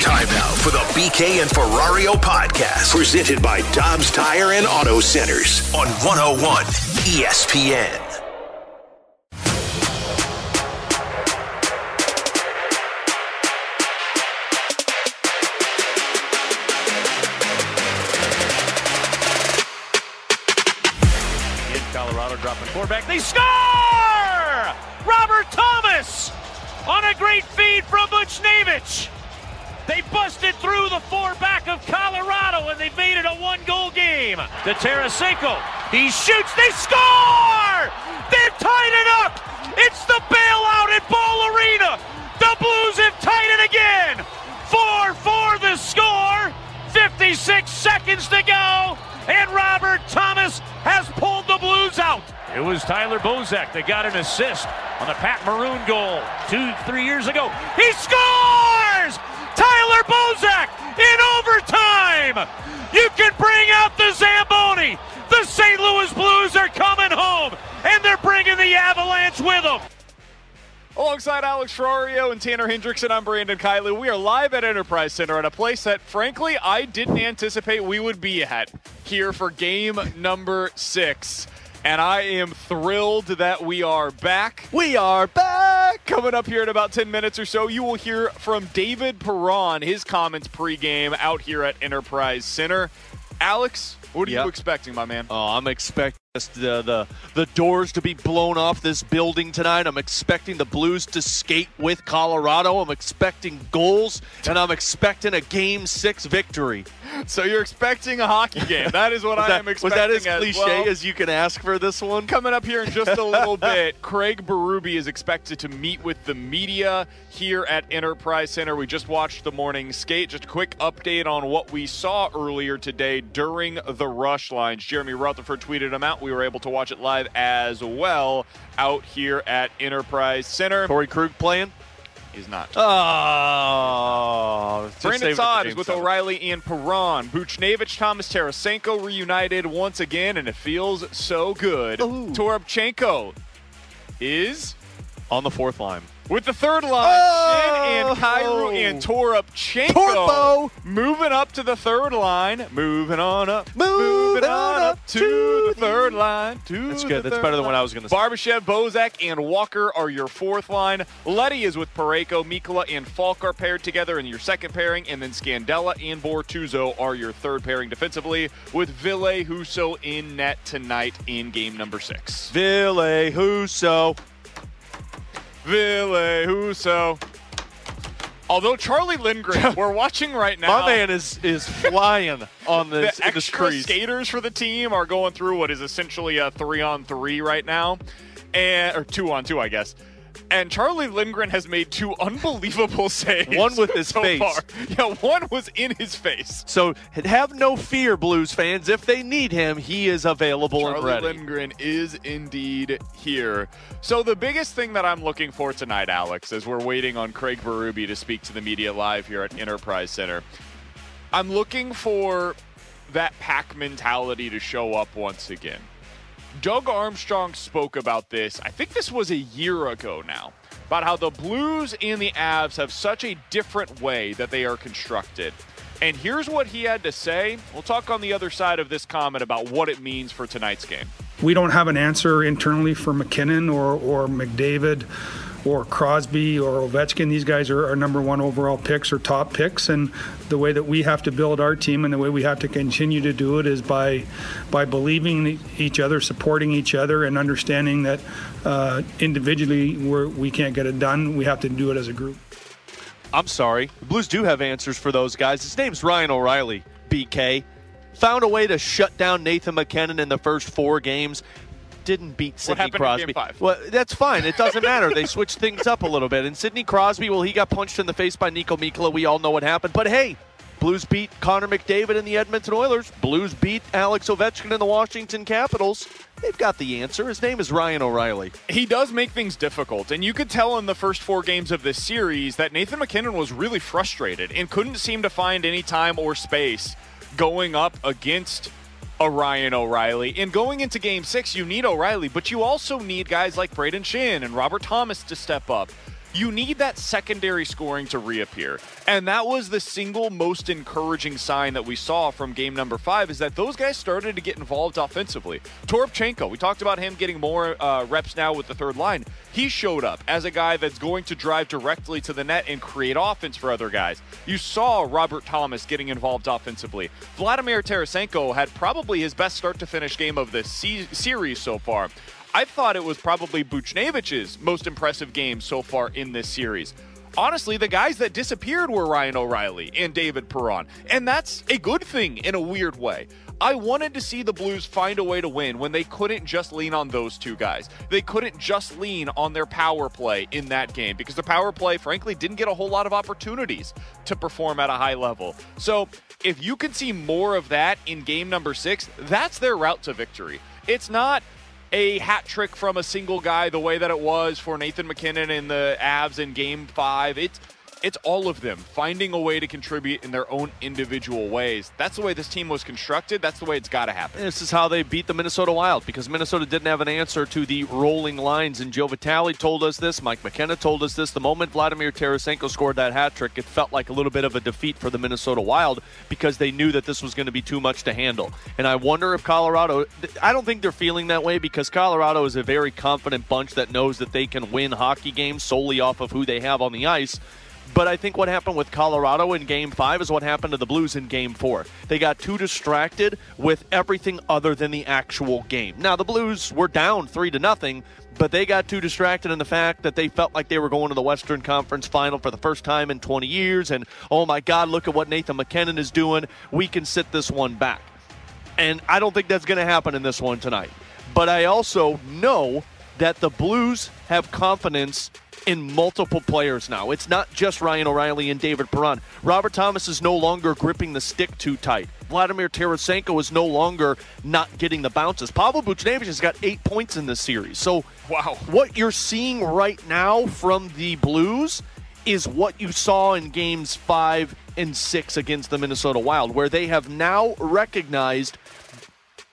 Time now for the BK and Ferrario podcast, presented by Dobbs Tire and Auto Centers on 101 ESPN. Four back of Colorado and they've made it a one goal game. To Tarasenko. He shoots. They score! They've tied it up. It's the bailout at Ball Arena. The Blues have tied it again. 4 4 the score. 56 seconds to go. And Robert Thomas has pulled the Blues out. It was Tyler Bozak that got an assist on the Pat Maroon goal two, three years ago. He scores! Tyler Bozak in overtime! You can bring out the Zamboni! The St. Louis Blues are coming home, and they're bringing the Avalanche with them. Alongside Alex Ferrario and Tanner Hendrickson, I'm Brandon Kiley. We are live at Enterprise Center at a place that, frankly, I didn't anticipate we would be at here for game number six. And I am thrilled that we are back. We are back! Coming up here in about 10 minutes or so, you will hear from David Perron, his comments pregame out here at Enterprise Center. Alex, what are Yep. you expecting, my man? Oh, I'm expecting the, the the doors to be blown off this building tonight. I'm expecting the Blues to skate with Colorado. I'm expecting goals, and I'm expecting a Game Six victory. So you're expecting a hockey game. That is what I that, am expecting. was that as as cliche well. as you can ask for this one? Coming up here in just a little bit, Craig Berube is expected to meet with the media here at Enterprise Center. We just watched the morning skate. Just a quick update on what we saw earlier today during the rush lines. Jeremy Rutherford tweeted them out. We were able to watch it live as well out here at Enterprise Center. Torey Krug playing? He's not. Oh, Brandon Saad is with seven. O'Reilly and Perron. Buchnevich, Thomas Tarasenko reunited once again, and it feels so good. Ooh. Toropchenko is on the fourth line. With the third line. Oh! Schenn and oh. Kyrou and Toropchenko Torpo! moving up to the third line. Moving on up. Moving on up to the third line. To That's good. That's better than what. I was gonna say. Barbashev, Bozak, and Walker are your fourth line. Leddy is with Parayko, Mikkola, and Faulk are paired together in your second pairing, and then Scandella and Bortuzzo are your third pairing defensively, with Ville Husso in net tonight in game number six. Ville Husso. Ville Husso. Although Charlie Lindgren, we're watching right now. My man is is flying on this, this extra skaters for the team are going through what is essentially a three on three right now, and or two on two, I guess. And Charlie Lindgren has made two unbelievable saves. One with his so face. Far. Yeah, one was in his face. So have no fear, Blues fans. If they need him, he is available and Charlie ready. Lindgren is indeed here. So the biggest thing that I'm looking for tonight, Alex, as we're waiting on Craig Berube to speak to the media live here at Enterprise Center, I'm looking for that pack mentality to show up once again. Doug Armstrong spoke about this, I think this was a year ago now, about how the Blues and the Avs have such a different way that they are constructed. And here's what he had to say. We'll talk on the other side of this comment about what it means for tonight's game. We don't have an answer internally for MacKinnon or, or McDavid or Crosby or Ovechkin. These guys are our number one overall picks or top picks, and the way that we have to build our team and the way we have to continue to do it is by by believing each other, supporting each other, and understanding that uh, individually we're, we can't get it done. We have to do it as a group. I'm sorry. The Blues do have answers for those guys. His name's Ryan O'Reilly, BK. Found a way to shut down Nathan MacKinnon in the first four games. Didn't beat Sidney Crosby. Well, that's fine. It doesn't matter. they switched things up a little bit. And Sidney Crosby, well, he got punched in the face by Niko Mikkola. We all know what happened. But hey, Blues beat Connor McDavid and the Edmonton Oilers. Blues beat Alex Ovechkin and the Washington Capitals. They've got the answer. His name is Ryan O'Reilly. He does make things difficult, and you could tell in the first four games of this series that Nathan MacKinnon was really frustrated and couldn't seem to find any time or space going up against a Ryan O'Reilly. And going into game six, you need O'Reilly, but you also need guys like Braden Schenn and Robert Thomas to step up you need that secondary scoring to reappear. And that was the single most encouraging sign that we saw from game number five is that those guys started to get involved offensively. Toropchenko, we talked about him getting more uh, reps now with the third line. He showed up as a guy that's going to drive directly to the net and create offense for other guys. You saw Robert Thomas getting involved offensively. Vladimir Tarasenko had probably his best start to finish game of this se- series so far. I thought it was probably Buchnevich's most impressive game so far in this series. Honestly, the guys that disappeared were Ryan O'Reilly and David Perron, and that's a good thing in a weird way. I wanted to see the Blues find a way to win when they couldn't just lean on those two guys. They couldn't just lean on their power play in that game because the power play, frankly, didn't get a whole lot of opportunities to perform at a high level. So, if you can see more of that in game number six, that's their route to victory. It's not a hat trick from a single guy the way that it was for Nathan MacKinnon in the Avs in game five. It's it's all of them finding a way to contribute in their own individual ways. That's the way this team was constructed. That's the way it's got to happen. This is how they beat the Minnesota Wild because Minnesota didn't have an answer to the rolling lines. And Joe Vitale told us this. Mike McKenna told us this. The moment Vladimir Tarasenko scored that hat trick, it felt like a little bit of a defeat for the Minnesota Wild because they knew that this was going to be too much to handle. And I wonder if Colorado, I don't think they're feeling that way because Colorado is a very confident bunch that knows that they can win hockey games solely off of who they have on the ice. But I think what happened with Colorado in game five is what happened to the Blues in game four. They got too distracted with everything other than the actual game. Now, the Blues were down three to nothing, but they got too distracted in the fact that they felt like they were going to the Western Conference final for the first time in 20 years. And oh my God, look at what Nathan MacKinnon is doing. We can sit this one back. And I don't think that's going to happen in this one tonight. But I also know that the Blues have confidence in multiple players now. It's not just Ryan O'Reilly and David Perron. Robert Thomas is no longer gripping the stick too tight. Vladimir Tarasenko is no longer not getting the bounces. Pavel Buchnevich has got eight points in this series. So, wow, what you're seeing right now from the Blues is what you saw in games five and six against the Minnesota Wild, where they have now recognized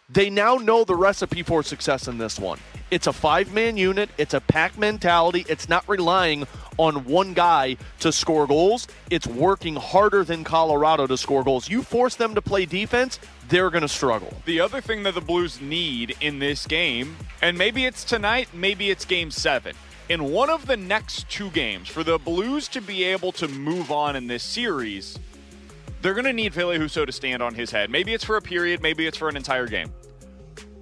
they now know the recipe for success in this one. It's a five man unit, it's a pack mentality. It's not relying on one guy to score goals. It's working harder than Colorado to score goals. You force them to play defense, they're going to struggle. The other thing that the Blues need in this game, and maybe it's tonight, maybe it's game seven. In one of the next two games, for the Blues to be able to move on in this series, they're going to need Ville Husso to stand on his head. Maybe it's for a period, maybe it's for an entire game.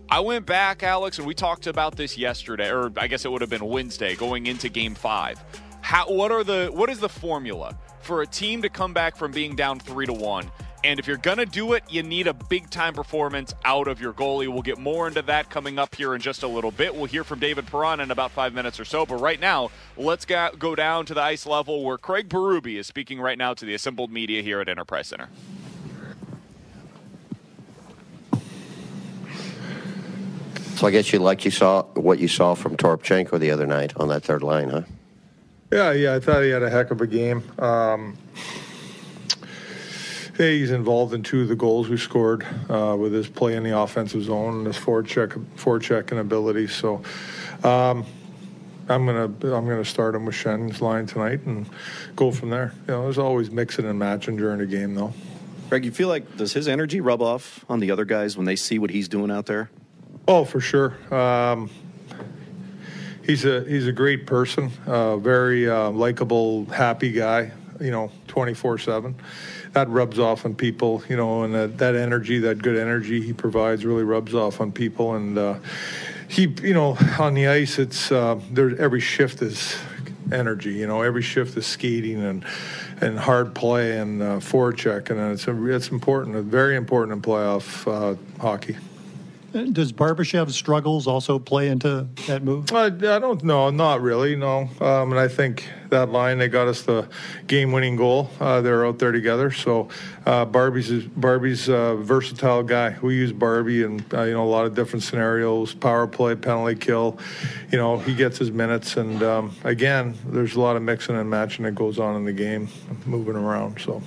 I went back, Alex, and we talked about this yesterday, or I guess it would have been Wednesday, going into Game Five. How, what are the what is the formula for a team to come back from being down three to one? And if you're gonna do it, you need a big time performance out of your goalie. We'll get more into that coming up here in just a little bit. We'll hear from David Perron in about five minutes or so. But right now, let's go down to the ice level where Craig Berube is speaking right now to the assembled media here at Enterprise Center. So I guess you like you saw what you saw from Toropchenko the other night on that third line, huh? Yeah, yeah, I thought he had a heck of a game. Um, hey, he's involved in two of the goals we scored uh, with his play in the offensive zone and his forecheck forechecking ability. So. Um, I'm gonna I'm gonna start him with Schenn's line tonight and go from there. You know, there's always mixing and matching during a game, though. Greg, you feel like does his energy rub off on the other guys when they see what he's doing out there? Oh, for sure. Um, he's a he's a great person, uh, very uh, likable, happy guy. You know, twenty four seven. That rubs off on people. You know, and that, that energy, that good energy he provides, really rubs off on people. And uh, he, you know, on the ice, it's uh, there. Every shift is energy. You know, every shift is skating and and hard play and uh, forecheck, and it's a, it's important, very important in playoff uh, hockey. Does Barbashev's struggles also play into that move? I, I don't know, not really, no. Um, and I think that line they got us the game-winning goal. Uh, they're out there together, so uh, Barbie's Barbie's a versatile guy. We use Barbie in uh, you know a lot of different scenarios: power play, penalty kill. You know, he gets his minutes, and um, again, there's a lot of mixing and matching that goes on in the game, moving around. So.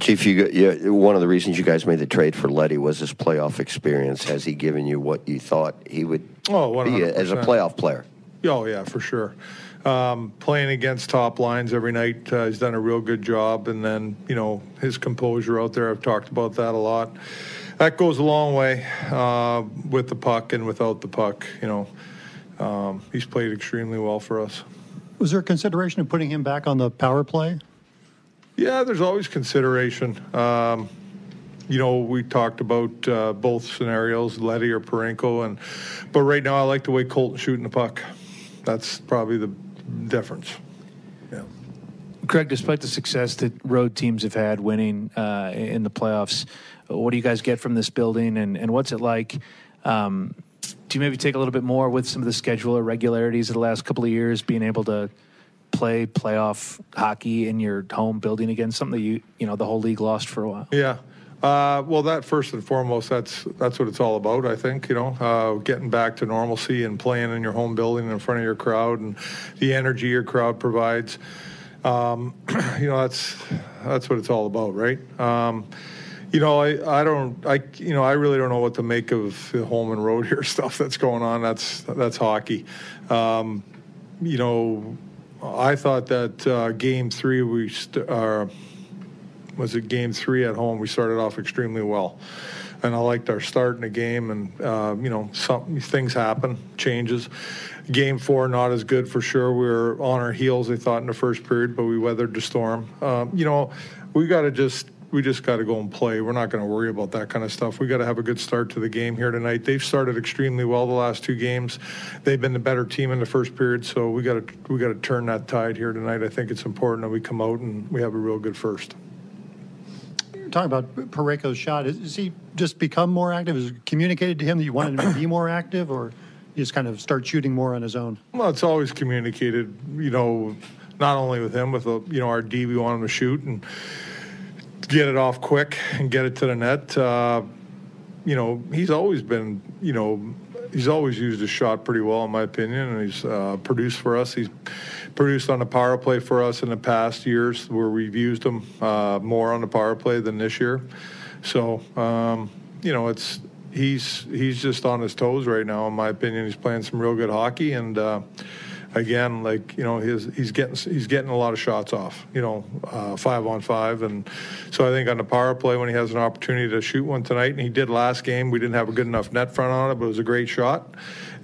Chief, you, you, one of the reasons you guys made the trade for Leddy was his playoff experience. Has he given you what you thought he would oh, be as a playoff player? Oh yeah, for sure. Um, playing against top lines every night, uh, he's done a real good job. And then you know his composure out there. I've talked about that a lot. That goes a long way uh, with the puck and without the puck. You know, um, he's played extremely well for us. Was there consideration of putting him back on the power play? Yeah, there's always consideration. Um, you know, we talked about uh, both scenarios, Leddy or Parayko, and but right now I like the way Colton's shooting the puck. That's probably the difference. Yeah. Craig, despite the success that road teams have had winning uh, in the playoffs, what do you guys get from this building, and, and what's it like? Um, do you maybe take a little bit more with some of the schedule irregularities of the last couple of years, being able to play playoff hockey in your home building again? Something that you you know the whole league lost for a while. Yeah. Uh, well, that first and foremost, that's that's what it's all about. I think you know, uh, getting back to normalcy and playing in your home building in front of your crowd and the energy your crowd provides. Um, you know, that's that's what it's all about, right? Um, you know, I, I don't I you know I really don't know what to make of the home and road here stuff that's going on. That's that's hockey. Um, you know, I thought that uh, game three we st- uh, was it game three at home. We started off extremely well, and I liked our start in the game. And uh, you know, some things happen, changes. Game four not as good for sure. We were on our heels. They thought in the first period, but we weathered the storm. Um, you know, we got to just we just got to go and play. We're not going to worry about that kind of stuff. We got to have a good start to the game here tonight. They've started extremely well the last two games. They've been the better team in the first period, so we got to we got to turn that tide here tonight. I think it's important that we come out and we have a real good first. You're talking about Parayko's shot. Is he just become more active? Is it communicated to him that you wanted him to be more active, or he just kind of start shooting more on his own? Well, it's always communicated. You know, not only with him, with the, you know our D, we want him to shoot and get it off quick and get it to the net. Uh, you know, he's always been, you know, he's always used his shot pretty well, in my opinion, and he's uh, produced for us. He's produced on the power play for us in the past years where we've used him uh, more on the power play than this year. So, um, you know, it's he's he's just on his toes right now, in my opinion. He's playing some real good hockey, and uh, again, like you know, his he's getting he's getting a lot of shots off. You know, uh, five on five, and so I think on the power play when he has an opportunity to shoot one tonight, and he did last game. We didn't have a good enough net front on it, but it was a great shot.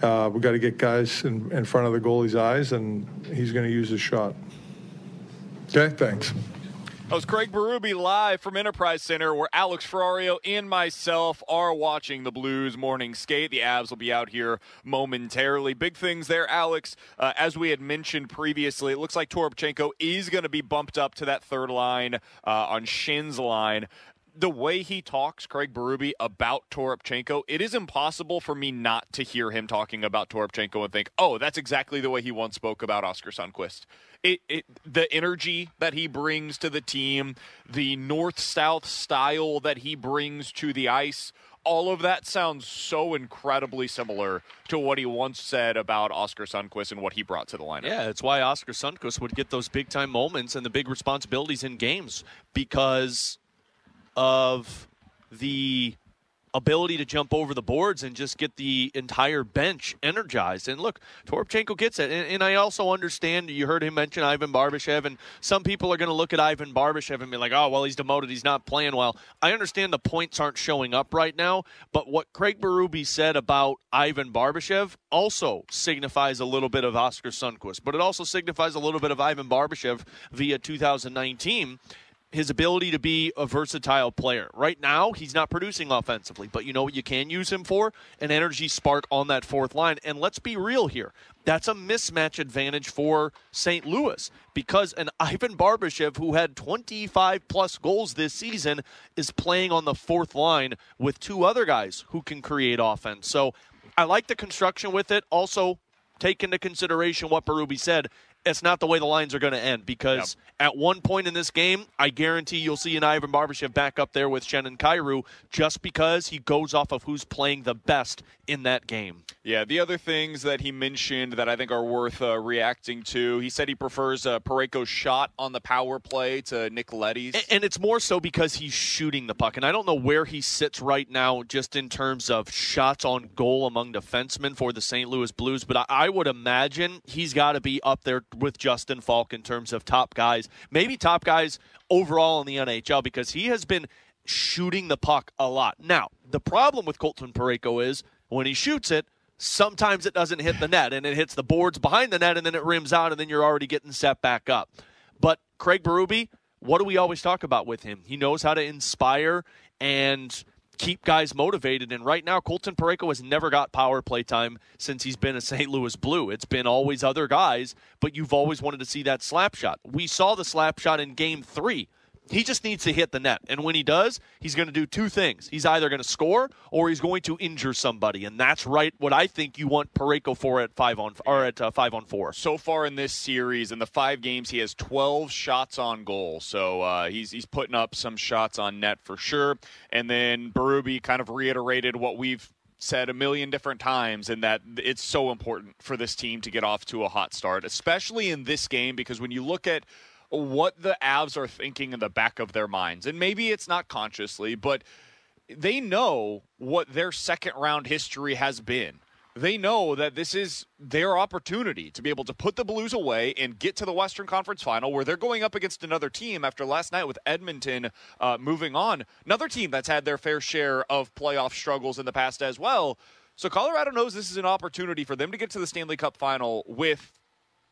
Uh, we got to get guys in, in front of the goalie's eyes, and he's going to use his shot. Okay, thanks. That was Craig Berube live from Enterprise Center, where Alex Ferrario and myself are watching the Blues morning skate. The Avs will be out here momentarily. Big things there, Alex. Uh, as we had mentioned previously, it looks like Toropchenko is going to be bumped up to that third line uh, on Schenn's line the way he talks, Craig Berube, about Toropchenko, it is impossible for me not to hear him talking about Toropchenko and think, oh, that's exactly the way he once spoke about Oskar Sundqvist. It, it, the energy that he brings to the team, the north south style that he brings to the ice, all of that sounds so incredibly similar to what he once said about Oskar Sundqvist and what he brought to the lineup. Yeah, it's why Oskar Sundqvist would get those big time moments and the big responsibilities in games because of the ability to jump over the boards and just get the entire bench energized. And look, Toropchenko gets it. And, and I also understand you heard him mention Ivan Barbashev, and some people are going to look at Ivan Barbashev and be like, oh, well, he's demoted. He's not playing well. I understand the points aren't showing up right now, but what Craig Berube said about Ivan Barbashev also signifies a little bit of Oskar Sundqvist, but it also signifies a little bit of Ivan Barbashev via 2019 his ability to be a versatile player. Right now, he's not producing offensively, but you know what you can use him for? An energy spark on that fourth line. And let's be real here. That's a mismatch advantage for St. Louis because an Ivan Barbashev, who had 25 plus goals this season, is playing on the fourth line with two other guys who can create offense. So I like the construction with it. Also, take into consideration what Berube said it's not the way the lines are going to end because yep. at one point in this game, I guarantee you'll see an Ivan Barbashev back up there with Schenn and Kyrou just because he goes off of who's playing the best in that game. Yeah, the other things that he mentioned that I think are worth uh, reacting to, he said he prefers uh, Parayko's shot on the power play to Nick Leddy's. And, and it's more so because he's shooting the puck. And I don't know where he sits right now just in terms of shots on goal among defensemen for the St. Louis Blues, but I, I would imagine he's got to be up there with Justin Faulk in terms of top guys, maybe top guys overall in the NHL because he has been shooting the puck a lot. Now, the problem with Colton Parayko is when he shoots it, sometimes it doesn't hit the net and it hits the boards behind the net and then it rims out and then you're already getting set back up. But Craig Berube, what do we always talk about with him? He knows how to inspire and keep guys motivated. And right now, Colton Parayko has never got power play time since he's been a St. Louis Blue. It's been always other guys, but you've always wanted to see that slap shot. We saw the slap shot in game three he just needs to hit the net. And when he does, he's going to do two things. He's either going to score or he's going to injure somebody. And that's right what I think you want Parayko for at 5 on or at uh, 5 on 4. So far in this series in the 5 games he has 12 shots on goal. So uh, he's he's putting up some shots on net for sure. And then Berube kind of reiterated what we've said a million different times and that it's so important for this team to get off to a hot start, especially in this game because when you look at what the Avs are thinking in the back of their minds. And maybe it's not consciously, but they know what their second round history has been. They know that this is their opportunity to be able to put the Blues away and get to the Western Conference final where they're going up against another team after last night with Edmonton uh, moving on. Another team that's had their fair share of playoff struggles in the past as well. So Colorado knows this is an opportunity for them to get to the Stanley Cup final with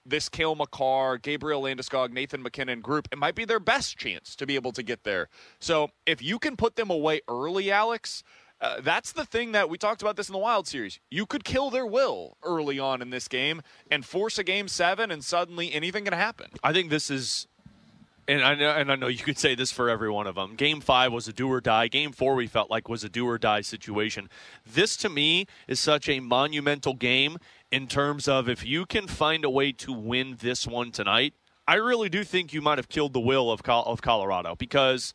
this Cale Makar, Gabriel Landeskog, Nathan MacKinnon group, it might be their best chance to be able to get there. So if you can put them away early, Alex, uh, that's the thing that we talked about this in the Wild Series. You could kill their will early on in this game and force a game seven, and suddenly anything can happen. I think this is and I know, and I know you could say this for every one of them. Game five was a do or die. Game four we felt like was a do or die situation. This to me is such a monumental game in terms of if you can find a way to win this one tonight. I really do think you might have killed the will of of Colorado because.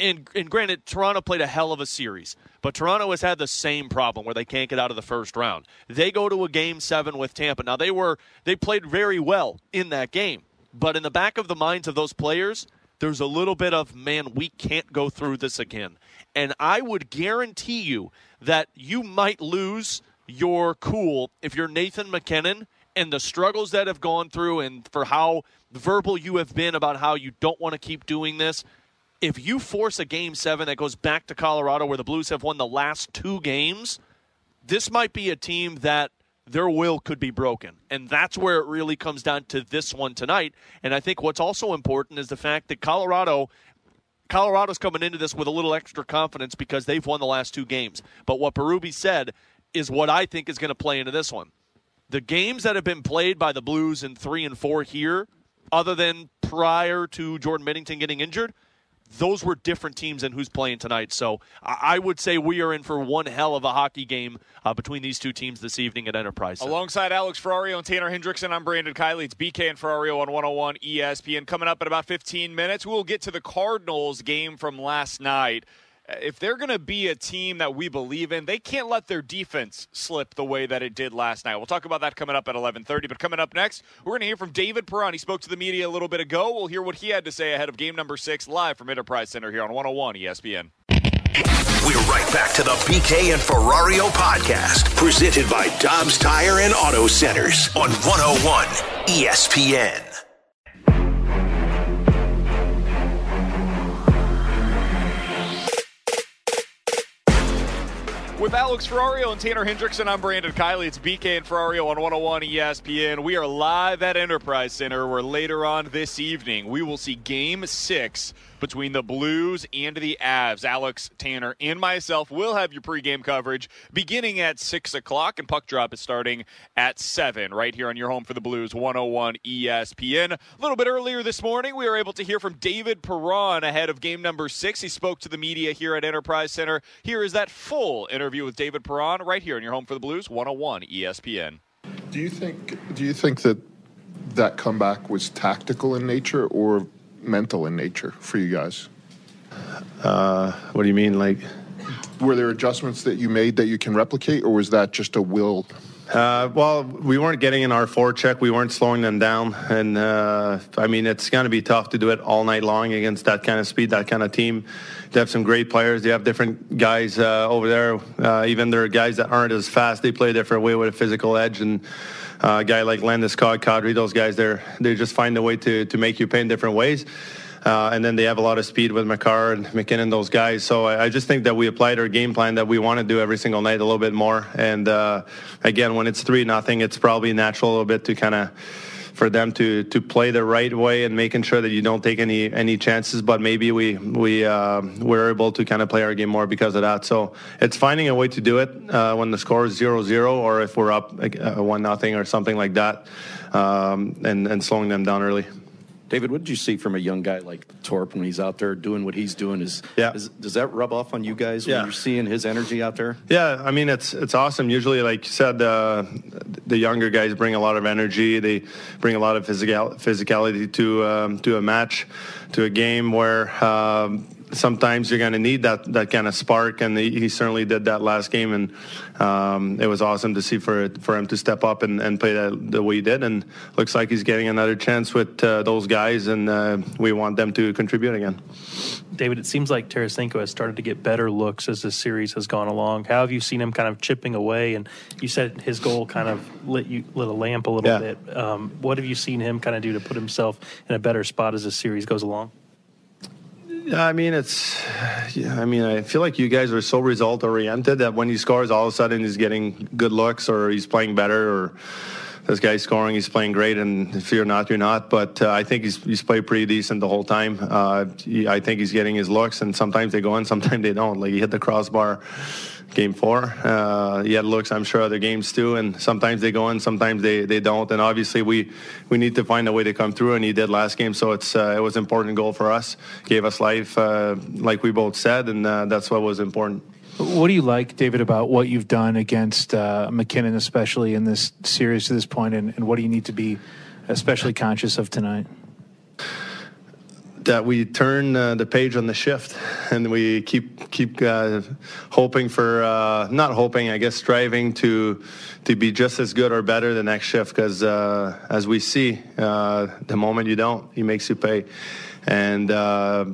And, and granted, Toronto played a hell of a series, but Toronto has had the same problem where they can't get out of the first round. They go to a game seven with Tampa. Now they were they played very well in that game, but in the back of the minds of those players, there's a little bit of, man, we can't go through this again. And I would guarantee you that you might lose your cool if you're Nathan MacKinnon and the struggles that have gone through and for how verbal you have been about how you don't want to keep doing this. If you force a game seven that goes back to Colorado where the Blues have won the last two games, this might be a team that their will could be broken. And that's where it really comes down to this one tonight. And I think what's also important is the fact that Colorado Colorado's coming into this with a little extra confidence because they've won the last two games. But what Berube said is what I think is going to play into this one. The games that have been played by the Blues in 3 and 4 here other than prior to Jordan Binnington getting injured, those were different teams than who's playing tonight. So I would say we are in for one hell of a hockey game uh, between these two teams this evening at Enterprise. Alongside Alex Ferrario and Tanner Hendrickson, I'm Brandon Kiley. It's BK and Ferrario on 101 ESPN. Coming up in about 15 minutes, we'll get to the Cardinals game from last night if they're going to be a team that we believe in, they can't let their defense slip the way that it did last night. We'll talk about that coming up at 11:30. But coming up next, we're going to hear from David Perron. He spoke to the media a little bit ago. We'll hear what he had to say ahead of game number six live from Enterprise Center here on 101 ESPN. We're right back to the BK and Ferrario podcast, presented by Dobbs Tire and Auto Centers on 101 ESPN. With Alex Ferrario and Tanner Hendrickson, I'm Brandon Kiley. It's BK and Ferrario on 101 ESPN. We are live at Enterprise Center where later on this evening we will see game six between the Blues and the Avs. Alex, Tanner, and myself will have your pregame coverage beginning at 6 o'clock, and puck drop is starting at 7 right here on your home for the Blues 101 ESPN. A little bit earlier this morning, we were able to hear from David Perron ahead of game number six. He spoke to the media here at Enterprise Center. Here is that full interview with David Perron right here on your home for the Blues 101 ESPN. Do you think do you think that that comeback was tactical in nature or mental in nature for you guys? Uh, what do you mean? Like, were there adjustments that you made that you can replicate, or was that just a will? Uh, well, we weren't getting in our forecheck. We weren't slowing them down, and uh, I mean, it's going to be tough to do it all night long against that kind of speed, that kind of team. They have some great players. They have different guys uh, over there. Uh, even there are guys that aren't as fast. They play a different way with a physical edge, and a guy like Landeskog, Kadri, those guys, they're they just find a way to to make you pay in different ways. Uh, and then they have a lot of speed with Makar and MacKinnon, those guys. So I, I, just think that we applied our game plan that we want to do every single night a little bit more. And uh, again, when it's three nothing, it's probably natural a little bit to kind of for them to to play the right way and making sure that you don't take any any chances. But maybe we we uh, we're able to kind of play our game more because of that. So it's finding a way to do it uh, when the score is zero zero or if we're up uh, one nothing or something like that, um, and and slowing them down early. David, what did you see from a young guy like Torp when he's out there doing what he's doing? Is, yeah. Is, does that rub off on you guys when yeah. you're seeing his energy out there? Yeah, I mean it's it's awesome. Usually, like you said, uh, the younger guys bring a lot of energy. They bring a lot of physical physicality to um, to a match, to a game where. Um, sometimes you're going to need that that kind of spark, and he, he certainly did that last game, and um, it was awesome to see for for him to step up and, and play that the way he did, and looks like he's getting another chance with uh, those guys, and uh, we want them to contribute again. David, it seems like Tarasenko has started to get better looks as the series has gone along. How have you seen him kind of chipping away? And you said his goal kind of lit you lit a lamp a little yeah. bit. Um, what have you seen him kind of do to put himself in a better spot as the series goes along? I mean, it's. Yeah, I mean, I feel like you guys are so result oriented that when he scores, all of a sudden he's getting good looks or he's playing better or this guy's scoring, he's playing great, and if you're not, you're not. But uh, I think he's he's played pretty decent the whole time. Uh, he, I think he's getting his looks, and sometimes they go in, sometimes they don't. Like he hit the crossbar game four. Uh, he had looks, I'm sure, other games too, and sometimes they go in, sometimes they, they don't. And obviously, we we need to find a way to come through, and he did last game. So it's uh, it was an important goal for us, gave us life, uh, like we both said, and uh, that's what was important. What do you like, David, about what you've done against uh, MacKinnon, especially in this series to this point, and, and what do you need to be especially conscious of tonight? That we turn uh, the page on the shift and we keep keep uh, hoping for uh, not hoping I guess striving to to be just as good or better the next shift because uh, as we see uh, the moment you don't he makes you pay and uh,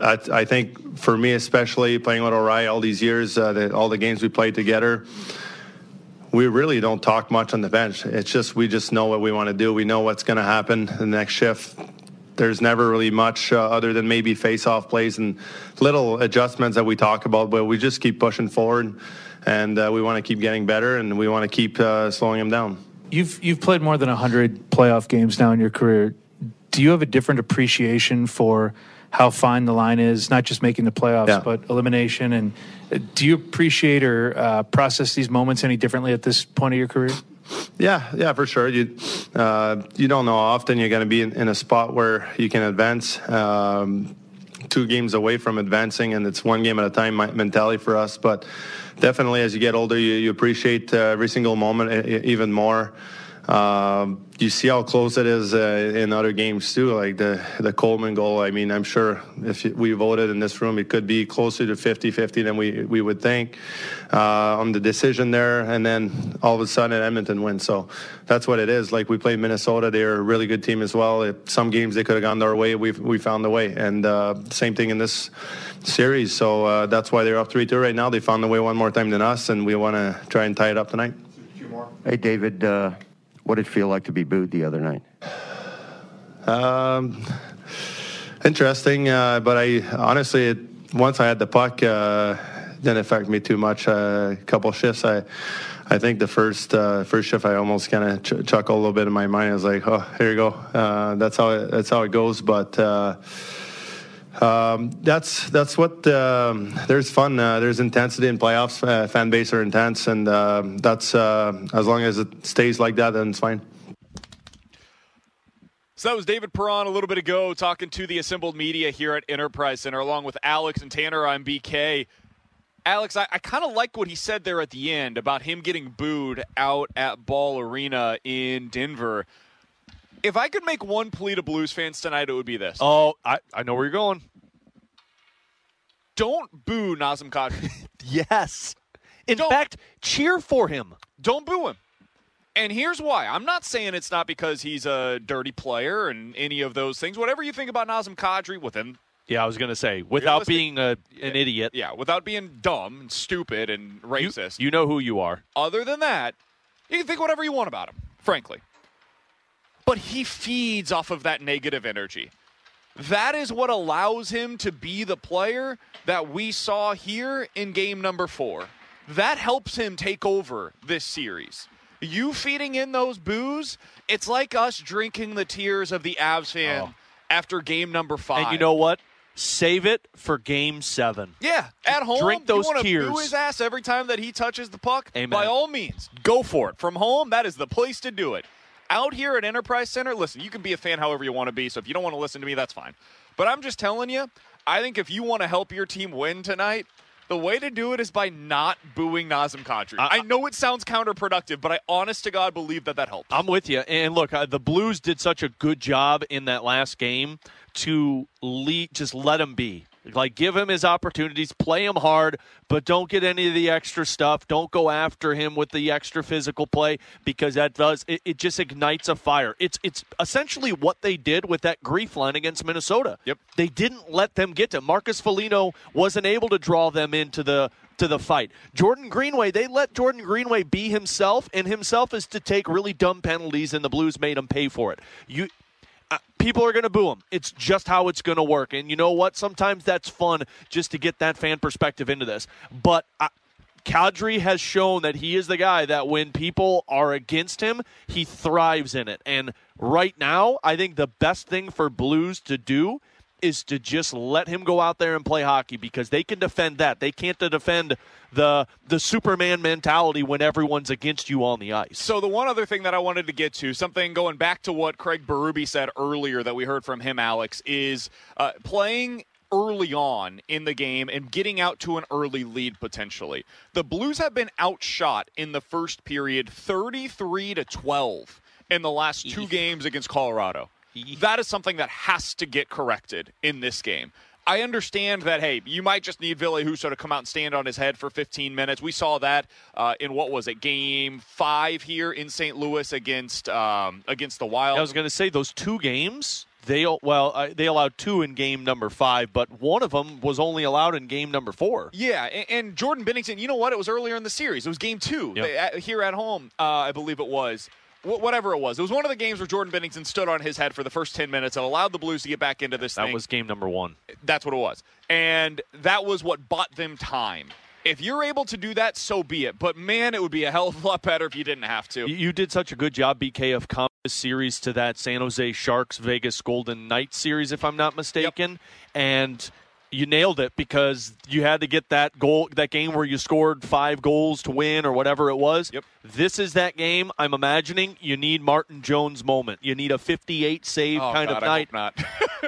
I, I, think for me especially playing with O'Reilly all these years the, all the games we played together we really don't talk much on the bench. It's just we just know what we want to do. We know what's going to happen the next shift there's never really much uh, other than maybe face-off plays and little adjustments that we talk about, but we just keep pushing forward, and uh, we want to keep getting better, and we want to keep uh, slowing them down. You've you've played more than hundred playoff games now in your career. Do you have a different appreciation for how fine the line is, not just making the playoffs, yeah. but elimination? And uh, do you appreciate or uh, process these moments any differently at this point of your career? Yeah, yeah, for sure. You uh, you don't know often you're going to be in, in, a spot where you can advance. Um, two games away from advancing, and it's one game at a time mentality for us. But definitely, as you get older, you, you appreciate uh, every single moment even more. Um, you see how close it is uh, in other games too, like the the Coleman goal. I mean, I'm sure if we voted in this room, it could be closer to 50-50 than we we would think uh, on the decision there. And then all of a sudden, Edmonton wins. So that's what it is. Like we played Minnesota, they're a really good team as well. It, some games they could have gone their way. We we found the way, and uh, same thing in this series. So uh, that's why they're up three two right now. They found the way one more time than us, and we want to try and tie it up tonight. Hey, David, uh, what did it feel like to be booed the other night? Um, interesting, uh, but I honestly, it, once I had the puck, uh, didn't affect me too much. Uh, a couple shifts, I, I think the first uh, first shift, I almost kind of ch- chuckled a little bit in my mind. I was like, "Oh, here you go." Uh, that's how it, that's how it goes. But uh, um, that's that's what um, there's fun. Uh, there's intensity in playoffs. Uh, fan base are intense, and uh, that's uh, as long as it stays like that, then it's fine. So that was David Perron a little bit ago talking to the assembled media here at Enterprise Center, along with Alex and Tanner. I'm BK. Alex, I, I kind of like what he said there at the end about him getting booed out at Ball Arena in Denver. If I could make one plea to Blues fans tonight, it would be this. Oh, I, I know where you're going. Don't boo Nazem Kadri. yes. In fact, cheer for him. Don't boo him. And here's why. I'm not saying it's not because he's a dirty player and any of those things. Whatever you think about Nazem Kadri within Yeah, I was going to say, without being a, an idiot. Yeah, without being dumb and stupid and racist. You know who you are. Other than that, you can think whatever you want about him, frankly. But he feeds off of that negative energy. That is what allows him to be the player that we saw here in game number four. That helps him take over this series. You feeding in those boos, it's like us drinking the tears of the Avs fan Oh. after game number five. And you know what? Save it for game seven. Yeah, at home, Drink those you tears. Boo his ass every time that he touches the puck. Amen. By all means, go for it. From home, that is the place to do it. Out here at Enterprise Center, listen, you can be a fan however you want to be. So if you don't want to listen to me, that's fine. But I'm just telling you, I think if you want to help your team win tonight, the way to do it is by not booing Nazem Kadri. I, know it sounds counterproductive, but I honest to God believe that that helps. I'm with you. And look, uh, the Blues did such a good job in that last game to lead, just let him be. Like, give him his opportunities, play him hard, but don't get any of the extra stuff. Don't go after him with the extra physical play because that does it, it just ignites a fire. It's it's essentially what they did with that grief line against Minnesota. Yep. They didn't let them get to Marcus Foligno wasn't able to draw them into the to the fight. Jordan Greenway, they let Jordan Greenway be himself, and himself is to take really dumb penalties, and the Blues made him pay for it. You people are going to boo him. It's just how it's going to work. And you know what? Sometimes that's fun just to get that fan perspective into this. But uh, Kadri has shown that he is the guy that when people are against him, he thrives in it. And right now, I think the best thing for Blues to do is to just let him go out there and play hockey because they can defend that. They can't defend the the Superman mentality when everyone's against you on the ice. So the one other thing that I wanted to get to, something going back to what Craig Berube said earlier that we heard from him, Alex, is uh, playing early on in the game and getting out to an early lead potentially. The Blues have been outshot in the first period 33 to 12 in the last two games against Colorado. That is something that has to get corrected in this game. I understand that, hey, you might just need Ville Husso to come out and stand on his head for 15 minutes. We saw that uh, in what was it, game five here in St. Louis against um, against the Wild. I was going to say those two games. They well, uh, they allowed two in game number five, but one of them was only allowed in game number four. Yeah, and, and Jordan Binnington, you know what? It was earlier in the series. It was game two Yep. They- at- here at home, uh, I believe it was. Wh- Whatever it was, it was one of the games where Jordan Binnington stood on his head for the first ten minutes and allowed the Blues to get back into this That thing. was game number one. That's what it was. And that was what bought them time. If you're able to do that, so be it. But man, it would be a hell of a lot better if you didn't have to. You, did such a good job, BK, of coming this series to that San Jose Sharks Vegas Golden Knights series, if I'm not mistaken, and you nailed it because you had to get that goal, that game where you scored five goals to win or whatever it was. Yep. This is that game. I'm imagining you need Martin Jones moment. You need a 58 save Oh, kind God, of night. I hope not.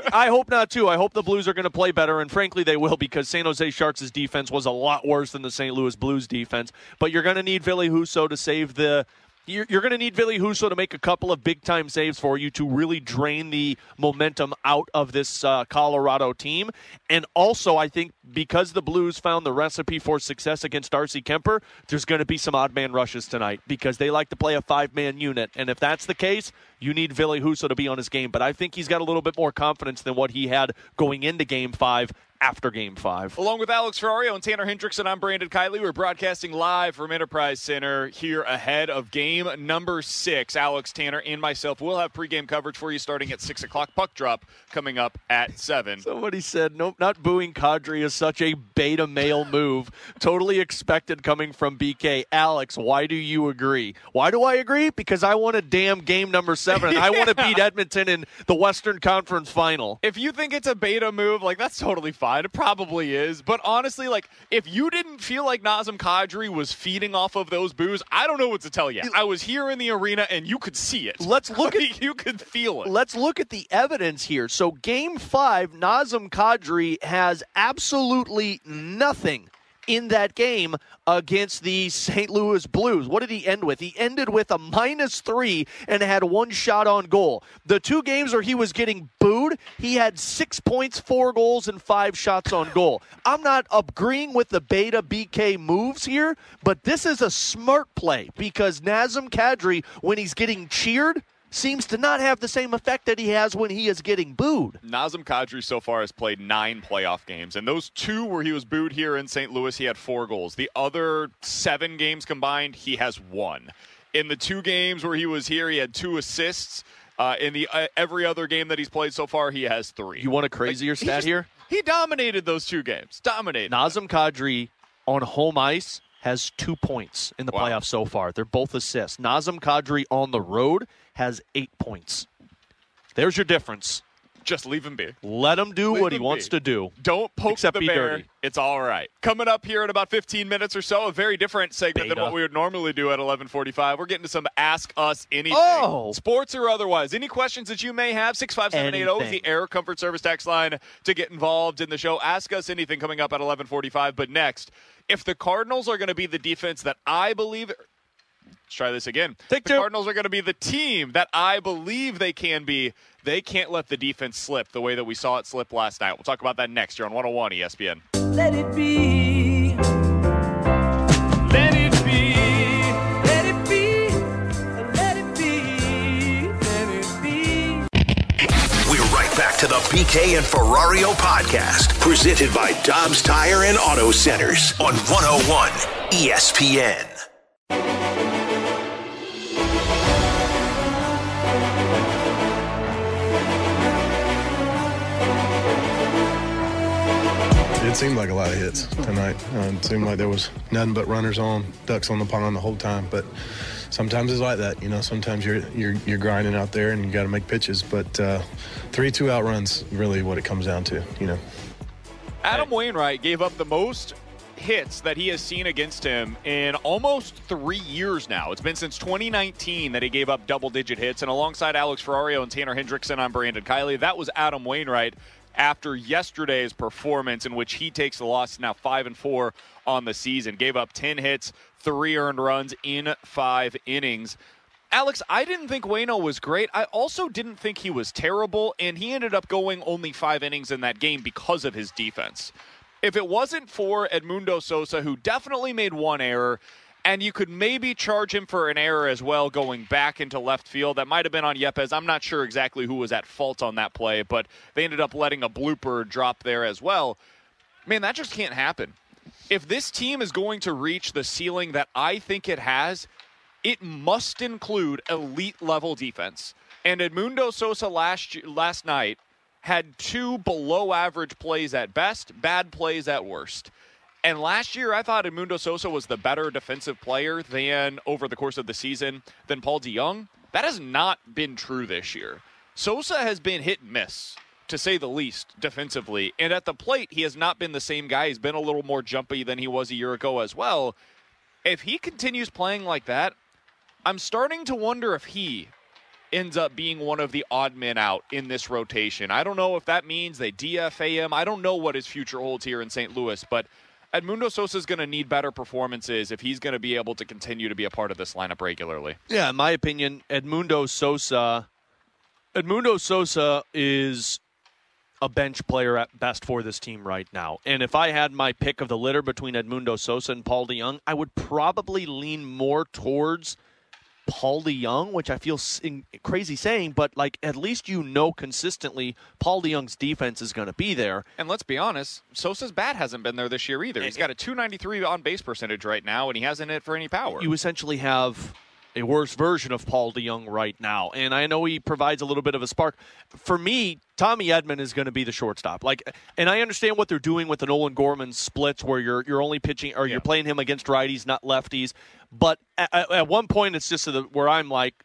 I hope not too. I hope the Blues are going to play better, and frankly, they will because San Jose Sharks' defense was a lot worse than the St. Louis Blues defense. But you're going to need Billy Husso to save the You're, you're going to need Billy Husso to make a couple of big time saves for you to really drain the momentum out of this uh, Colorado team. And also, I think because the Blues found the recipe for success against Darcy Kuemper, there's going to be some odd man rushes tonight because they like to play a five man unit. And if that's the case, you need Billy Husso to be on his game. But I think he's got a little bit more confidence than what he had going into game five after game five. Along with Alex Ferrario and Tanner Hendrickson, I'm Brandon Kiley. We're broadcasting live from Enterprise Center here ahead of game number six. Alex, Tanner, and myself will have pregame coverage for you starting at 6 o'clock. Puck drop coming up at 7. Somebody said, nope, not booing Kadri is such a beta male move. totally expected coming from BK. Alex, why do you agree? Why do I agree? Because I want a damn game number seven, and I want to beat Edmonton in the Western Conference final. If you think it's a beta move, like that's totally fine. It probably is. But honestly, like if you didn't feel like Nazem Kadri was feeding off of those boos, I don't know what to tell you. I was here in the arena and you could see it. Let's look at you could feel it. Let's look at the evidence here. So game five, Nazem Kadri has absolutely nothing in that game against the St. Louis Blues. What did he end with? He ended with a minus three and had one shot on goal. The two games where he was getting booed, he had six points, four goals, and five shots on goal. I'm not agreeing with the beta BK moves here, but this is a smart play because Nazem Kadri, when he's getting cheered, seems to not have the same effect that he has when he is getting booed. Nazem Kadri so far has played nine playoff games, and those two where he was booed here in St. Louis, he had four goals. The other seven games combined, he has one. In the two games where he was here, he had two assists. Uh, in the uh, every other game that he's played so far, he has three. You want a crazier Like, he stat just- here? He dominated those two games. Dominated. Nazem Kadri on home ice has two points in the Wow. playoffs so far. They're both assists. Nazem Kadri on the road has eight points. There's your difference. Just leave him be. Let him do Leave what he wants be. to do. Don't poke Except the be bear. dirty. It's all right. Coming up here in about 15 minutes or so, a very different segment than what we would normally do at 11:45. We're getting to some Ask Us Anything, Oh! sports or otherwise. Any questions that you may have? 65780 is the Air Comfort Service text line to get involved in the show. Ask Us Anything coming up at 11:45. But next, if the Cardinals are going to be the defense that I believe. Let's try this again. Take the two. Cardinals are going to be the team that I believe they can be. They can't let the defense slip the way that we saw it slip last night. We'll talk about that next year on 101 ESPN. Let it be. Let it be. Let it be. Let it be. Let it be. We're right back to the BK and Ferrario podcast, presented by Dobbs Tire and Auto Centers on 101 ESPN. It seemed like a lot of hits tonight. Uh, it seemed like there was nothing but runners on, ducks on the pond the whole time. But sometimes it's like that, you know. Sometimes you're you're you're grinding out there and you got to make pitches. But uh, three two out runs really what it comes down to, you know. Adam Wainwright gave up the most hits that he has seen against him in almost three years now. It's been since 2019 that he gave up double digit hits. And alongside Alex Ferrario and Tanner Hendrickson, I'm Brandon Kiley. That was Adam Wainwright after yesterday's performance in which he takes the loss now 5 and 4 on the season. Gave up 10 hits, 3 earned runs in 5 innings. Alex, I didn't think Wayno was great. I also didn't think he was terrible, and he ended up going only five innings in that game because of his defense. If it wasn't for Edmundo Sosa, who definitely made one error, and you could maybe charge him for an error as well going back into left field. That might have been on Yepez. I'm not sure exactly who was at fault on that play, but they ended up letting a blooper drop there as well. Man, that just can't happen. If this team is going to reach the ceiling that I think it has, it must include elite level defense. And Edmundo Sosa last last night had two below average plays at best, bad plays at worst. And last year, I thought Edmundo Sosa was the better defensive player than over the course of the season than Paul DeJong. That has not been true this year. Sosa has been hit and miss, to say the least, defensively. And at the plate, he has not been the same guy. He's been a little more jumpy than he was a year ago as well. If he continues playing like that, I'm starting to wonder if he ends up being one of the odd men out in this rotation. I don't know if that means they DFA him. I don't know what his future holds here in St. Louis, but Edmundo Sosa is going to need better performances if he's going to be able to continue to be a part of this lineup regularly. Yeah, in my opinion, Edmundo Sosa. Edmundo Sosa is a bench player at best for this team right now. And if I had my pick of the litter between Edmundo Sosa and Paul DeJong, I would probably lean more towards Paul DeJong, which I feel crazy saying, but like at least you know consistently Paul DeJong's defense is going to be there. And let's be honest, Sosa's bat hasn't been there this year either. He's got a 293 on base percentage right now, and he hasn't hit for any power. You essentially have a worse version of Paul DeJong right now. And I know he provides a little bit of a spark. For me, Tommy Edman is going to be the shortstop. Like and I understand what they're doing with the Nolan Gorman splits where you're you're only pitching or you're playing him against righties, not lefties. But at, at one point it's just the, where I'm like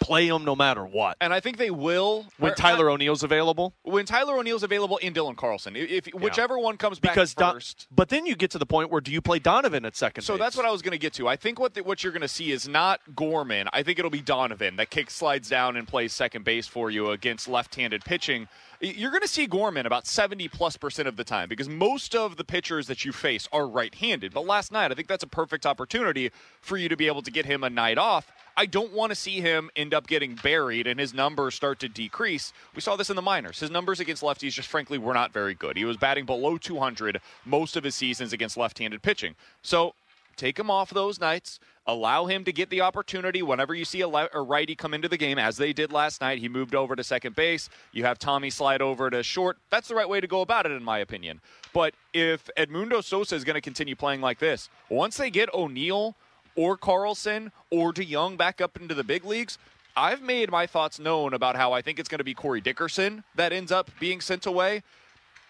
play him no matter what. and I think they will When or- Tyler O'Neill's available, when Tyler O'Neill's available in Dylan Carlson, if whichever one comes back because Don- first. but then you get to the point where do you play Donovan at second So base? that's what I was going to get to. I think what the, what you're going to see is not Gorman. I think it'll be Donovan that kick slides down and plays second base for you against left-handed pitching. You're going to see Gorman about 70 plus percent of the time because most of the pitchers that you face are right-handed. But last night, I think that's a perfect opportunity for you to be able to get him a night off. I don't want to see him end up getting buried and his numbers start to decrease. We saw this in the minors. His numbers against lefties just frankly were not very good. He was batting below 200 most of his seasons against left-handed pitching. So take him off those nights. Allow him to get the opportunity whenever you see a, le- a righty come into the game, as they did last night. He moved over to second base. You have Tommy slide over to short. That's the right way to go about it, in my opinion. But if Edmundo Sosa is going to continue playing like this, once they get O'Neill or Carlson or DeJong back up into the big leagues, I've made my thoughts known about how I think it's going to be Corey Dickerson that ends up being sent away.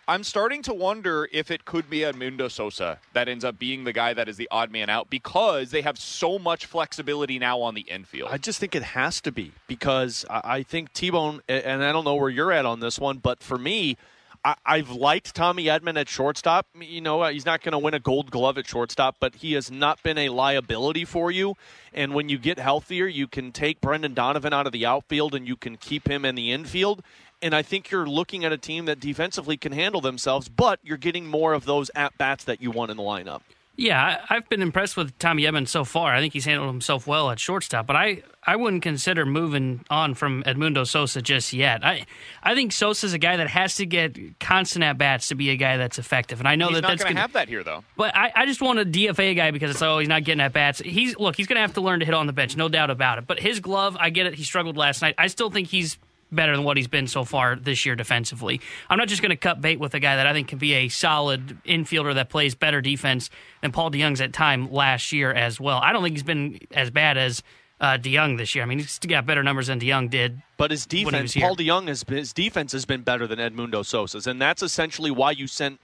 I'm starting to wonder if it could be Edmundo Sosa that ends up being the guy that is the odd man out because they have so much flexibility now on the infield. I just think it has to be because I think T Bone, and I don't know where you're at on this one, but for me, I, I've liked Tommy Edman at shortstop. You know, he's not going to win a gold glove at shortstop, but he has not been a liability for you. And when you get healthier, you can take Brendan Donovan out of the outfield and you can keep him in the infield. And I think you're looking at a team that defensively can handle themselves, but you're getting more of those at bats that you want in the lineup. Yeah, I've been impressed with Tommy Edman so far. I think he's handled himself well at shortstop, but I, I wouldn't consider moving on from Edmundo Sosa just yet. I I think Sosa's a guy that has to get constant at bats to be a guy that's effective, and I know he's that not that's going to have that here, though. But I, I just want a DFA guy because it's oh he's not getting at bats. He's look he's going to have to learn to hit on the bench, no doubt about it. But his glove, I get it. He struggled last night. I still think he's better than what he's been so far this year defensively. I'm not just going to cut bait with a guy that I think can be a solid infielder that plays better defense than Paul DeJong's at time last year as well. I don't think he's been as bad as uh, DeJong this year. I mean, he's got better numbers than DeJong did. But his when he was defense, here. Paul DeJong, has been, his defense has been better than Edmundo Sosa's, and that's essentially why you sent.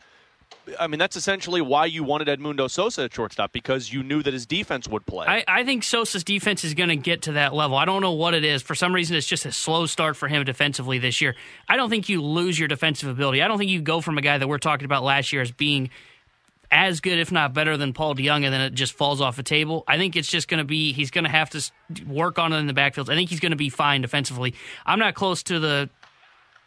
I mean, that's essentially why you wanted Edmundo Sosa at shortstop because you knew that his defense would play. I, I think Sosa's defense is going to get to that level. I don't know what it is. For some reason, it's just a slow start for him defensively this year. I don't think you lose your defensive ability. I don't think you go from a guy that we're talking about last year as being as good, if not better, than Paul DeJong, and then it just falls off the table. I think it's just going to be he's going to have to work on it in the backfield. I think he's going to be fine defensively. I'm not close to the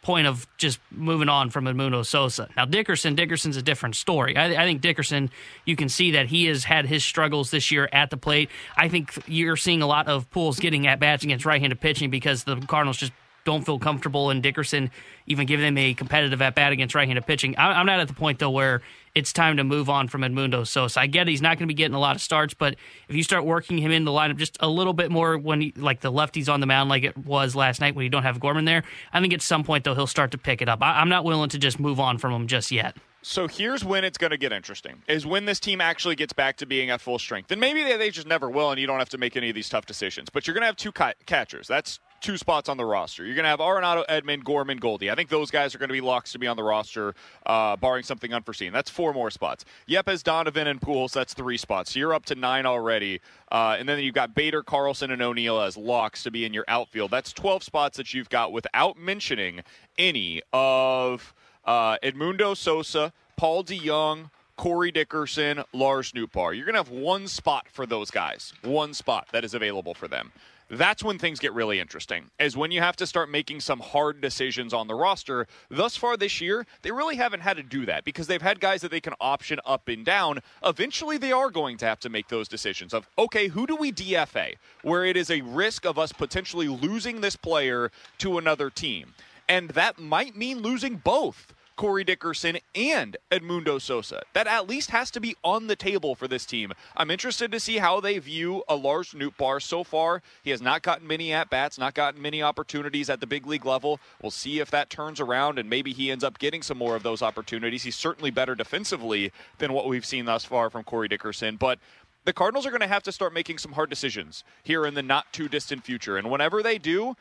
point of just moving on from Edmundo Sosa. Now Dickerson, Dickerson's a different story. I, I think Dickerson, you can see that he has had his struggles this year at the plate. I think you're seeing a lot of Pujols getting at bats against right-handed pitching because the Cardinals just don't feel comfortable in Dickerson even giving them a competitive at bat against right-handed pitching. I, I'm not at the point though where it's time to move on from Edmundo Sosa. I get he's not going to be getting a lot of starts, but if you start working him in the lineup just a little bit more when he, like the lefties on the mound like it was last night when you don't have Gorman there, I think at some point though he'll start to pick it up. I, I'm not willing to just move on from him just yet. So here's when it's going to get interesting: is when this team actually gets back to being at full strength. And maybe they, they just never will, and you don't have to make any of these tough decisions. But you're going to have two ca- catchers. That's two spots on the roster. You're going to have Arenado, Edman, Gorman, Goldie. I think those guys are going to be locks to be on the roster, uh, barring something unforeseen. That's four more spots. Yepez, Donovan, and Pujols. That's three spots. So you're up to nine already. Uh, and then you've got Bader, Carlson, and O'Neill as locks to be in your outfield. That's 12 spots that you've got without mentioning any of uh, Edmundo Sosa, Paul DeJong, Corey Dickerson, Lars Nootbaar. You're going to have one spot for those guys, one spot that is available for them. That's when things get really interesting, is when you have to start making some hard decisions on the roster. Thus far this year, they really haven't had to do that because they've had guys that they can option up and down. Eventually, they are going to have to make those decisions of, okay, who do we DFA? Where it is a risk of us potentially losing this player to another team. And that might mean losing both. Corey Dickerson and Edmundo Sosa. That at least has to be on the table for this team. I'm interested to see how they view a Lars Nootbaar so far. He has not gotten many at bats, not gotten many opportunities at the big league level. We'll see if that turns around and maybe he ends up getting some more of those opportunities. He's certainly better defensively than what we've seen thus far from Corey Dickerson, but the Cardinals are going to have to start making some hard decisions here in the not too distant future. And whenever they do,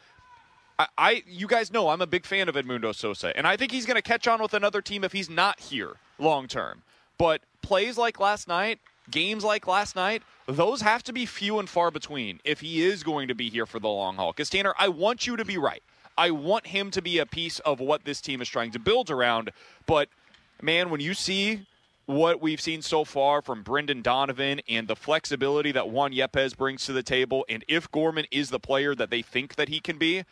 I, I, you guys know I'm a big fan of Edmundo Sosa, and I think he's going to catch on with another team if he's not here long term. But plays like last night, games like last night, those have to be few and far between if he is going to be here for the long haul. Because Tanner, I want you to be right. I want him to be a piece of what this team is trying to build around. But man, when you see what we've seen so far from Brendan Donovan and the flexibility that Juan Yepez brings to the table, and if Gorman is the player that they think that he can be,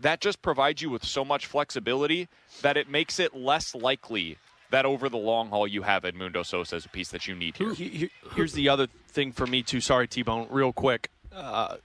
that just provides you with so much flexibility that it makes it less likely that over the long haul you have Edmundo Sosa as a piece that you need here. He- he- Here's the other thing for me too. Sorry, T Bone, real quick. Uh,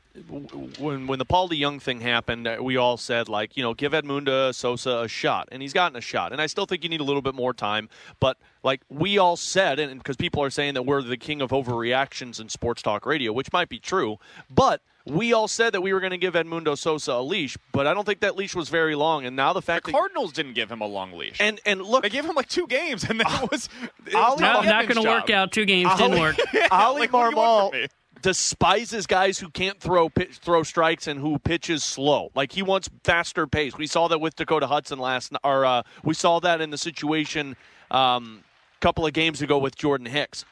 when when the Paul DeJong thing happened, uh, we all said like, you know, give Edmundo Sosa a shot, and he's gotten a shot. And I still think you need a little bit more time. But like we all said, and because people are saying that we're the king of overreactions in sports talk radio, which might be true, but we all said that we were going to give Edmundo Sosa a leash, but I don't think that leash was very long. And now the fact that The that Cardinals didn't give him a long leash. and and look, they gave him like two games, and then it was, it was Ollie- Not, not going to work out. Two games didn't work. Ali like, what do you want from Marmol despises guys who can't throw pitch, throw strikes and who pitches slow. Like he wants faster pace. We saw that with Dakota Hudson last, n- or uh, we saw that in the situation um, a couple of games ago with Jordan Hicks.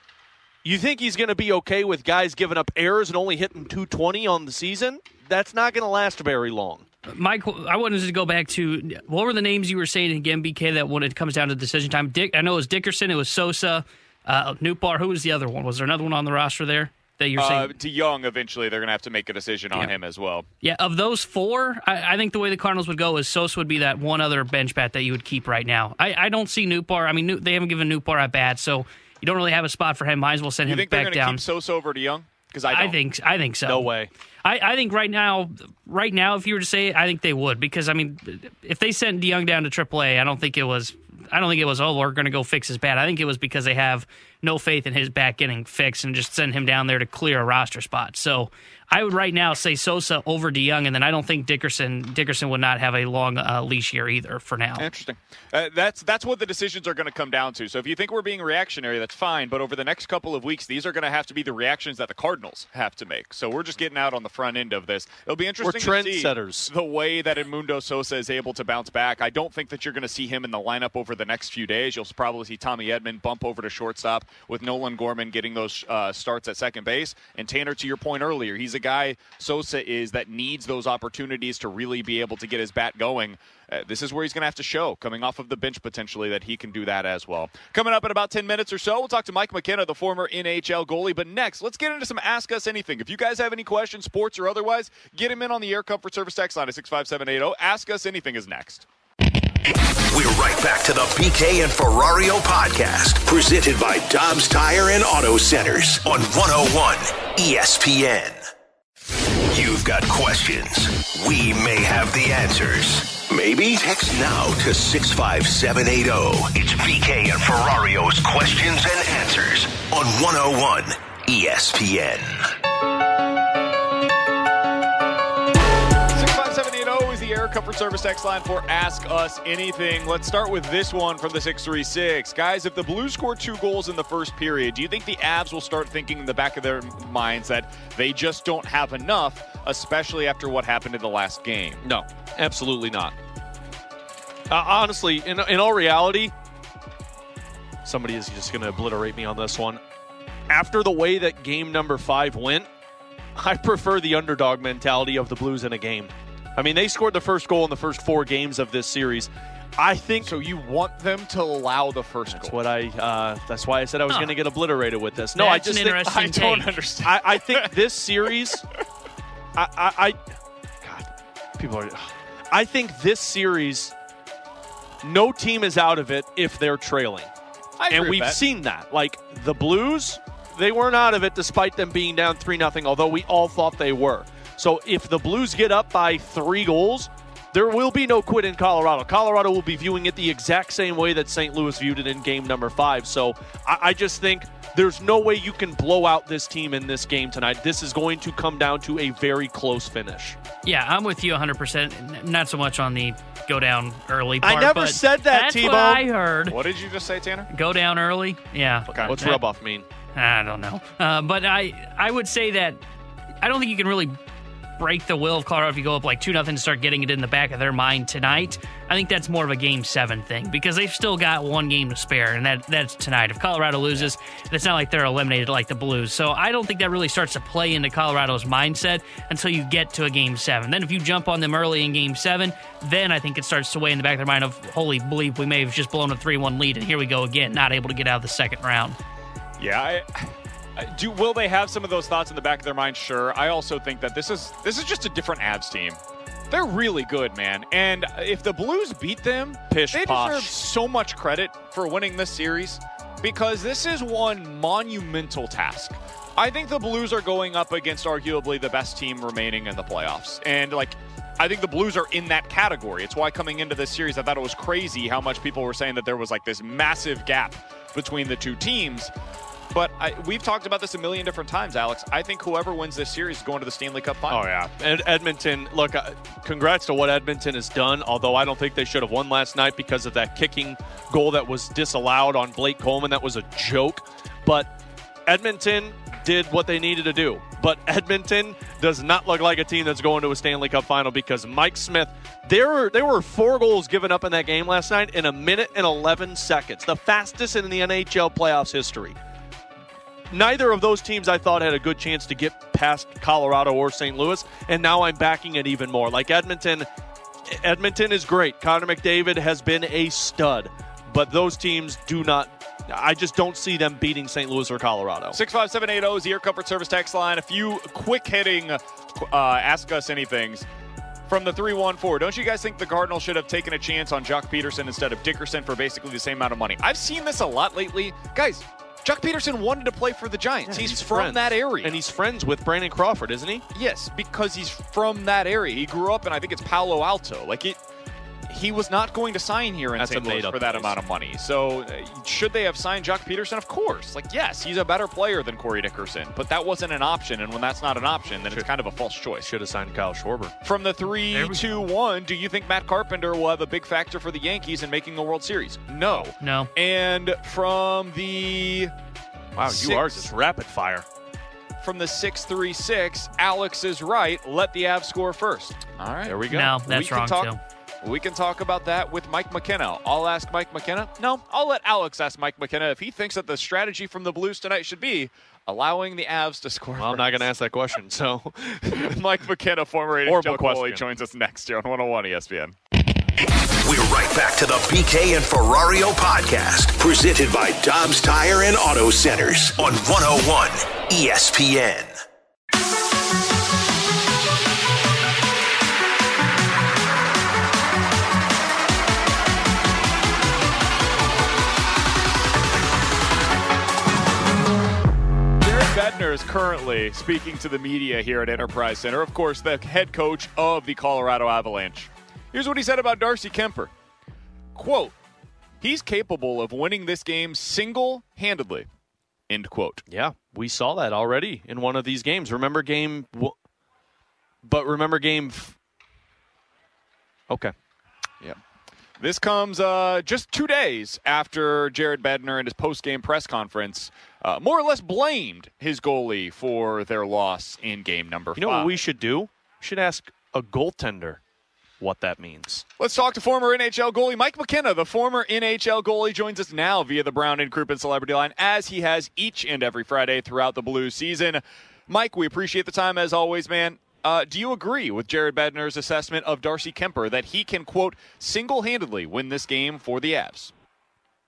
You think he's going to be okay with guys giving up errors and only hitting 220 on the season? That's not going to last very long. Mike, I wanted to go back to what were the names you were saying again, BK, that when it comes down to decision time? Dick, I know it was Dickerson, it was Sosa, uh, Nootbaar. Who was the other one? Was there another one on the roster there that you're Uh, saying? to Young, eventually they're going to have to make a decision on Yeah. him as well. Yeah, of those four, I, I think the way the Cardinals would go is Sosa would be that one other bench bat that you would keep right now. I, I don't see Nootbaar. I mean, New, they haven't given Nootbaar at bat, so you don't really have a spot for him. Might as well send You him think they're back going to down. keep Sosa over to Young? Because I. I think I think so. No way. I, I think right now, right now, if you were to say it, I think they would because I mean, if they sent DeJong down to AAA, I don't think it was. I don't think it was. Oh, we're going to go fix his bat. I think it was because they have no faith in his bat getting fixed and just send him down there to clear a roster spot. So I would right now say Sosa over DeJong, and then I don't think Dickerson Dickerson would not have a long uh, leash here either for now. Interesting. Uh, that's that's what the decisions are going to come down to. So if you think we're being reactionary, that's fine. But over the next couple of weeks, these are going to have to be the reactions that the Cardinals have to make. So we're just getting out on the front end of this. It'll be interesting We're to see trendsetters. the way that Edmundo Sosa is able to bounce back. I don't think that you're going to see him in the lineup over the next few days. You'll probably see Tommy Edman bump over to shortstop with Nolan Gorman getting those uh, starts at second base. And Tanner, to your point earlier, he's a guy Sosa is that needs those opportunities to really be able to get his bat going. Uh, this is where he's going to have to show, coming off of the bench potentially, that he can do that as well. Coming up in about 10 minutes or so, we'll talk to Mike McKenna, the former NHL goalie. But next, let's get into some Ask Us Anything. If you guys have any questions, sports or otherwise, get him in on the Air Comfort Service text line at 65780. Ask Us Anything is next. We're right back to the BK and Ferrario podcast, presented by Dobbs Tire and Auto Centers on 101 ESPN. You've got questions. We may have the answers. Maybe text now to 65780. It's BK and Ferrario's questions and answers on 101 ESPN. Comfort Service text line for Ask Us Anything. Let's start with this one from the 636. Guys, if the Blues score two goals in the first period, do you think the Avs will start thinking in the back of their minds that they just don't have enough, especially after what happened in the last game? No, absolutely not. Uh, honestly, in, in all reality, somebody is just going to obliterate me on this one. After the way that game number five went, I prefer the underdog mentality of the Blues in a game. I mean, they scored the first goal in the first four games of this series. I think so. You want them to allow the first that's goal? what I. Uh, that's why I said I was Huh. going to get obliterated with this. No, That's I just an think, interesting I don't take. understand. I, I think this series, I, I, I God, people are. I think this series, no team is out of it if they're trailing, I agree and we've that. seen that. Like the Blues, they weren't out of it despite them being down three nothing. Although we all thought they were. So if the Blues get up by three goals, there will be no quit in Colorado. Colorado will be viewing it the exact same way that St. Louis viewed it in game number five. So I, I just think there's no way you can blow out this team in this game tonight. This is going to come down to a very close finish. Yeah, I'm with you 100%. Not so much on the go down early I never but said that, That's T-Bone. what I heard. What did you just say, Tanner? Go down early? Yeah. Okay. What's That- rub off mean? I don't know. Uh, but I I would say that I don't think you can really break the will of Colorado if you go up like 2 nothing to start getting it in the back of their mind tonight. I think that's more of a game 7 thing because they've still got one game to spare and that that's tonight. If Colorado loses, it's not like they're eliminated like the Blues. So I don't think that really starts to play into Colorado's mindset until you get to a game 7. Then if you jump on them early in game 7, then I think it starts to weigh in the back of their mind of holy bleep, we may have just blown a 3-1 lead and here we go again, not able to get out of the second round. Yeah, I, do. Will they have some of those thoughts in the back of their mind? Sure. I also think that this is this is just a different Avs team. They're really good, man. And if the Blues beat them, Pish they posh. deserve so much credit for winning this series because this is one monumental task. I think the Blues are going up against arguably the best team remaining in the playoffs. And like I think the Blues are in that category. It's why coming into this series I thought it was crazy how much people were saying that there was like this massive gap between the two teams. But I, we've talked about this a million different times, Alex. I think whoever wins this series is going to the Stanley Cup final. Oh yeah, and Edmonton. Look, uh, congrats to what Edmonton has done. Although I don't think they should have won last night because of that kicking goal that was disallowed on Blake Coleman. That was a joke. But Edmonton did what they needed to do. But Edmonton does not look like a team that's going to a Stanley Cup final because Mike Smith. There were there were four goals given up in that game last night in a minute and 11 seconds, the fastest in the NHL playoffs history neither of those teams I thought had a good chance to get past Colorado or St. Louis, and now I'm backing it even more. Like Edmonton, Edmonton is great. Connor McDavid has been a stud, but those teams do not. I just don't see them beating St. Louis or Colorado. 65780 is the Air Comfort Service text line. A few quick hitting uh, ask us anythings. From the 314, don't you guys think the Cardinals should have taken a chance on Joc Pederson instead of Dickerson for basically the same amount of money? I've seen this a lot lately. Guys, Joc Pederson wanted to play for the Giants. Yeah, he's, from friends. that area. and he's friends with Brandon Crawford, isn't he? Yes, because he's from that area. He grew up in, I think it's Palo Alto. Like it, he was not going to sign here in That's St. Louis for that place. amount of money. So, uh, should they have signed Joc Pederson? Of course. Like, yes, he's a better player than Corey Dickerson, but that wasn't an option. And when that's not an option, then it's kind of a false choice. Should have signed Kyle Schwarber. From the 3 2 1, do you think Matt Carpenter will have a big factor for the Yankees in making the World Series? No. No. And from the Wow, you are just rapid fire. from the 636, Alex is right. Let the Avs score first. All right. There we go. No, that's can wrong talk- too. We can talk about that with Mike McKenna. I'll ask Mike McKenna. No, I'll let Alex ask Mike McKenna if he thinks that the strategy from the Blues tonight should be allowing the Avs to score. Well, I'm not going to ask that question. So, Mike McKenna, former NHL Horrible goalie, question. joins us next here on 101 ESPN. We're right back to the BK and Ferrario podcast, presented by Dobbs Tire and Auto Centers on 101 ESPN. Bednar is currently speaking to the media here at Enterprise Center. Of course, the head coach of the Colorado Avalanche. Here's what he said about Darcy Kuemper. Quote, he's capable of winning this game single-handedly. End quote. yeah, we saw that already in one of these games. Remember game. w- But remember game. F- okay. Yeah. This comes uh, just two days after Jared Bednar in his post-game press conference uh, more or less blamed his goalie for their loss in game number You know what we should do? We should ask a goaltender what that means. Let's talk to former NHL goalie Mike McKenna. The former NHL goalie joins us now via the Brown and Crouppen Celebrity Line, as he has each and every Friday throughout the Blues season. Mike, we appreciate the time as always, man. Uh, do you agree with Jared Bednar's assessment of Darcy Kuemper that he can, quote, single handedly win this game for the Avs?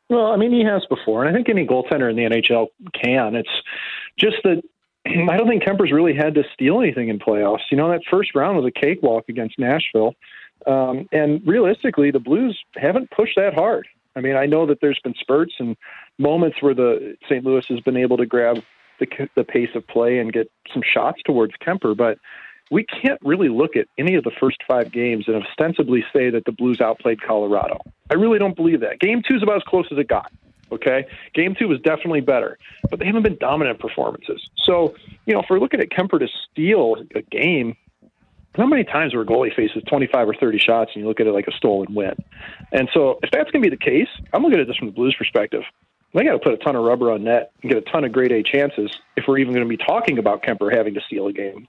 Well, I mean, he has before, and I think any goaltender in the NHL can. It's just that I don't think Kuemper's really had to steal anything in playoffs. You know, that first round was a cakewalk against Nashville. Um, and realistically, the Blues haven't pushed that hard. I mean, I know that there's been spurts and moments where the St. Louis has been able to grab the, the pace of play and get some shots towards Kuemper, but we can't really look at any of the first five games and ostensibly say that the Blues outplayed Colorado. I really don't believe that. Game two is about as close as it got. Okay, game two was definitely better, but they haven't been dominant performances. So, you know, if we're looking at Kuemper to steal a game, how many times where a goalie faces 25 or 30 shots and you look at it like a stolen win? And so, if that's going to be the case, I'm looking at this from the Blues perspective. They got to put a ton of rubber on net and get a ton of grade A chances if we're even going to be talking about Kuemper having to steal a game.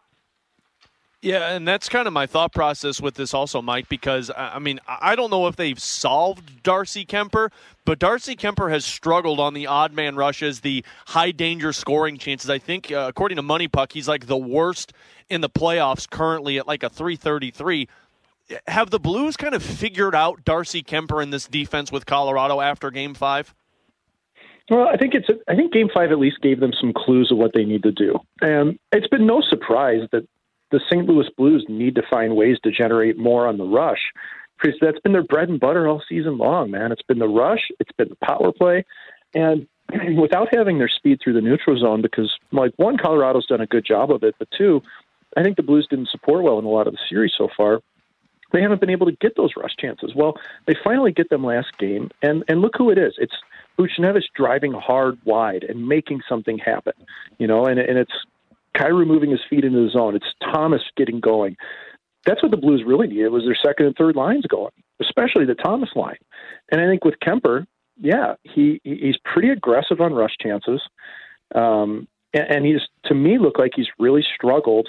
Yeah, and that's kind of my thought process with this also, Mike, because I mean, I don't know if they've solved Darcy Kuemper, but Darcy Kuemper has struggled on the odd man rushes, the high danger scoring chances. I think, uh, according to Money Puck, he's like the worst in the playoffs currently at like a 333. Have the Blues kind of figured out Darcy Kuemper in this defense with Colorado after game five? Well, I think it's. I think Game Five at least gave them some clues of what they need to do, and it's been no surprise that the St. Louis Blues need to find ways to generate more on the rush because that's been their bread and butter all season long, man. It's been the rush, it's been the power play, and without having their speed through the neutral zone, because like one, Colorado's done a good job of it, but two, I think the Blues didn't support well in a lot of the series so far. They haven't been able to get those rush chances. Well, they finally get them last game, and and look who it is. It's Buchnevich driving hard wide and making something happen, you know, and and it's Kyrou moving his feet into the zone. It's Thomas getting going. That's what the Blues really needed was their second and third lines going, especially the Thomas line. And I think with Kuemper, yeah, he he's pretty aggressive on rush chances, um, and, and he's to me looked like he's really struggled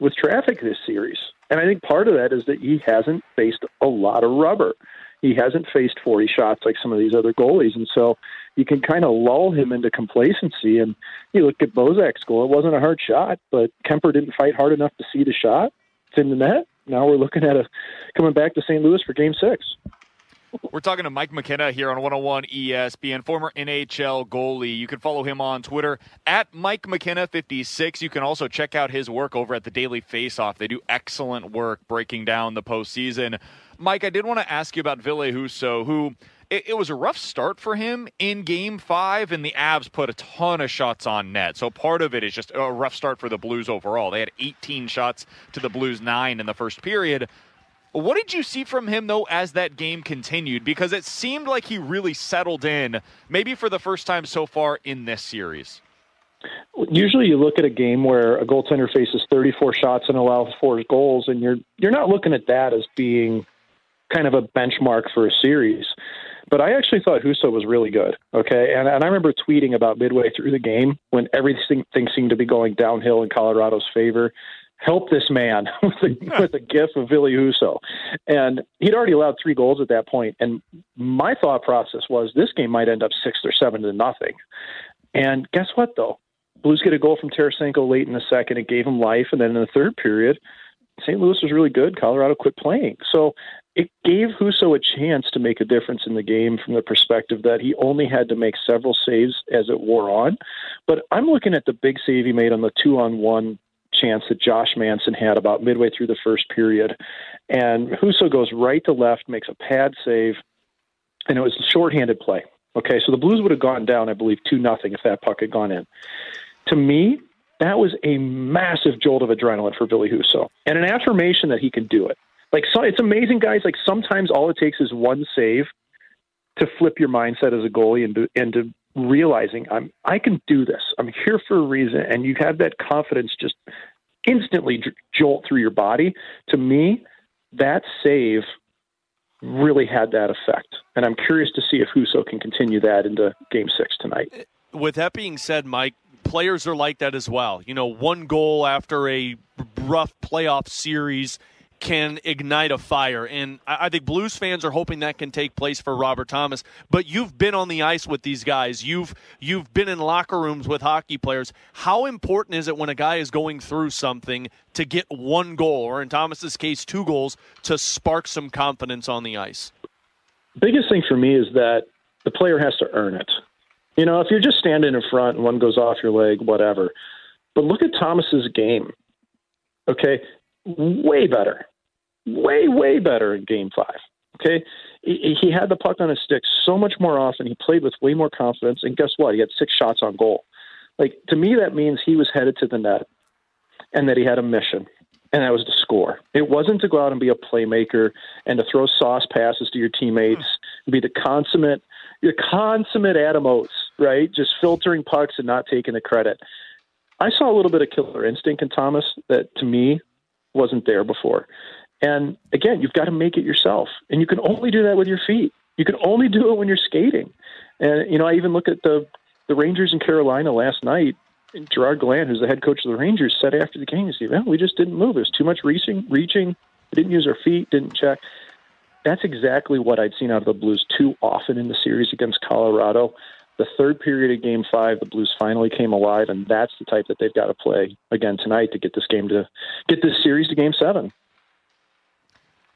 with traffic this series. And I think part of that is that he hasn't faced a lot of rubber. He hasn't faced 40 shots like some of these other goalies, and so you can kind of lull him into complacency. And you look at Bozak's goal; it wasn't a hard shot, but Kuemper didn't fight hard enough to see the shot. It's in the net. Now we're looking at a coming back to St. Louis for Game Six. We're talking to Mike McKenna here on 101 ESPN, former NHL goalie. You can follow him on Twitter at Mike McKenna56. You can also check out his work over at the Daily Faceoff. They do excellent work breaking down the postseason. Mike, I did want to ask you about Ville Husso, who it, it, was a rough start for him in game five, and the Avs put a ton of shots on net. So part of it is just a rough start for the Blues overall. They had 18 shots to the Blues, nine in the first period. What did you see from him, though, as that game continued? Because it seemed like he really settled in, maybe for the first time so far in this series. Usually, you look at a game where a goaltender faces 34 shots and allows four goals, and you're you're not looking at that as being kind of a benchmark for a series. But I actually thought Husso was really good. Okay, and and I remember tweeting about midway through the game when everything seemed to be going downhill in Colorado's favor. Help this man with a with a gif of Ville Husso. and he'd already allowed three goals at that point. And my thought process was this game might end up six or seven to nothing. And guess what though? Blues get a goal from Tarasenko late in the second. It gave him life, and then in the third period, St. Louis was really good. Colorado quit playing. So it gave Husso a chance to make a difference in the game from the perspective that he only had to make several saves as it wore on. But I'm looking at the big save he made on the two on one chance that Josh Manson had about midway through the first period. And Husso goes right to left, makes a pad save, and it was a shorthanded play. Okay, so the Blues would have gone down, I believe, 2 nothing if that puck had gone in. To me, that was a massive jolt of adrenaline for Ville Husso and an affirmation that he can do it. Like so, it's amazing, guys. Like sometimes all it takes is one save to flip your mindset as a goalie and and to realizing I'm I can do this. I'm here for a reason, and you have that confidence just instantly jolt through your body. To me, that save really had that effect, and I'm curious to see if Husso can continue that into Game Six tonight. With that being said, Mike, players are like that as well. You know, one goal after a rough playoff series can ignite a fire. And I think Blues fans are hoping that can take place for Robert Thomas. But you've been on the ice with these guys. You've you've been in locker rooms with hockey players. How important is it when a guy is going through something to get one goal, or in Thomas's case, two goals, to spark some confidence on the ice? Biggest thing for me is that the player has to earn it. You know, if you're just standing in front and one goes off your leg, whatever But look at Thomas's game. Okay, way better, way way better in Game Five. Okay, he, he had the puck on his stick so much more often. He played with way more confidence, and guess what? He had six shots on goal. Like to me, that means he was headed to the net, and that he had a mission, and that was to score. It wasn't to go out and be a playmaker and to throw sauce passes to your teammates, be the consummate, your consummate Adam Oates, right? Just filtering pucks and not taking the credit. I saw a little bit of killer instinct in Thomas that to me wasn't there before. And again, you've got to make it yourself. And you can only do that with your feet. You can only do it when you're skating. And, you know, I even look at the, the Rangers in Carolina last night. And Gerard Gallant, who's the head coach of the Rangers, said after the game, he said, well, we just didn't move. There's too much reaching, reaching. We didn't use our feet, didn't check. That's exactly what I'd seen out of the Blues too often in the series against Colorado. The third period of Game Five, the Blues finally came alive, and that's the type that they've got to play again tonight to get this game to get this series to Game Seven.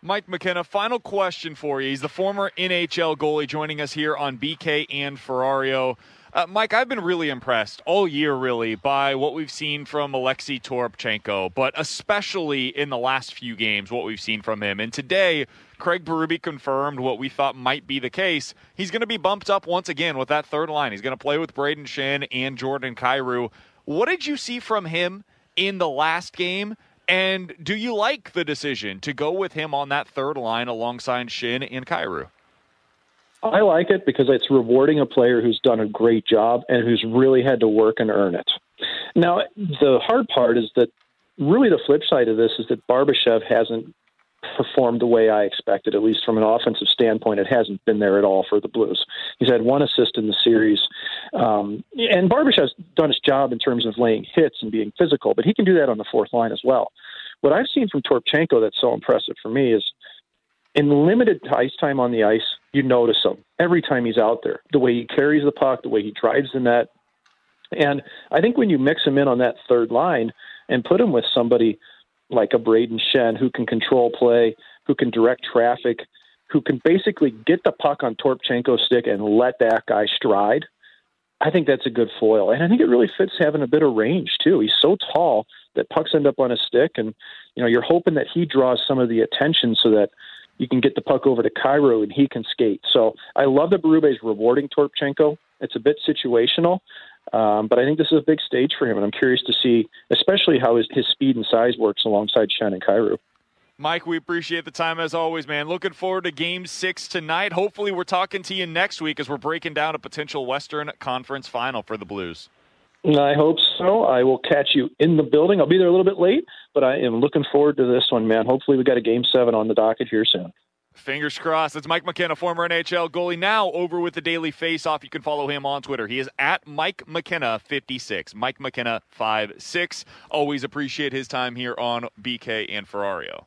Mike McKenna, final question for you. He's the former NHL goalie joining us here on BK and Ferrario. Uh, Mike, I've been really impressed all year, really, by what we've seen from Alexei Toropchenko, but especially in the last few games, what we've seen from him. And today, Craig Berube confirmed what we thought might be the case. He's going to be bumped up once again with that third line. He's going to play with Brayden Schenn and Jordan Kyrou. What did you see from him in the last game? And do you like the decision to go with him on that third line alongside Schenn and Kyrou? I like it because it's rewarding a player who's done a great job and who's really had to work and earn it. Now, the hard part is that really the flip side of this is that Barbashev hasn't performed the way I expected, at least from an offensive standpoint. It hasn't been there at all for the Blues. He's had one assist in the series. Um, and Barbashev's done his job in terms of laying hits and being physical, but he can do that on the fourth line as well. What I've seen from Toropchenko that's so impressive for me is in limited ice time on the ice, you notice him every time he's out there. The way he carries the puck, the way he drives the net. And I think when you mix him in on that third line and put him with somebody like a Brayden Schenn who can control play, who can direct traffic, who can basically get the puck on Toropchenko's stick and let that guy stride, I think that's a good foil. And I think it really fits having a bit of range too. He's so tall that pucks end up on his stick and you know, you're hoping that he draws some of the attention so that you can get the puck over to Kyrou and he can skate. So I love that Berube is rewarding Toropchenko. It's a bit situational, um, but I think this is a big stage for him, and I'm curious to see, especially how his, his speed and size works alongside and Kyrou. Mike, we appreciate the time as always, man. Looking forward to game six tonight. Hopefully, we're talking to you next week as we're breaking down a potential Western Conference final for the Blues. I hope so. I will catch you in the building. I'll be there a little bit late, but I am looking forward to this one, man. Hopefully, we got a game seven on the docket here soon. Fingers crossed. It's Mike McKenna, former NHL goalie, now over with the Daily Faceoff. You can follow him on Twitter. He is at Mike McKenna 56. Mike McKenna 56. Always appreciate his time here on BK and Ferrario.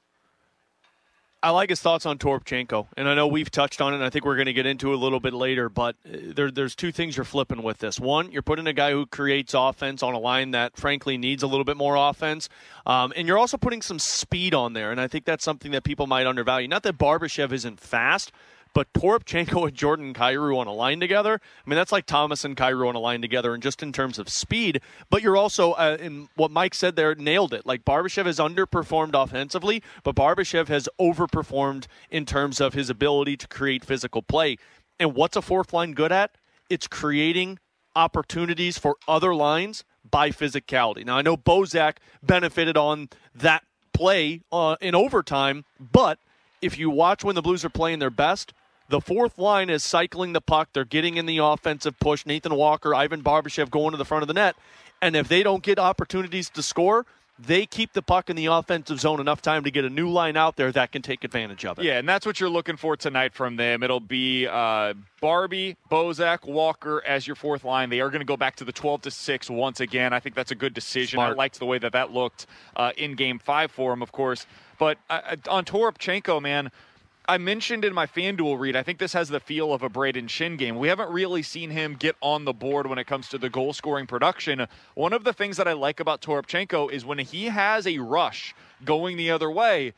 I like his thoughts on Toropchenko, and I know we've touched on it, and I think we're going to get into it a little bit later. But uh, there, there's two things you're flipping with this. One, you're putting a guy who creates offense on a line that, frankly, needs a little bit more offense, um, and you're also putting some speed on there, and I think that's something that people might undervalue. Not that Barbashev isn't fast, but Toropchenko and Jordan Kyrou on a line together, I mean, that's like Thomas and Kyrou on a line together, and just in terms of speed. But you're also, uh, in what Mike said there, nailed it. Like Barbashev has underperformed offensively, but Barbashev has overperformed in terms of his ability to create physical play. And what's a fourth line good at? It's creating opportunities for other lines by physicality. Now, I know Bozak benefited on that play uh, in overtime, but if you watch when the Blues are playing their best, the fourth line is cycling the puck. They're getting in the offensive push. Nathan Walker, Ivan Barbashev going to the front of the net. And if they don't get opportunities to score, they keep the puck in the offensive zone enough time to get a new line out there that can take advantage of it. Yeah, and that's what you're looking for tonight from them. It'll be uh, Barbie, Bozak, Walker as your fourth line. They are going to go back to the 12 to 6 once again. I think that's a good decision. Smart. I liked the way that that looked uh, in game five for him, of course. But uh, on Toropchenko, man, I mentioned in my FanDuel read, I think this has the feel of a Brayden Schenn game. We haven't really seen him get on the board when it comes to the goal scoring production. One of the things that I like about Toropchenko is when he has a rush going the other way,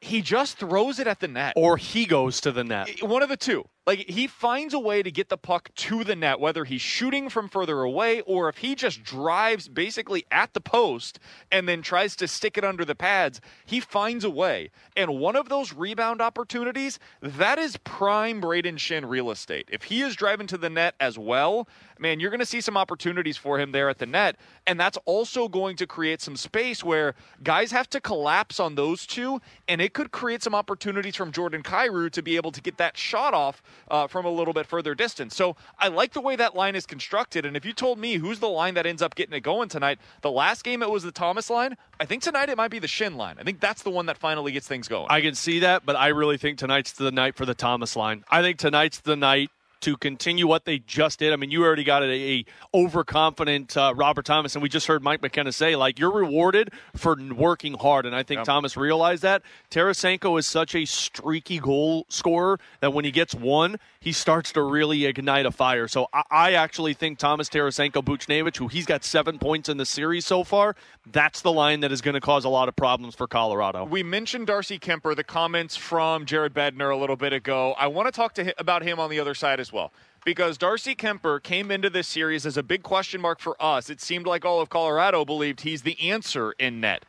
he just throws it at the net. Or he goes to the net. One of the two. Like he finds a way to get the puck to the net, whether he's shooting from further away or if he just drives basically at the post and then tries to stick it under the pads. He finds a way. And one of those rebound opportunities, that is prime Brayden Schenn real estate. If he is driving to the net as well, man, you're going to see some opportunities for him there at the net. And that's also going to create some space where guys have to collapse on those two, and it could create some opportunities from Jordan Kyrou to be able to get that shot off uh, from a little bit further distance. So I like the way that line is constructed. And if you told me who's the line that ends up getting it going tonight, the last game it was the Thomas line. I think tonight it might be the Schenn line. I think that's the one that finally gets things going. I can see that, but I really think tonight's the night for the Thomas line. I think tonight's the night to continue what they just did. I mean, you already got a, a overconfident uh, Robert Thomas, and we just heard Mike McKenna say, like, you're rewarded for working hard, and I think Yep. Thomas realized that. Tarasenko is such a streaky goal scorer that when he gets one, he starts to really ignite a fire. So I, I actually think Thomas Tarasenko Buchnevich, who he's got seven points in the series so far, that's the line that is going to cause a lot of problems for Colorado. We mentioned Darcy Kuemper, the comments from Jared Bednar a little bit ago. I want to talk to him about him on the other side as well. Because Darcy Kuemper came into this series as a big question mark for us. It seemed like all of Colorado believed he's the answer in net.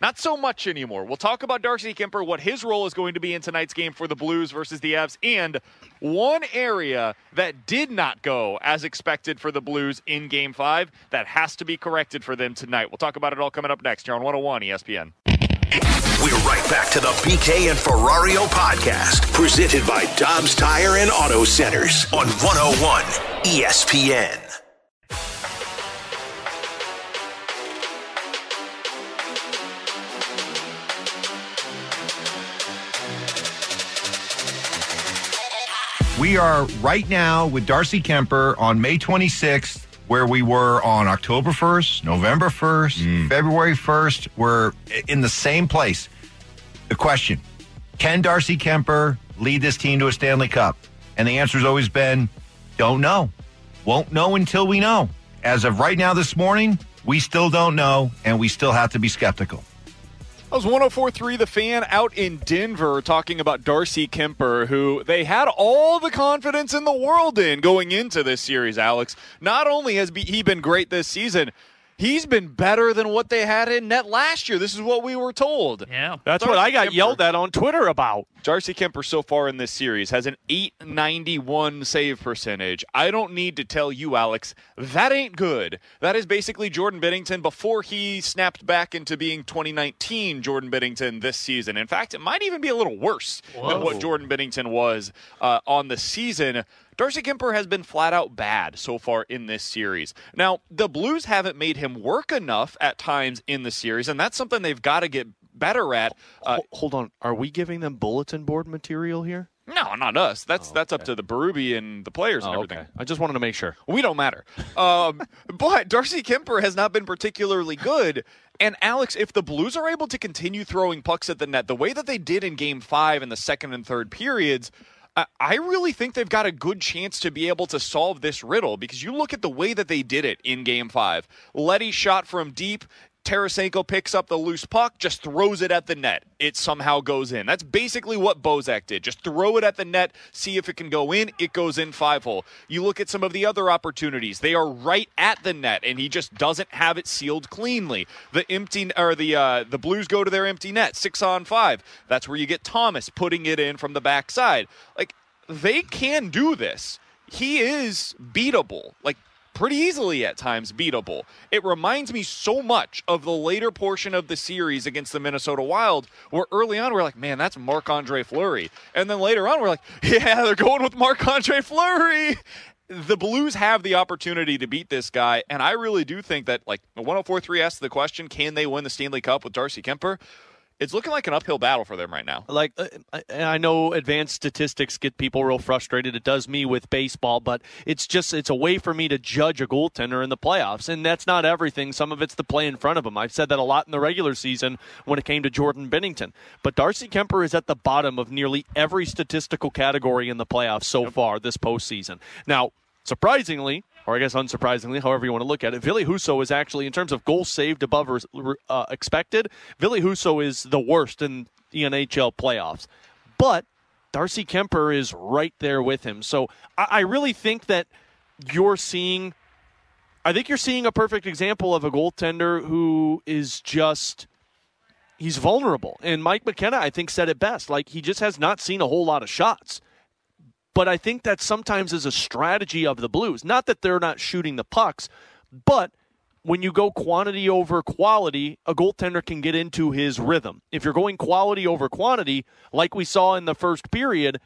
Not so much anymore. We'll talk about Darcy Kuemper, what his role is going to be in tonight's game for the Blues versus the Avs, and one area that did not go as expected for the Blues in game five that has to be corrected for them tonight. We'll talk about it all coming up next here on 101 ESPN. We're right back to the BK and Ferrario podcast, presented by Dobbs Tire and Auto Centers on 101 ESPN. We are right now with Darcy Kuemper on May 26th, where we were on October 1st, November 1st, hmm. February 1st. We're in the same place. The question Can Darcy Kuemper lead this team to a Stanley Cup? And the answer has always been don't know. Won't know until we know. As of right now this morning, we still don't know, and we still have to be skeptical. That was 1043 The Fan out in Denver talking about Darcy Kuemper, who they had all the confidence in the world in going into this series, Alex. Not only has he been great this season, he's been better than what they had in net last year. This is what we were told. Yeah. That's what I got yelled at on Twitter about. Darcy Kuemper so far in this series has an 891 save percentage. I don't need to tell you, Alex, that ain't good. That is basically Jordan Binnington before he snapped back into being 2019 Jordan Binnington this season. In fact, it might even be a little worse than what Jordan Binnington was uh, on the season. Darcy Kuemper has been flat out bad so far in this series. Now, the Blues haven't made him work enough at times in the series, and that's something they've got to get better at. Uh, Hold on. Are we giving them bulletin board material here? no, not us. That's that's up to the Berube and the players and Oh, everything. okay. I just wanted to make sure. We don't matter. Um, but Darcy Kuemper has not been particularly good. And Alex, if the Blues are able to continue throwing pucks at the net the way that they did in Game Five in the second and third periods. I- really think they've got a good chance to be able to solve this riddle because you look at the way that they did it in Game Five. Leddy shot from deep. Tarasenko picks up the loose puck, just throws it at the net. It somehow goes in. That's basically what Bozak did. Just throw it at the net, see if it can go in. It goes in five hole. You look at some of the other opportunities; they are right at the net, and he just doesn't have it sealed cleanly. The empty or the uh, the Blues go to their empty net, six on five. That's where you get Thomas putting it in from the backside. Like they can do this. He is beatable. Like pretty easily at times beatable. It reminds me so much of the later portion of the series against the Minnesota Wild, where early on we're like, man, that's Marc Andre Fleury. And then later on we're like, yeah, they're going with Marc Andre Fleury. The Blues have the opportunity to beat this guy, and I really do think that, like, 1043 asked the question, can they win the Stanley Cup with Darcy Kuemper? It's looking like an uphill battle for them right now. Like, uh, I- know advanced statistics get people real frustrated. It does me with baseball, but it's just it's a way for me to judge a goaltender in the playoffs, and that's not everything. Some of it's the play in front of him. I've said that a lot in the regular season when it came to Jordan Binnington. But Darcy Kuemper is at the bottom of nearly every statistical category in the playoffs so far this postseason. Now, surprisingly, or I guess unsurprisingly, however you want to look at it, Ville Husso is actually, in terms of goals saved above uh, expected, Ville Husso is the worst in the NHL playoffs. But Darcy Kuemper is right there with him. So I, I really think that you're seeing. I think you're seeing a perfect example of a goaltender who is just he's vulnerable. And Mike McKenna, I think, said it best. Like he just has not seen a whole lot of shots. But I think that sometimes is a strategy of the Blues. Not that they're not shooting the pucks, but when you go quantity over quality, a goaltender can get into his rhythm. If you're going quality over quantity, like we saw in the first period,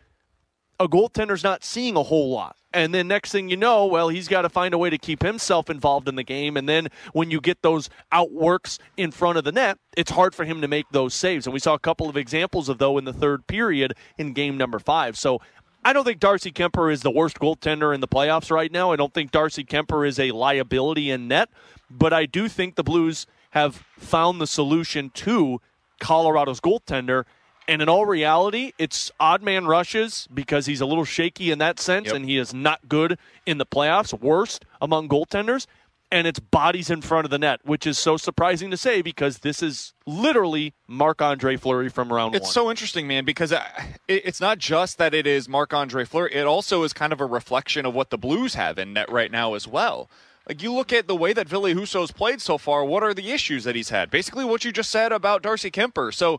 a goaltender's not seeing a whole lot. And then next thing you know, well, he's got to find a way to keep himself involved in the game. And then when you get those outworks in front of the net, it's hard for him to make those saves. And we saw a couple of examples of though in the third period in game number five. So I don't think Darcy Kuemper is the worst goaltender in the playoffs right now. I don't think Darcy Kuemper is a liability in net, but I do think the Blues have found the solution to Colorado's goaltender. And in all reality, it's odd man rushes because he's a little shaky in that sense, and he is not good in the playoffs, worst among goaltenders. And it's bodies in front of the net, which is so surprising to say because this is literally Marc Andre Fleury from round It's one. It's so interesting, man, because uh, it's not just that it is Marc Andre Fleury, It also is kind of a reflection of what the Blues have in net right now as well. Like you look at the way that Ville Husso's played so far. What are the issues that he's had? Basically, what you just said about Darcy Kuemper. So,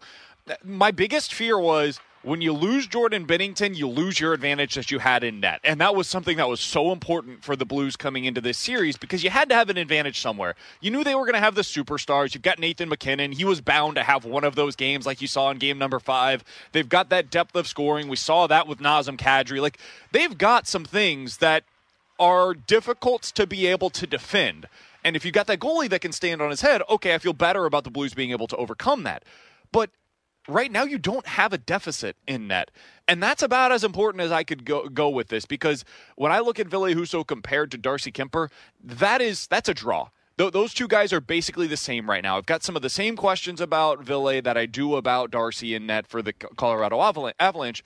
my biggest fear was when you lose Jordan Binnington, you lose your advantage that you had in net. And that was something that was so important for the Blues coming into this series because you had to have an advantage somewhere. You knew they were going to have the superstars. You've got Nathan MacKinnon. He was bound to have one of those games like you saw in game number five. They've got that depth of scoring. We saw that with Nazem Kadri. Like, they've got some things that are difficult to be able to defend. And if you got that goalie that can stand on his head, okay, I feel better about the Blues being able to overcome that. But right now you don't have a deficit in net. And that's about as important as I could go, go with this because when I look at Ville Husso compared to Darcy Kuemper, that is that's a draw. Th- those two guys are basically the same right now. I've got some of the same questions about Ville that I do about Darcy in net for the Colorado Avalanche.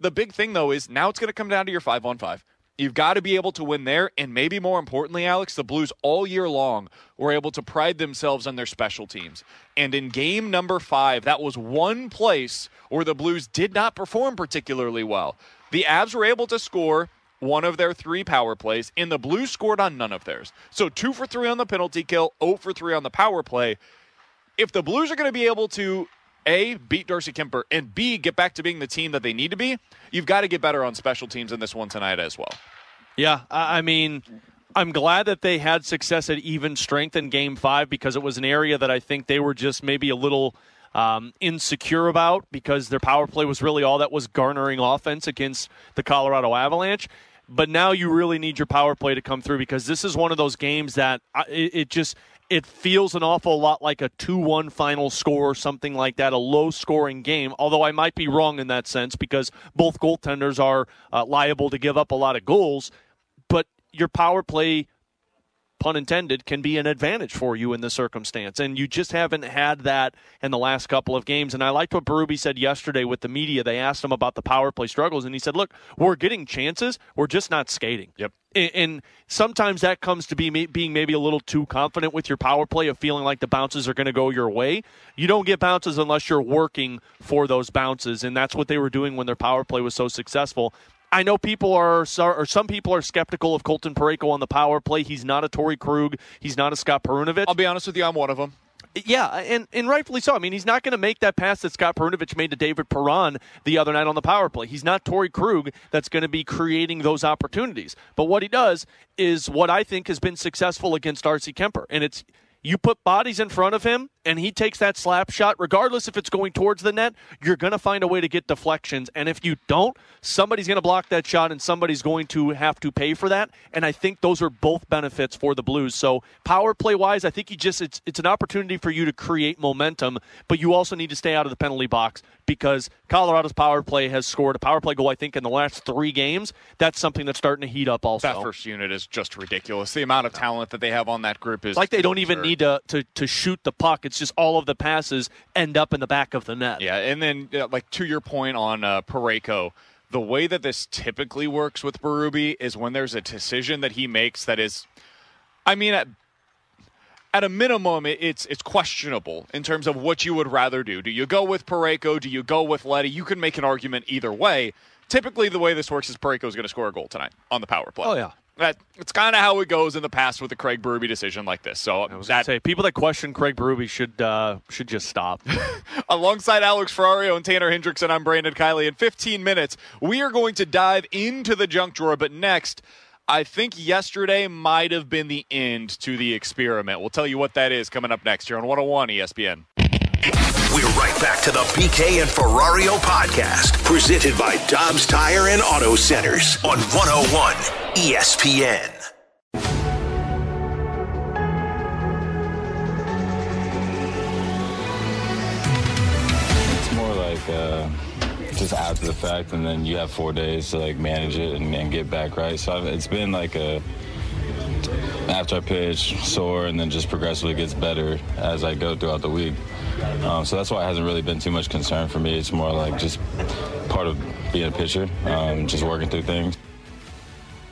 The big thing though is now it's going to come down to your 5 on 5. You've got to be able to win there. And maybe more importantly, Alex, the Blues all year long were able to pride themselves on their special teams. And in game number five, that was one place where the Blues did not perform particularly well. The Avs were able to score one of their three power plays, and the Blues scored on none of theirs. So two for three on the penalty kill, 0 for three on the power play. If the Blues are going to be able to a, beat Darcy Kuemper, and B, get back to being the team that they need to be, you've got to get better on special teams in this one tonight as well. Yeah, I mean, I'm glad that they had success at even strength in Game Five because it was an area that I think they were just maybe a little um, insecure about because their power play was really all that was garnering offense against the Colorado Avalanche. But now you really need your power play to come through because this is one of those games that it just it feels an awful lot like a 2-1 final score or something like that, a low scoring game. Although I might be wrong in that sense because both goaltenders are uh, liable to give up a lot of goals but your power play pun intended can be an advantage for you in this circumstance. And you just haven't had that in the last couple of games. And i liked what Berube said yesterday with the media. They asked him about the power play struggles and he said look we're getting chances. We're just not skating. Yep. And, and sometimes that comes to be being maybe a little too confident with your power play of feeling like the bounces are going to go your way. You don't get bounces unless you're working for those bounces and that's what they were doing when their power play was so successful I know people are, or some people are skeptical of Colton Parayko on the power play. He's not a Torey Krug. He's not a Scott Perunovich. I'll be honest with you, I'm one of them. Yeah, and, and rightfully so. I mean, he's not going to make that pass that Scott Perunovich made to David Perron the other night on the power play. He's not Torey Krug that's going to be creating those opportunities. But what he does is what I think has been successful against Darcy Kuemper, and it's you put bodies in front of him and he takes that slap shot, regardless if it's going towards the net, you're going to find a way to get deflections. And if you don't, somebody's going to block that shot and somebody's going to have to pay for that. And I think those are both benefits for the Blues. So power play wise, I think you just it's it's an opportunity for you to create momentum, but you also need to stay out of the penalty box because Colorado's power play has scored a power play goal, I think, in the last three games. That's something that's starting to heat up also. That first unit is just ridiculous. The amount of talent that they have on that group is like they don't even need to, to to shoot the puck. It's just all of the passes end up in the back of the net. Yeah, and then like to your point on uh, Parayko, the way that this typically works with Berube is when there's a decision that he makes that is, I mean, at, at a minimum, it's it's questionable in terms of what you would rather do. Do you go with Parayko? Do you go with Leddy? You can make an argument either way. Typically, the way this works is Parayko is going to score a goal tonight on the power play. Oh, yeah. That, it's kind of how it goes in the past with the Craig Berube decision like this. So gonna say people that question Craig Berube should uh, should just stop. Alongside Alex Ferrario and Tanner Hendrickson, I'm Brandon Kiley. In 15 minutes, we are going to dive into the junk drawer. But next, I think yesterday might have been the end to the experiment. We'll tell you what that is coming up next here on 101 ESPN. Right back to the BK and Ferrario podcast, presented by Dobbs Tire and Auto Centers on 101 ESPN. It's more like uh, just after the fact, and then you have four days to like manage it and, and get back right. So I've, it's been like a after I pitch sore, and then just progressively gets better as I go throughout the week. Um, so that's why it hasn't really been too much concern for me. It's more like just part of being a pitcher, um, just working through things.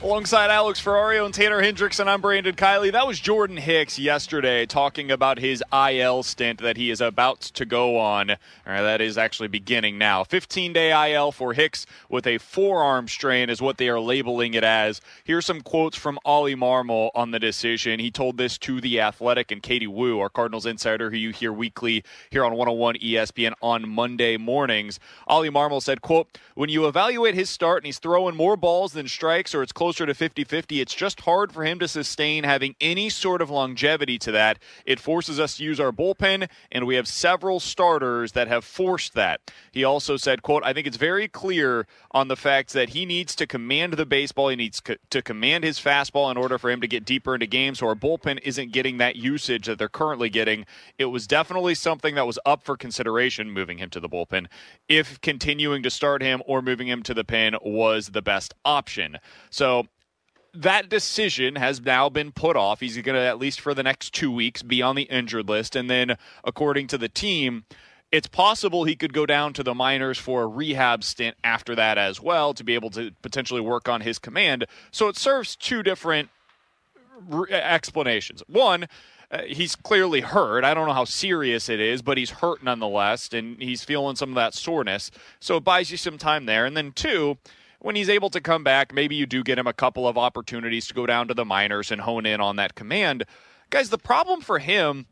Alongside Alex Ferrario and Tanner Hendrickson, I'm Brandon Kiley. That was Jordan Hicks yesterday talking about his IL stint that he is about to go on. Or that is actually beginning now. 15 day IL for Hicks with a forearm strain is what they are labeling it as. Here's some quotes from Ollie Marmol on the decision. He told this to The Athletic and Katie Woo, our Cardinals insider, who you hear weekly here on 101 ESPN on Monday mornings. Ollie Marmol said, quote, when you evaluate his start and he's throwing more balls than strikes or it's closer to 50-50, it's just hard for him to sustain having any sort of longevity to that. It forces us to use our bullpen, and we have several starters that have forced that. He also said, quote, I think it's very clear on the fact that he needs to command the baseball. He needs co- to command his fastball in order for him to get deeper into games. So our bullpen isn't getting that usage that they're currently getting. It was definitely something that was up for consideration moving him to the bullpen if continuing to start him or moving him to the pen was the best option. So that decision has now been put off. He's going to, at least for the next two weeks, be on the injured list. And then, according to the team, it's possible he could go down to the minors for a rehab stint after that as well to be able to potentially work on his command. So it serves two different re- explanations. One, uh, he's clearly hurt. I don't know how serious it is, but he's hurt nonetheless, and he's feeling some of that soreness. So it buys you some time there. And then two, when he's able to come back, maybe you do get him a couple of opportunities to go down to the minors and hone in on that command. Guys, the problem for him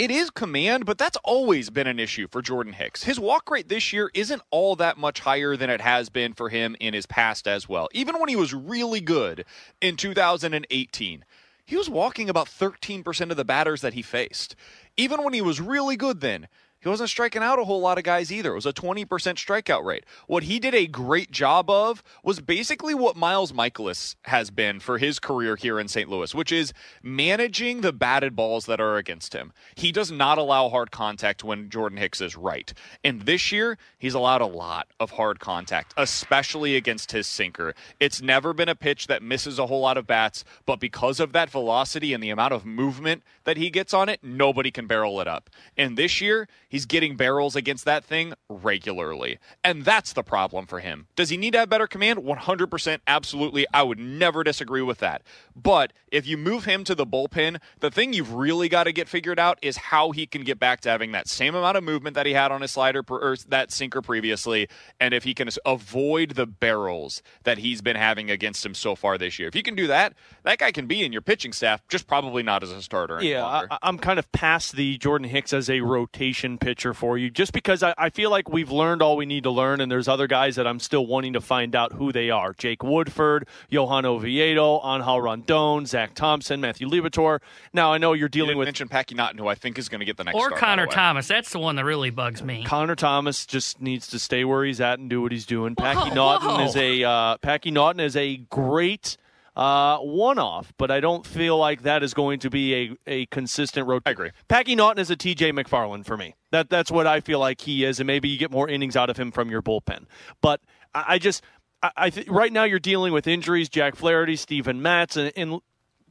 it is command, but that's always been an issue for Jordan Hicks. His walk rate this year isn't all that much higher than it has been for him in his past as well. Even when he was really good in 2018, he was walking about 13% of the batters that he faced. Even when he was really good then, he wasn't striking out a whole lot of guys either. It was a 20% strikeout rate. What he did a great job of was basically what Miles Mikolas has been for his career here in St. Louis, which is managing the batted balls that are against him. He does not allow hard contact when Jordan Hicks is right. And this year, he's allowed a lot of hard contact, especially against his sinker. It's never been a pitch that misses a whole lot of bats, but because of that velocity and the amount of movement that he gets on it, nobody can barrel it up. And this year, he's getting barrels against that thing regularly. And that's the problem for him. Does he need to have better command? 100% absolutely. I would never disagree with that. But if you move him to the bullpen, the thing you've really got to get figured out is how he can get back to having that same amount of movement that he had on his slider per, or that sinker previously, and if he can avoid the barrels that he's been having against him so far this year. If you can do that, that guy can be in your pitching staff, just probably not as a starter. Yeah. I, I'm kind of past the Jordan Hicks as a rotation pitcher for you, just because I, I feel like we've learned all we need to learn, and there's other guys that I'm still wanting to find out who they are. Jake Woodford, Johan Oviedo, Angel Rondon, Zach Thompson, Matthew Liberatore. Now I know you're You dealing didn't with mention Packy Naughton, who I think is going to get the next Or start, Connor. Thomas. That's the one that really bugs me. Connor Thomas just needs to stay where he's at and do what he's doing. Packy Whoa, Naughton whoa. is a uh, Packy Naughton is a great uh, one-off, but I don't feel like that is going to be a, a consistent road. I agree. Packy Naughton is a T.J. McFarland for me. That that's what I feel like he is, and maybe you get more innings out of him from your bullpen. But I, I just I, I th- right now you're dealing with injuries, Jack Flaherty, Stephen Matz, and, and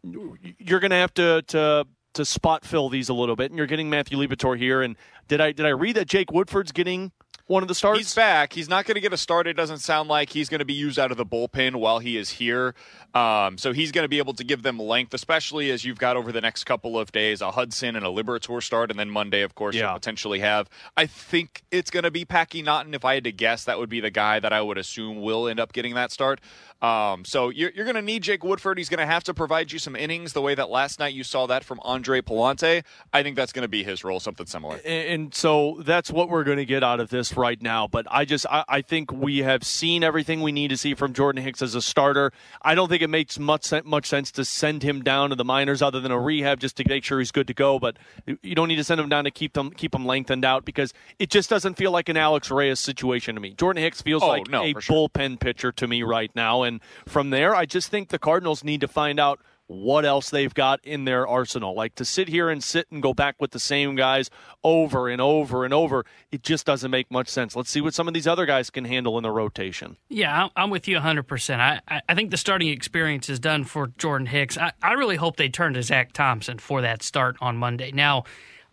you're going to have to to to spot fill these a little bit, and you're getting Matthew Liberatore here. And did I did I read that Jake Woodford's getting one of the starts? He's back. He's not going to get a start. It doesn't sound like he's going to be used out of the bullpen while he is here. Um, so he's going to be able to give them length, especially as you've got over the next couple of days a Hudson and a Liberatore start, and then Monday, of course, you'll potentially have. I think it's going to be Packy Naughton. If I had to guess, that would be the guy that I would assume will end up getting that start. Um, so you're, you're going to need Jake Woodford. He's going to have to provide you some innings the way that last night you saw that from Andre Pallante. I think that's going to be his role, something similar. And, and so that's what we're going to get out of this right now. But I just I, I think we have seen everything we need to see from Jordan Hicks as a starter. I don't think it makes much much sense to send him down to the minors other than a rehab just to make sure he's good to go. But you don't need to send him down to keep them keep him lengthened out because it just doesn't feel like an Alex Reyes situation to me. Jordan Hicks feels Oh, like no, a sure. bullpen pitcher to me right now, and from there, I just think the Cardinals need to find out what else they've got in their arsenal. Like to sit here and sit and go back with the same guys over and over and over, it just doesn't make much sense. Let's see what some of these other guys can handle in the rotation. Yeah, I'm- with you 100%. I, I- I think the starting experience is done for Jordan Hicks. I, I really hope they turn to Zach Thompson for that start on Monday. Now,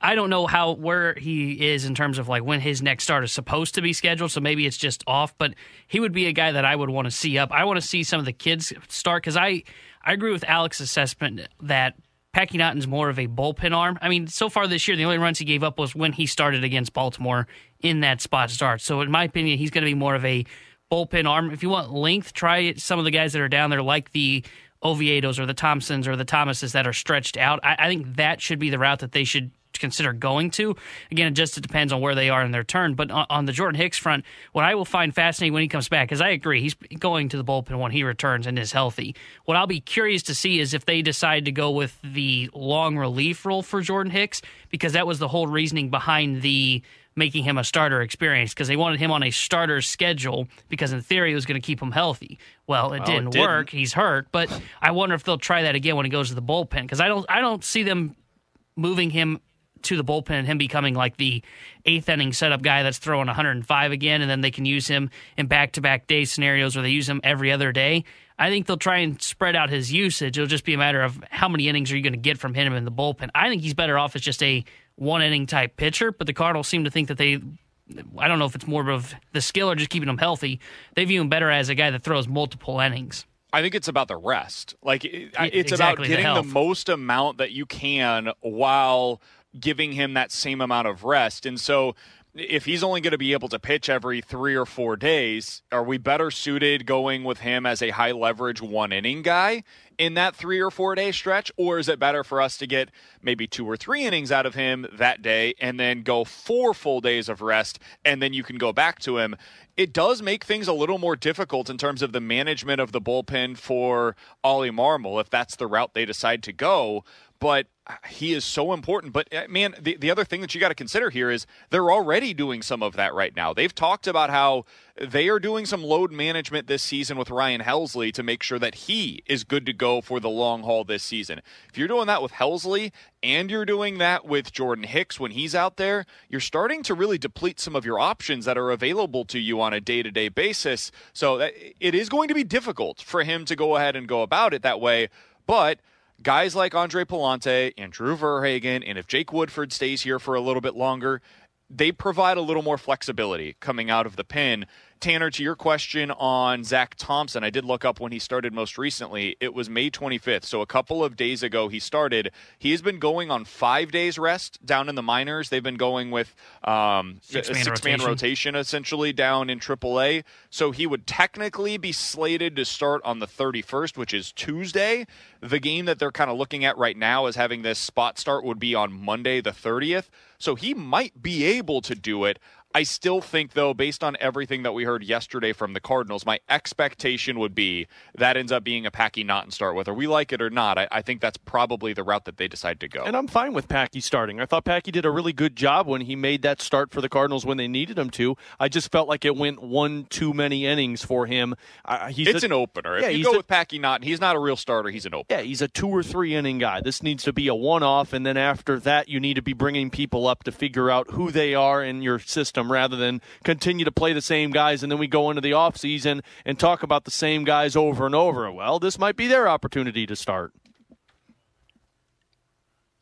I don't know how where he is in terms of like when his next start is supposed to be scheduled, so maybe it's just off. But he would be a guy that I would want to see up. I want to see some of the kids start because I I agree with Alex's assessment that Packy Naughton's more of a bullpen arm. I mean, so far this year, the only runs he gave up was when he started against Baltimore in that spot start. So, in my opinion, he's going to be more of a bullpen arm. If you want length, try some of the guys that are down there, like the Oviedos or the Thompsons or the Thomases that are stretched out. I, I think that should be the route that they should consider going to. Again, it just depends on where they are in their turn. But on, on the Jordan Hicks front, what I will find fascinating when he comes back, because I agree, he's going to the bullpen when he returns and is healthy. What I'll be curious to see is if they decide to go with the long relief role for Jordan Hicks, because that was the whole reasoning behind the making him a starter experience because they wanted him on a starter schedule because in theory it was going to keep him healthy. Well, it, Well, didn't, didn't. work. He's hurt, but I wonder if they'll try that again when he goes to the bullpen because I don't I don't see them moving him to the bullpen and him becoming like the eighth inning setup guy that's throwing 105 again, and then they can use him in back to back day scenarios where they use him every other day. I think they'll try and spread out his usage. It'll just be a matter of how many innings are you going to get from him in the bullpen. I think he's better off as just a one inning type pitcher, but the Cardinals seem to think that they. I don't know if it's more of the skill or just keeping him healthy. They view him better as a guy that throws multiple innings. I think it's about the rest. Like it's exactly, about getting the, health. most amount that you can while giving him that same amount of rest. And so if he's only going to be able to pitch every 3 or 4 days, are we better suited going with him as a high leverage one inning guy in that 3 or 4 day stretch or is it better for us to get maybe 2 or 3 innings out of him that day and then go 4 full days of rest and then you can go back to him? it does make things a little more difficult in terms of the management of the bullpen for Ollie Marmol if that's the route they decide to go. But he is so important. But uh, man, the, the other thing that you got to consider here is they're already doing some of that right now. They've talked about how they are doing some load management this season with Ryan Helsley to make sure that he is good to go for the long haul this season. If you're doing that with Helsley and you're doing that with Jordan Hicks when he's out there, you're starting to really deplete some of your options that are available to you on a day to day basis. So that, it is going to be difficult for him to go ahead and go about it that way. But guys like Andre Pallante and Drew Verhagen, and if Jake Woodford stays here for a little bit longer, they provide a little more flexibility coming out of the pin. Tanner, to your question on Zach Thompson, I did look up when he started most recently. It was May 25th. So a couple of days ago, he started. He has been going on five days rest down in the minors. They've been going with um, Six-man a six man rotation. rotation essentially down in AAA. So he would technically be slated to start on the 31st, which is Tuesday. The game that they're kind of looking at right now as having this spot start would be on Monday, the 30th. So he might be able to do it. I still think, though, based on everything that we heard yesterday from the Cardinals, my expectation would be that ends up being a Packy Naughton start. Whether we like it or not, I, I think that's probably the route that they decide to go. And I'm fine with Packy starting. I thought Packy did a really good job when he made that start for the Cardinals when they needed him to. I just felt like it went one too many innings for him. Uh, he's it's a- an opener. Yeah, if you he's go a- with Packy Naughton, he's not a real starter. He's an opener. Yeah, he's a two or three inning guy. This needs to be a one off, and then after that, you need to be bringing people up to figure out who they are in your system rather than continue to play the same guys. And then we go into the off season and talk about the same guys over and over. Well, this might be their opportunity to start.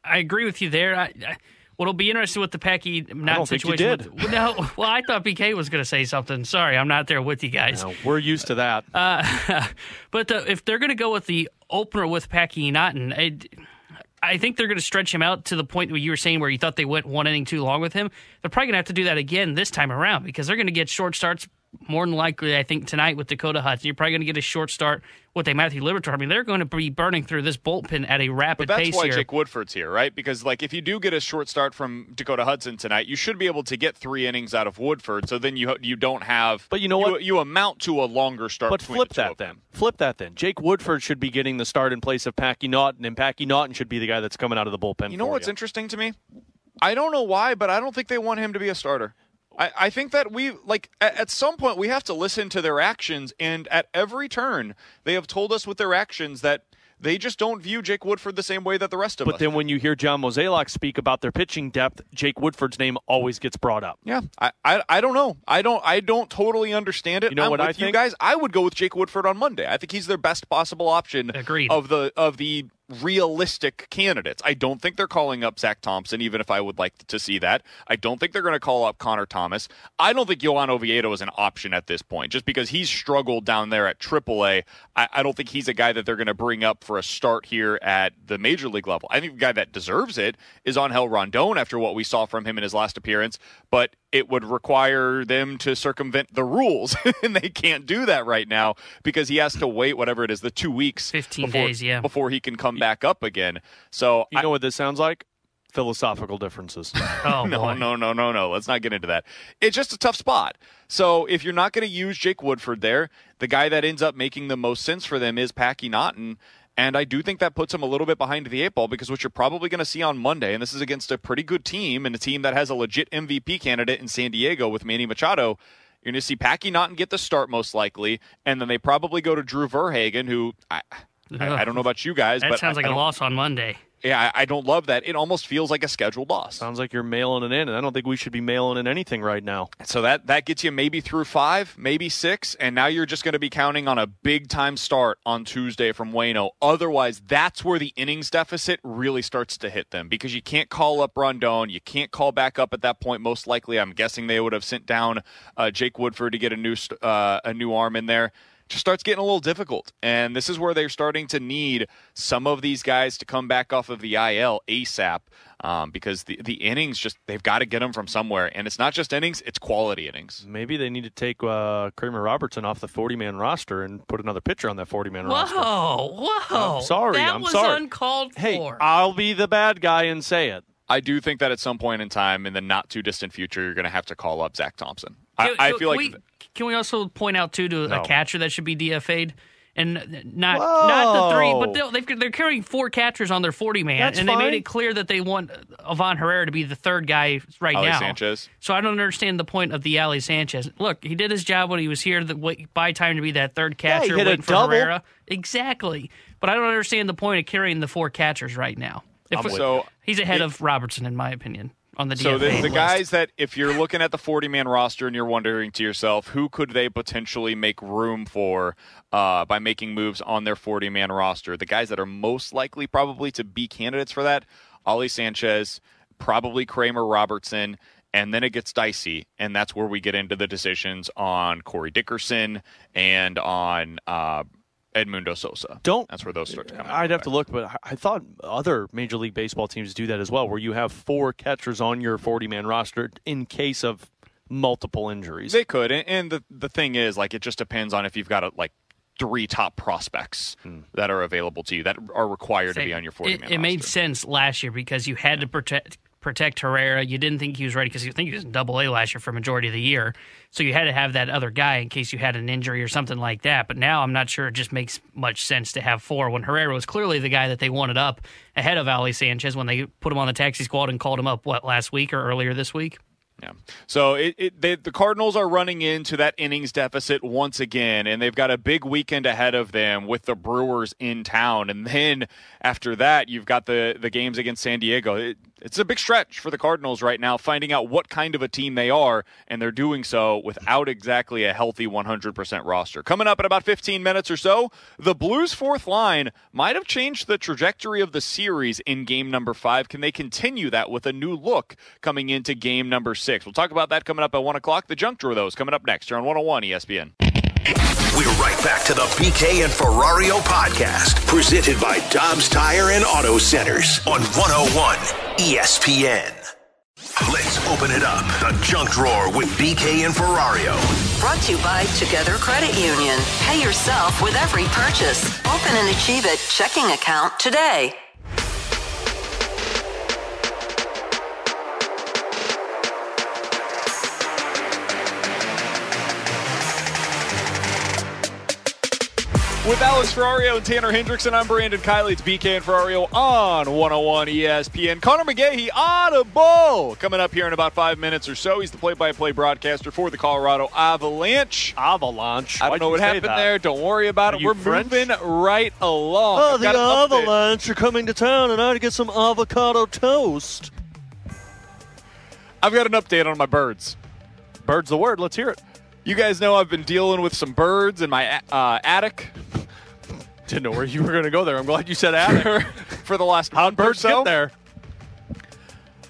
I agree with you there. I, I, What'll be interesting with the Packy Naughton don't think you situation. did. with- no, well, I thought BK was going to say something. Sorry, I'm not there with you guys. No, we're used to that. Uh, but the, if they're going to go with the opener with Packy Naughton, I, I think they're going to stretch him out to the point where you were saying where you thought they went one inning too long with him. They're probably going to have to do that again this time around because they're going to get short starts more than likely. I think tonight with Dakota Hudson, you're probably going to get a short start with a Matthew Liberatore. I mean, they're going to be burning through this bullpen at a rapid But that's pace why here. Jake Woodford's here, right? Because like if you do get a short start from Dakota Hudson tonight, you should be able to get three innings out of Woodford. So then you you don't have. But you know what? You, amount to a longer start. But flip the that of then. Flip that then. Jake Woodford should be getting the start in place of Packy Naughton, and Packy Naughton should be the guy that's coming out of the bullpen. You know for what's you. interesting to me? I don't know why, but I don't think they want him to be a starter. I, I think that we like at, at some point we have to listen to their actions, and at every turn they have told us with their actions that they just don't view Jake Woodford the same way that the rest of But us. But then when you hear John Mozeliak speak about their pitching depth, Jake Woodford's name always gets brought up. Yeah, I, I I don't know. I don't I don't totally understand it. You know I'm what with I you guys? I would go with Jake Woodford on Monday. I think he's their best possible option Agreed. of the of the realistic candidates. I don't think they're calling up Zach Thompson, even if I would like to see that. I don't think they're going to call up Connor Thomas. I don't think Johan Oviedo is an option at this point, just because he's struggled down there at AAA. I, I don't think he's a guy that they're going to bring up for a start here at the major league level. I think the guy that deserves it is Angel Rondon after what we saw from him in his last appearance, but it would require them to circumvent the rules, and they can't do that right now because he has to wait whatever it is, the two weeks, 15 before, days, yeah. before he can come back up again. So You know what this sounds like? Philosophical differences. Oh, no, boy. no, no, no, no. Let's not get into that. It's just a tough spot. So if you're not going to use Jake Woodford there, the guy that ends up making the most sense for them is Packy Naughton. And I do think that puts him a little bit behind the eight ball because what you're probably going to see on Monday, and this is against a pretty good team and a team that has a legit MVP candidate in San Diego with Manny Machado. You're going to see Packy Naughton get the start most likely, and then they probably go to Drew Verhagen, who I, I, I don't know about you guys, that but sounds I- like I a loss on Monday. Yeah, I, don't love that. It almost feels like a scheduled loss. Sounds like you're mailing it in, and I don't think we should be mailing in anything right now. So that that gets you maybe through five, maybe six, and now you're just going to be counting on a big time start on Tuesday from Wayno. Otherwise, that's where the innings deficit really starts to hit them because you can't call up Rondon, you can't call back up at that point. Most likely, I'm guessing they would have sent down uh, Jake Woodford to get a new uh, a new arm in there. Just starts getting a little difficult, and this is where they're starting to need some of these guys to come back off of the IL ASAP um, because the the innings just they've got to get them from somewhere, and it's not just innings; it's quality innings. Maybe they need to take uh, Kramer Robertson off the 40 man roster and put another pitcher on that 40 man roster. Whoa, whoa. I'm sorry. That I'm was sorry. uncalled Hey, for. I'll be the bad guy and say it. I do think that at some point in time, in the not too distant future, you're going to have to call up Zach Thompson. I, Can- I feel like we, can we also point out too to No. a catcher that should be DFA'd? And not not the three, but they've, they're carrying four catchers on their forty man, That's and they fine. made it clear that they want Ivan Herrera to be the third guy right Ali now. Sanchez. So I don't understand the point of the Ali Sanchez. Look, he did his job when he was here. The wait, buy time to be that third Yeah, he catcher, hit a waiting for double. Herrera. Exactly, but I don't understand the point of carrying the four catchers right now. If I'm we- with So, he's ahead it- of Robertson in my opinion on the So the, DFA the guys that, if you're looking at the 40 man roster and you're wondering to yourself, who could they potentially make room for uh, by making moves on their 40 man roster? The guys that are most likely probably to be candidates for that, Ali Sanchez, probably Kramer Robertson. And then it gets dicey, and that's where we get into the decisions on Corey Dickerson and on uh, Edmundo Sosa. Don't that's where those start to come. I'd have to look, but I- I thought other Major League Baseball teams do that as well, where you have four catchers on your 40 man roster in case of multiple injuries. They could, and, and the the thing is, like, it just depends on if you've got a, like three top prospects hmm. that are available to you that are required to be on your 40 man. it made sense last year because you had to protect protect Herrera. You didn't think he was ready because you think he was in Double A last year for majority of the year. So you had to have that other guy in case you had an injury or something like that. But now I'm not sure it just makes much sense to have four when Herrera was clearly the guy that they wanted up ahead of Ali Sanchez when they put him on the taxi squad and called him up what last week or earlier this week. Yeah. So it, it they, the Cardinals are running into that innings deficit once again, and they've got a big weekend ahead of them with the Brewers in town, and then after that, you've got the the games against San Diego. It, it's a big stretch for the Cardinals right now, finding out what kind of a team they are, and they're doing so without exactly a healthy 100% roster. Coming up in about 15 minutes or so, the Blues' fourth line might have changed the trajectory of the series in game number five. Can they continue that with a new look coming into game number six? We'll talk about that coming up at 1 o'clock. The junk drawer, though, is coming up next here on 101 ESPN. We're right back to the BK and Ferrario podcast, presented by Dobbs Tire and Auto Centers on 101 ESPN. Let's open it up. The junk drawer with BK and Ferrario. Brought to you by Together Credit Union. Pay yourself with every purchase. Open an Achieve It checking account today. With Alex Ferrario and Tanner Hendrickson, I'm Brandon Kiley. It's BK and Ferrario on 101 ESPN. Connor McGahey, audible, coming up here in about five minutes or so. He's the play-by-play broadcaster for the Colorado Avalanche. Avalanche. I don't Why'd know what happened that? there. Don't worry about Are it. We're French? moving right along. Oh, I've the got an update. Avalanche are coming to town, and I had to get some avocado toast. I've got an update on my birds. Bird's the word. Let's hear it. You guys know I've been dealing with some birds in my uh, attic. Didn't know where you were going to go there. I'm glad you said attic. for the last How'd birds so. get there?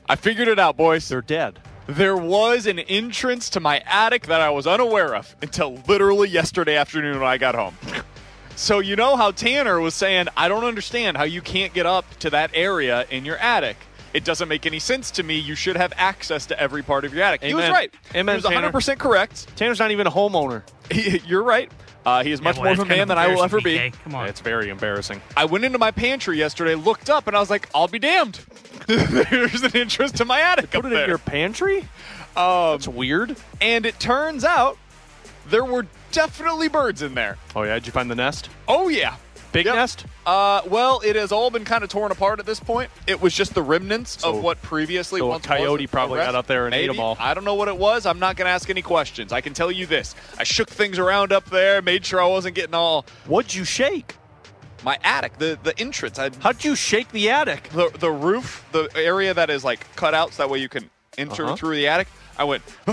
I figured it out, boys. They're dead. There was an entrance to my attic that I was unaware of until literally yesterday afternoon when I got home. So you know how Tanner was saying, I don't understand how you can't get up to that area in your attic. It doesn't make any sense to me. You should have access to every part of your attic. He was right. Amen, he was 100% correct. Tanner's not even a homeowner. He- you're right. Uh, he is much boy, more of a man of than I will ever be. BK. Come on. It's very embarrassing. I went into my pantry yesterday, looked up, and I was like, I'll be damned. There's an entrance to my attic Put up it there. in your pantry? Um, That's weird. and it turns out there were definitely birds in there. Oh, yeah. Did you find the nest? Oh, yeah. Big Yep. nest? Uh, well, it has all been kind of torn apart at this point. It was just the remnants So- of what previously so a once coyote was probably got up there and ate them all. I don't know what it was. I'm not going to ask any questions. I can tell you this: I shook things around up there, made sure I wasn't getting all What'd you shake? my attic, the the entrance. I, How'd you shake the attic? the the roof, the area that is like cut out so that way you can enter Uh-huh. through the attic. I went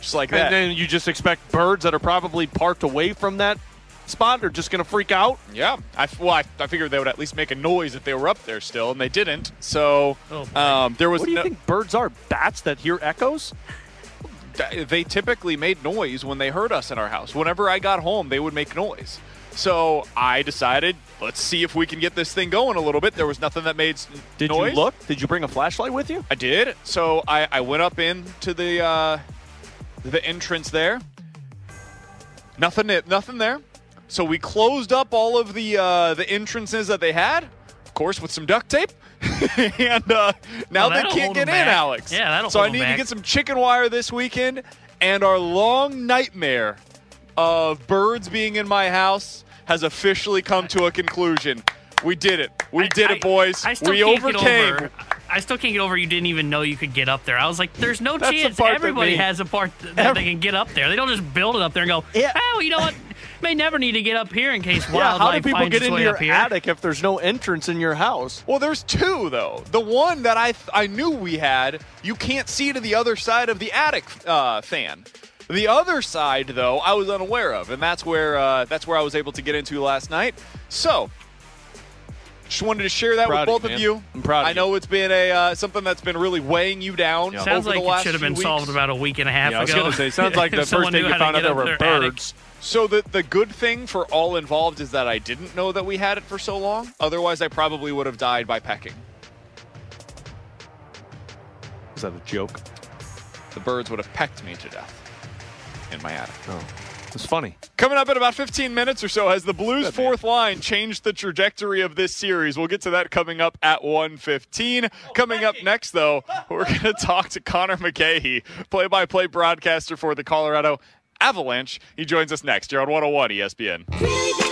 just like that. And then you just expect birds that are probably parked away from that spot are just going to freak out? Yeah, I, well, I, I figured they would at least make a noise if they were up there still, and they didn't. So Oh, um, there was What do you no, think birds are? Bats that hear echoes? they typically made noise when they heard us in our house. Whenever I got home, they would make noise. So I decided, let's see if we can get this thing going a little bit. There was nothing that made Did noise. you look? Did you bring a flashlight with you? I did. So I, I went up into the uh, the entrance there. Nothing, nothing there. So we closed up all of the uh, the entrances that they had, of course, with some duct tape. and uh, now Well, they can't get in, back. Alex. Yeah, that'll So I hold 'em need to get some chicken wire this weekend, and our long nightmare of birds being in my house has officially come to a conclusion. We did it. We I- did I- it, boys. I still we can't overcame. Get over, I still can't get over you didn't even know you could get up there. I was like, there's no That's the chance. Everybody has a part th- that they can get up there. They don't just build it up there and go, Yeah. oh, you know what? May never need to get up here in case Yeah, how do people finds get into your attic if there's no entrance in your house? Well, there's two though. The one that I th- I knew we had, you can't see to the other side of the attic uh, fan. The other side, though, I was unaware of, and that's where uh, that's where I was able to get into last night. So, just wanted to share that with both you, of you. I'm proud of I know it's been a uh, something that's been really weighing you down. Sounds over like the last it should have been few solved about a week and a half Yeah, I was ago. going to say, sounds like the first thing you found out there were their attic. birds. So the the good thing for all involved is that I didn't know that we had it for so long. Otherwise, I probably would have died by pecking. Is that a joke? The birds would have pecked me to death in my attic. Oh, it's funny. Coming up in about 15 minutes or so, has the Blues' fourth line changed the trajectory of this series? We'll get to that coming up at 1:15. Coming up next, though, we're going to talk to Connor McGahey, play-by-play broadcaster for the Colorado Avalanche. He joins us next here on 101 ESPN.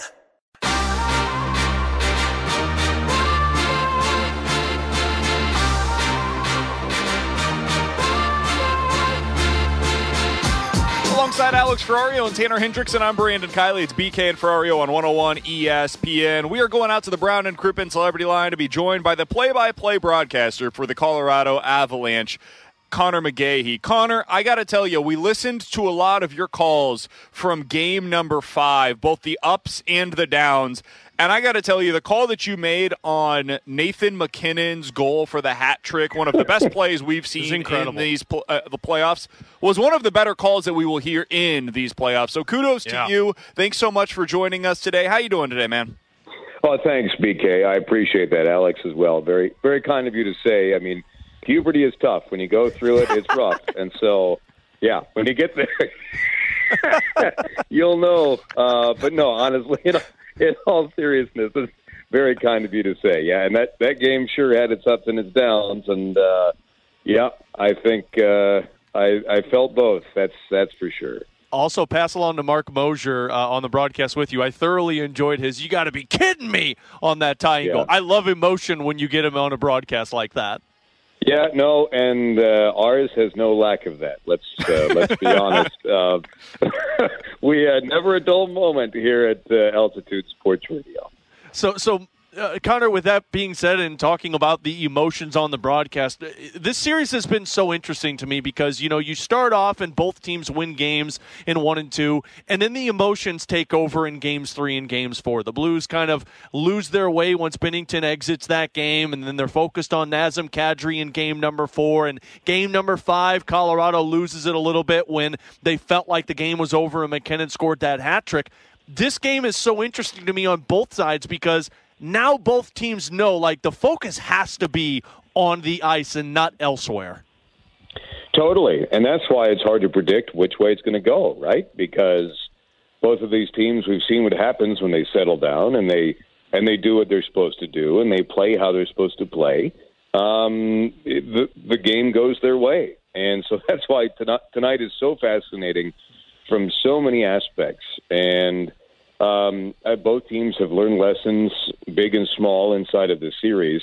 Alongside Alex Ferrario and Tanner Hendrickson, I'm Brandon Kiley. It's BK and Ferrario on 101 ESPN. We are going out to the Brown and Crippen Celebrity Line to be joined by the play-by-play broadcaster for the Colorado Avalanche, Connor McGahey. Connor, I got to tell you, we listened to a lot of your calls from game number five, both the ups and the downs. And I got to tell you, the call that you made on Nathan MacKinnon's goal for the hat trick, one of the best plays we've seen in these pl- uh, the playoffs, was one of the better calls that we will hear in these playoffs. So kudos Yeah. to you. Thanks so much for joining us today. How you doing today, man? Oh, thanks, BK. I appreciate that, Alex, as well. Very, very kind of you to say. I mean, puberty is tough. When you go through it, it's rough, and so, yeah, when you get there, you'll know. Uh, but no, honestly, in, in all seriousness, it's very kind of you to say. Yeah, and that that game sure had its ups and its downs, and uh, yeah, I think uh, I I felt both. That's that's for sure. Also, pass along to Mark Moser uh, on the broadcast with you. I thoroughly enjoyed his. You got to be kidding me on that tying Yeah. goal. I love emotion when you get him on a broadcast like that. Yeah, no, and uh, ours has no lack of that. Let's uh, let's be honest. Uh, we had never a dull moment here at uh, Altitude Sports Radio. So, so uh, Connor, with that being said, and talking about the emotions on the broadcast, uh, this series has been so interesting to me because you know you start off and both teams win games in one and two, and then the emotions take over in games three and games four. The Blues kind of lose their way once Binnington exits that game, and then they're focused on Nazem Kadri in game number four, and game number five, Colorado loses it a little bit when they felt like the game was over and MacKinnon scored that hat trick this game is so interesting to me on both sides because now both teams know like the focus has to be on the ice and not elsewhere. Totally, and that's why it's hard to predict which way it's going to go, right? Because both of these teams, we've seen what happens when they settle down and they and they do what they're supposed to do and they play how they're supposed to play. Um, the the game goes their way, and so that's why tonight, tonight is so fascinating from so many aspects. And um, uh, both teams have learned lessons, big and small, inside of the series.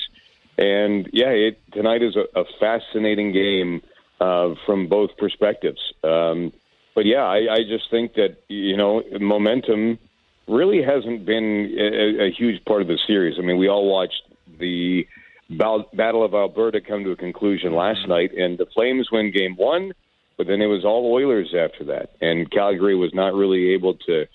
And yeah, it, tonight is a, a fascinating game uh, from both perspectives. Um, but yeah, I, I just think that you know momentum really hasn't been a, a huge part of the series. I mean, we all watched the Battle of Alberta come to a conclusion last night, and the Flames win Game One, but then it was all Oilers after that, and Calgary was not really able to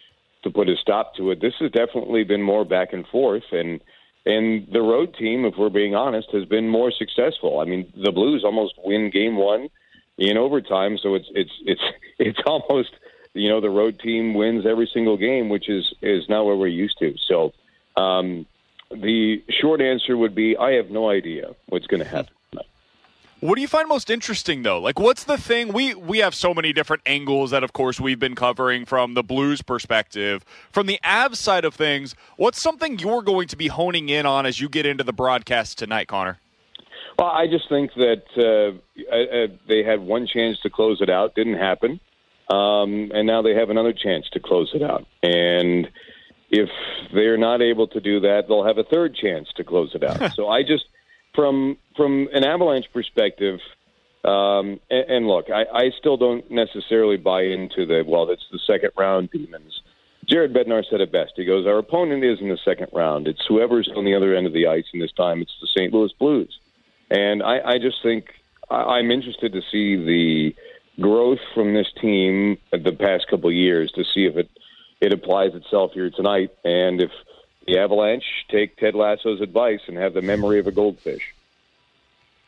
to put a stop to it. This has definitely been more back and forth, and and the road team, if we're being honest, has been more successful. I mean, the Blues almost win Game One in overtime, so it's it's it's it's almost you know the road team wins every single game, which is is not what we're used to. So um, the short answer would be I have no idea what's going to happen. What do you find most interesting though? Like what's the thing we we have so many different angles that of course we've been covering from the Blues perspective. From the Avs side of things, what's something you're going to be honing in on as you get into the broadcast tonight, Connor? Well, I just think that uh, uh, they had one chance to close it out, didn't happen, um, and now they have another chance to close it out. And if they're not able to do that, they'll have a third chance to close it out. so I just, from from an Avalanche perspective, um, and, and look, I, I still don't necessarily buy into the well, it's the second round demons. Jared Bednar said it best. He goes, "Our opponent is in the second round. It's whoever's on the other end of the ice, and this time it's the St. Louis Blues." And I, I just think I, I'm interested to see the growth from this team the past couple of years to see if it it applies itself here tonight, and if the Avalanche take Ted Lasso's advice and have the memory of a goldfish.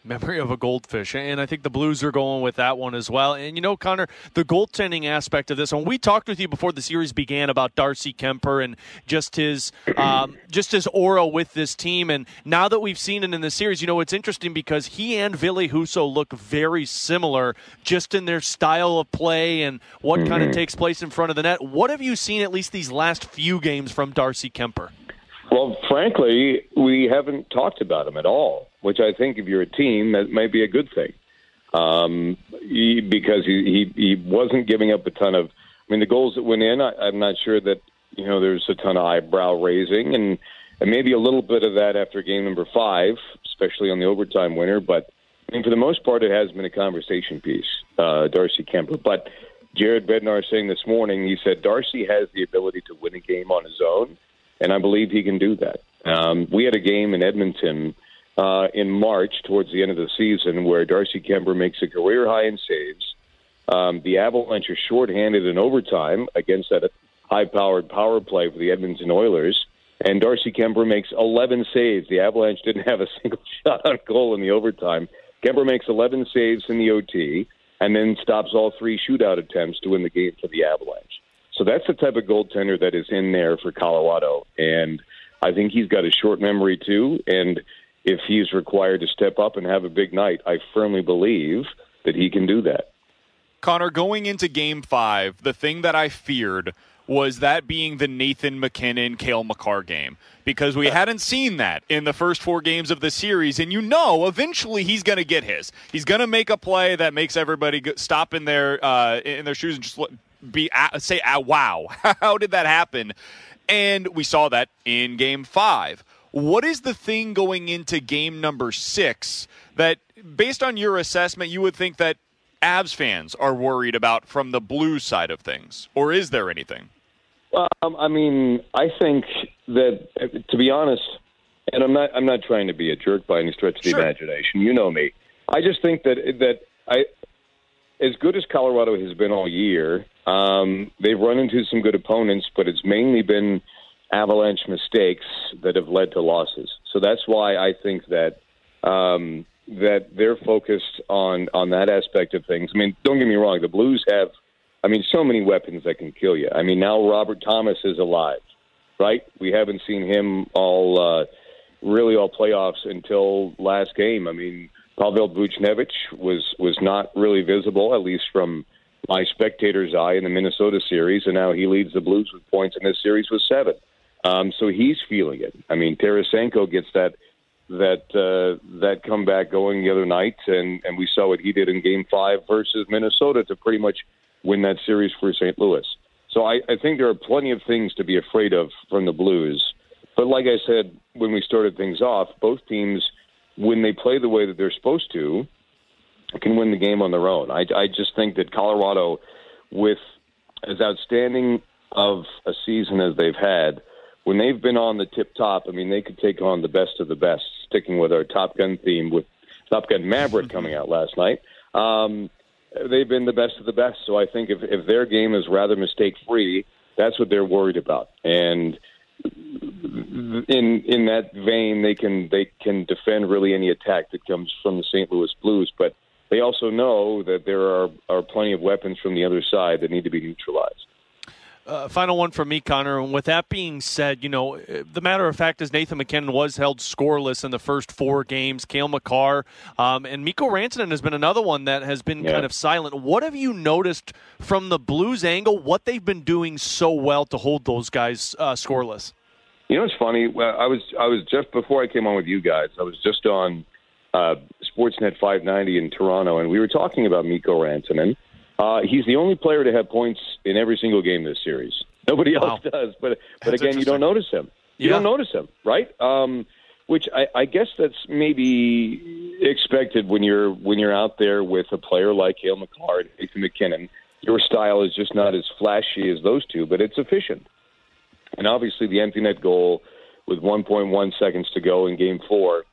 Memory of a goldfish, and I think the Blues are going with that one as well. And you know, Connor, the goaltending aspect of this. When we talked with you before the series began about Darcy Kuemper and just his, um, just his aura with this team, and now that we've seen it in the series, you know, it's interesting because he and Ville Husso look very similar, just in their style of play and what kind of Mhm. takes place in front of the net. What have you seen at least these last few games from Darcy Kuemper? Well, frankly, we haven't talked about him at all, which I think if you're a team, that might be a good thing. Um, he, because he, he, he wasn't giving up a ton of, I mean, the goals that went in, I, I'm not sure that, you know, there's a ton of eyebrow raising and, and maybe a little bit of that after game number five, especially on the overtime winner. But I mean, for the most part, it has been a conversation piece, uh, Darcy Kuemper. But Jared Bednar saying this morning, he said Darcy has the ability to win a game on his own, and I believe he can do that. Um, we had a game in Edmonton uh, in March towards the end of the season where Darcy Kuemper makes a career high in saves. Um, the Avalanche are shorthanded in overtime against that high-powered power play for the Edmonton Oilers, and Darcy Kuemper makes 11 saves. The Avalanche didn't have a single shot on goal in the overtime. Kuemper makes 11 saves in the OT and then stops all three shootout attempts to win the game for the Avalanche. So that's the type of goaltender that is in there for Colorado, and I think he's got a short memory too. And if he's required to step up and have a big night, I firmly believe that he can do that. Connor, going into game five, the thing that I feared was that being the Nathan MacKinnon, Cale Makar game because we hadn't seen that in the first four games of the series. And you know, eventually he's going to get his. He's going to make a play that makes everybody stop in their uh, in their shoes and just look, be say, "Wow, how did that happen?" And we saw that in game five. What is the thing going into game number six that, based on your assessment, you would think that Avs fans are worried about from the blue side of things, or is there anything? Um, I mean, I think that to be honest, and I'm not I'm not trying to be a jerk by any stretch of the imagination. You know me. I just think that that I as good as Colorado has been all year, um, they've run into some good opponents, but it's mainly been avalanche mistakes that have led to losses. So that's why I think that um, that they're focused on on that aspect of things. I mean, don't get me wrong, the Blues have, I mean, so many weapons that can kill you. I mean, now Robert Thomas is alive, right? We haven't seen him all uh, really all playoffs until last game. I mean, Pavel Buchnevich was was not really visible, at least from my spectator's eye in the Minnesota series, and now he leads the Blues with points in this series with seven. Um, so he's feeling it. I mean, Tarasenko gets that that uh, that comeback going the other night, and and we saw what he did in Game Five versus Minnesota to pretty much win that series for St. Louis. So I, I think there are plenty of things to be afraid of from the Blues. But like I said when we started things off, both teams, when they play the way that they're supposed to, can win the game on their own. I, I just think that Colorado, with as outstanding of a season as they've had, when they've been on the tip top, I mean, they could take on the best of the best. Sticking with our Top Gun theme, with Top Gun Maverick coming out last night, um, they've been the best of the best. So I think if, if their game is rather mistake free, that's what they're worried about. And in in that vein, they can they can defend really any attack that comes from the St. Louis Blues, but they also know that there are, are plenty of weapons from the other side that need to be neutralized. Uh, final one from me, Connor. And with that being said, you know, uh, the matter of fact is Nathan MacKinnon was held scoreless in the first four games. Cale Makar um, and Mikko Rantanen has been another one that has been Yeah. kind of silent. What have you noticed from the Blues angle? What they've been doing so well to hold those guys uh, scoreless? You know, it's funny. I was I was just before I came on with you guys. I was just on uh, Sportsnet 590 in Toronto, and we were talking about Mikko Rantanen. Uh, he's the only player to have points in every single game this series. Nobody else does. But but That's again, you don't notice him. You Yeah. don't notice him, right? Um, which I, I guess that's maybe expected when you're when you're out there with a player like Cale Makar and Nathan MacKinnon. Your style is just not as flashy as those two, but it's efficient. And obviously, the empty net goal with 1.1 seconds to go in Game Four.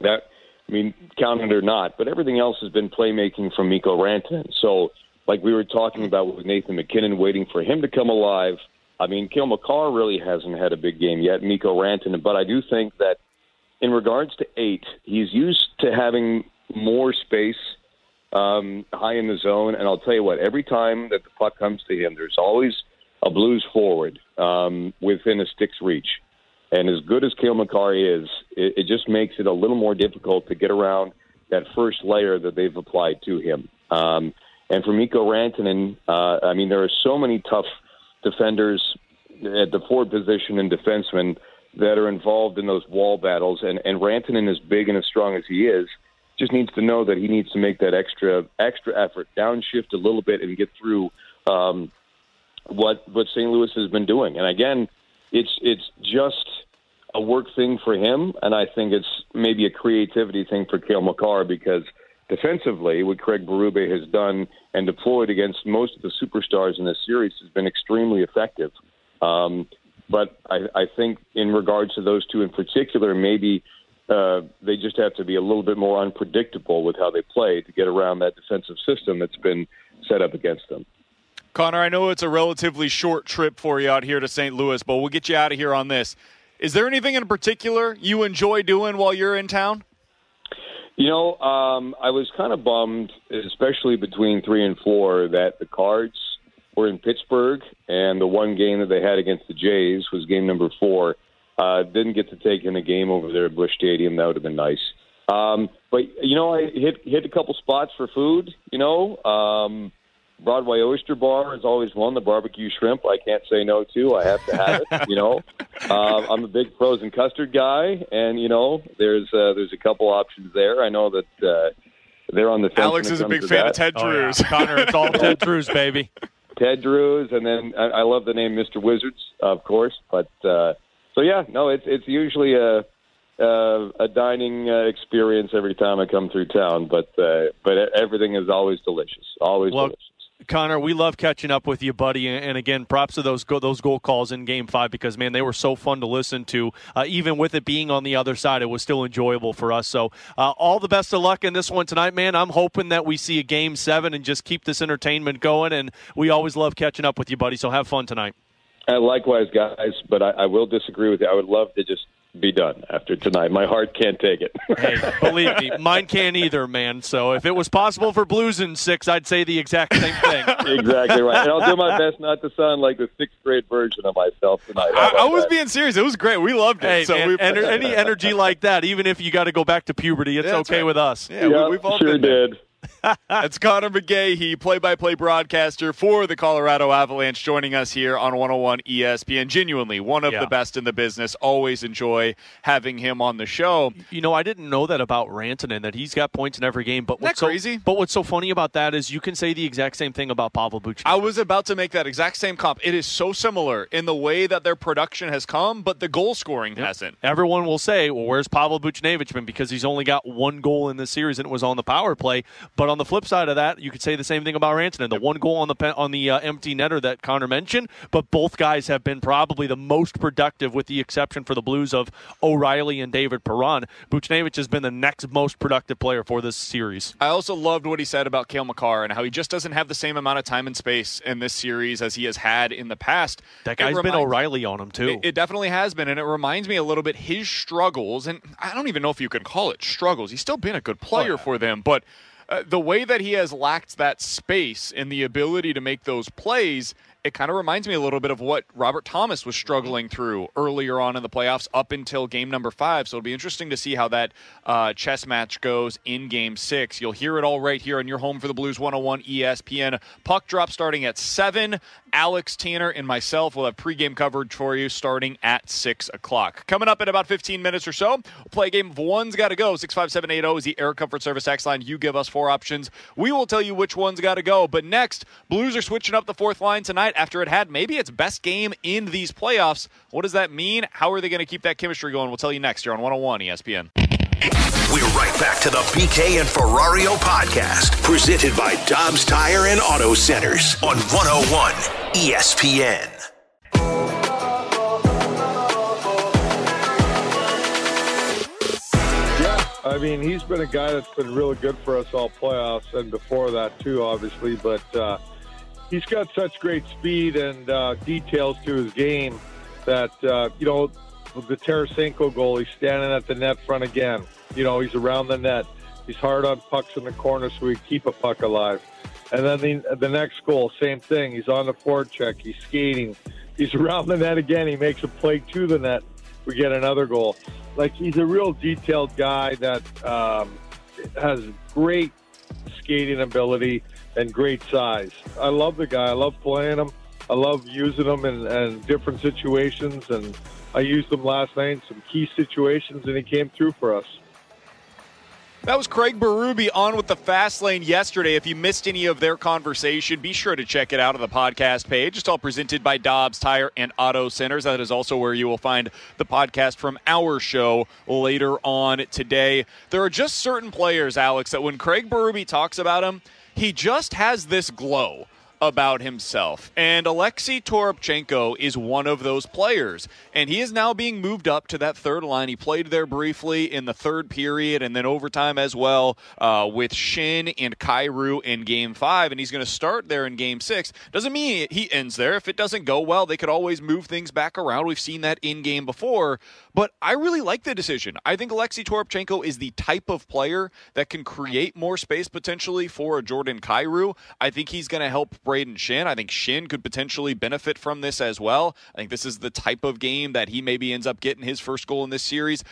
That I mean, count it or not, but everything else has been playmaking from Mikko Rantanen. So, like we were talking about with Nathan MacKinnon, waiting for him to come alive. I mean, Cale Makar really hasn't had a big game yet, Mikko Rantanen, but I do think that in regards to eight, he's used to having more space um, high in the zone. And I'll tell you what, every time that the puck comes to him, there's always a Blues forward um, within a stick's reach. And as good as Cale Makar is, it, it just makes it a little more difficult to get around that first layer that they've applied to him. Um, and for Mikko Rantanen, uh, I mean, there are so many tough defenders at the forward position and defensemen that are involved in those wall battles. And, and Rantanen, as big and as strong as he is, just needs to know that he needs to make that extra extra effort, downshift a little bit, and get through um, what what St. Louis has been doing. And again, it's it's just a work thing for him, and I think it's maybe a creativity thing for Cale Makar because defensively, what Craig Berube has done and deployed against most of the superstars in this series has been extremely effective. Um, but I, I think in regards to those two in particular, maybe uh, they just have to be a little bit more unpredictable with how they play to get around that defensive system that's been set up against them. Connor, I know it's a relatively short trip for you out here to St. Louis, but we'll get you out of here on this. Is there anything in particular you enjoy doing while you're in town? You know, um, I was kind of bummed, especially between three and four, that the Cards were in Pittsburgh, and the one game that they had against the Jays was game number four. Uh, didn't get to take in a game over there at Busch Stadium. That would have been nice. Um, but you know, I hit hit a couple spots for food. You know, um, Broadway Oyster Bar is always one. The barbecue shrimp, I can't say no to. I have to have it. you know, uh, I'm a big frozen custard guy, and you know, there's uh, there's a couple options there. I know that uh, they're on the fence. Alex when it is a big fan that. of Ted Drewes. Connor, it's all Ted Drewes, baby. Ted Drewes, and then I, I love the name Mr. Wizards, of course. But uh, so yeah, no, it's it's usually a uh, a dining uh, experience every time I come through town. But uh, but everything is always delicious, always Well, delicious. Connor, we love catching up with you, buddy. And and again, props to those go- those goal calls in Game Five because man, they were so fun to listen to. Uh, even with it being on the other side, it was still enjoyable for us. So, uh, all the best of luck in this one tonight, man. I'm hoping that we see a Game Seven and just keep this entertainment going. And we always love catching up with you, buddy. So have fun tonight. Uh, likewise, guys. But I, I will disagree with you. I would love to just be done after tonight. My heart can't take it. Hey, believe me, mine can't either, man. So if it was possible for Blues in six, I'd say the exact same thing. exactly right. And I'll do my best not to sound like the sixth grade version of myself tonight. I, I was that? being serious. It was great. We loved it. Hey, so man, we, ener- any energy like that, even if you got to go back to puberty, it's Yeah, okay right. with us. Yeah, we, we've all sure been there. That's Connor McGahey, play-by-play broadcaster for the Colorado Avalanche, joining us here on 101 ESPN. Genuinely, one of Yeah. the best in the business. Always enjoy having him on the show. You know, I didn't know that about Rantanen that he's got points in every game. But what's so, crazy? But what's so funny about that is you can say the exact same thing about Pavel Buchnevich. I was about to make that exact same comp. It is so similar in the way that their production has come, but the goal scoring hasn't. Everyone will say, "Well, where's Pavel Buchnevich been?" Because he's only got one goal in this series, and it was on the power play. But on the flip side of that, you could say the same thing about Rantanen. The one goal on the pen, on the uh, empty netter that Connor mentioned, but both guys have been probably the most productive, with the exception for the Blues of O'Reilly and David Perron. Buchnevich has been the next most productive player for this series. I also loved what he said about Cale Makar and how he just doesn't have the same amount of time and space in this series as he has had in the past. That guy's been O'Reilly on him too. It, it definitely has been, and it reminds me a little bit his struggles. And I don't even know if you can call it struggles. He's still been a good player for them, but uh, the way that he has lacked that space and the ability to make those plays. It kind of reminds me a little bit of what Robert Thomas was struggling through earlier on in the playoffs up until game number five. So it'll be interesting to see how that uh, chess match goes in game six. You'll hear it all right here on your home for the Blues 101 ESPN. Puck drop starting at 7. Alex Tanner and myself will have pregame coverage for you starting at 6 o'clock. Coming up in about 15 minutes or so, we'll play a game of One's Gotta Go. 65780 is the Air Comfort Service X line. You give us four options. We will tell you which one's got to go. But next, Blues are switching up the fourth line tonight after it had maybe its best game in these playoffs. What does that mean? How are they going to keep that chemistry going? We'll tell you next here on 101 ESPN. We're right back to the BK and Ferrario podcast, presented by Dobbs Tire and Auto Centers on 101 ESPN. Yeah, I mean, he's been a guy that's been really good for us all playoffs and before that, too, obviously. But uh, he's got such great speed and uh, details to his game that, uh, you know, the Tarasenko goal, he's standing at the net front again. You know, he's around the net. He's hard on pucks in the corner so he keep a puck alive. And then the, the next goal, same thing. He's on the forward check. He's skating. He's around the net again. He makes a play to the net. We get another goal. Like he's a real detailed guy that um, has great skating ability and great size. I love the guy. I love playing him. I love using them in, in different situations, and I used them last night in some key situations, and he came through for us. That was Craig Berube on with the Fast Lane yesterday. If you missed any of their conversation, be sure to check it out on the podcast page. It's all presented by Dobbs Tire and Auto Centers. That is also where you will find the podcast from our show later on today. There are just certain players, Alex, that when Craig Berube talks about them, he just has this glow about himself. And Alexei Toropchenko is one of those players. And he is now being moved up to that third line. He played there briefly in the third period and then overtime as well uh, with Schenn and Kyrou in game five. And he's going to start there in game six. Doesn't mean he ends there. If it doesn't go well, they could always move things back around. We've seen that in game before. But I really like the decision. I think Alexei Toropchenko is the type of player that can create more space potentially for a Jordan Kyrou. I think he's going to help Brayden Schenn. I think Schenn could potentially benefit from this as well. I think this is the type of game that he maybe ends up getting his first goal in this series.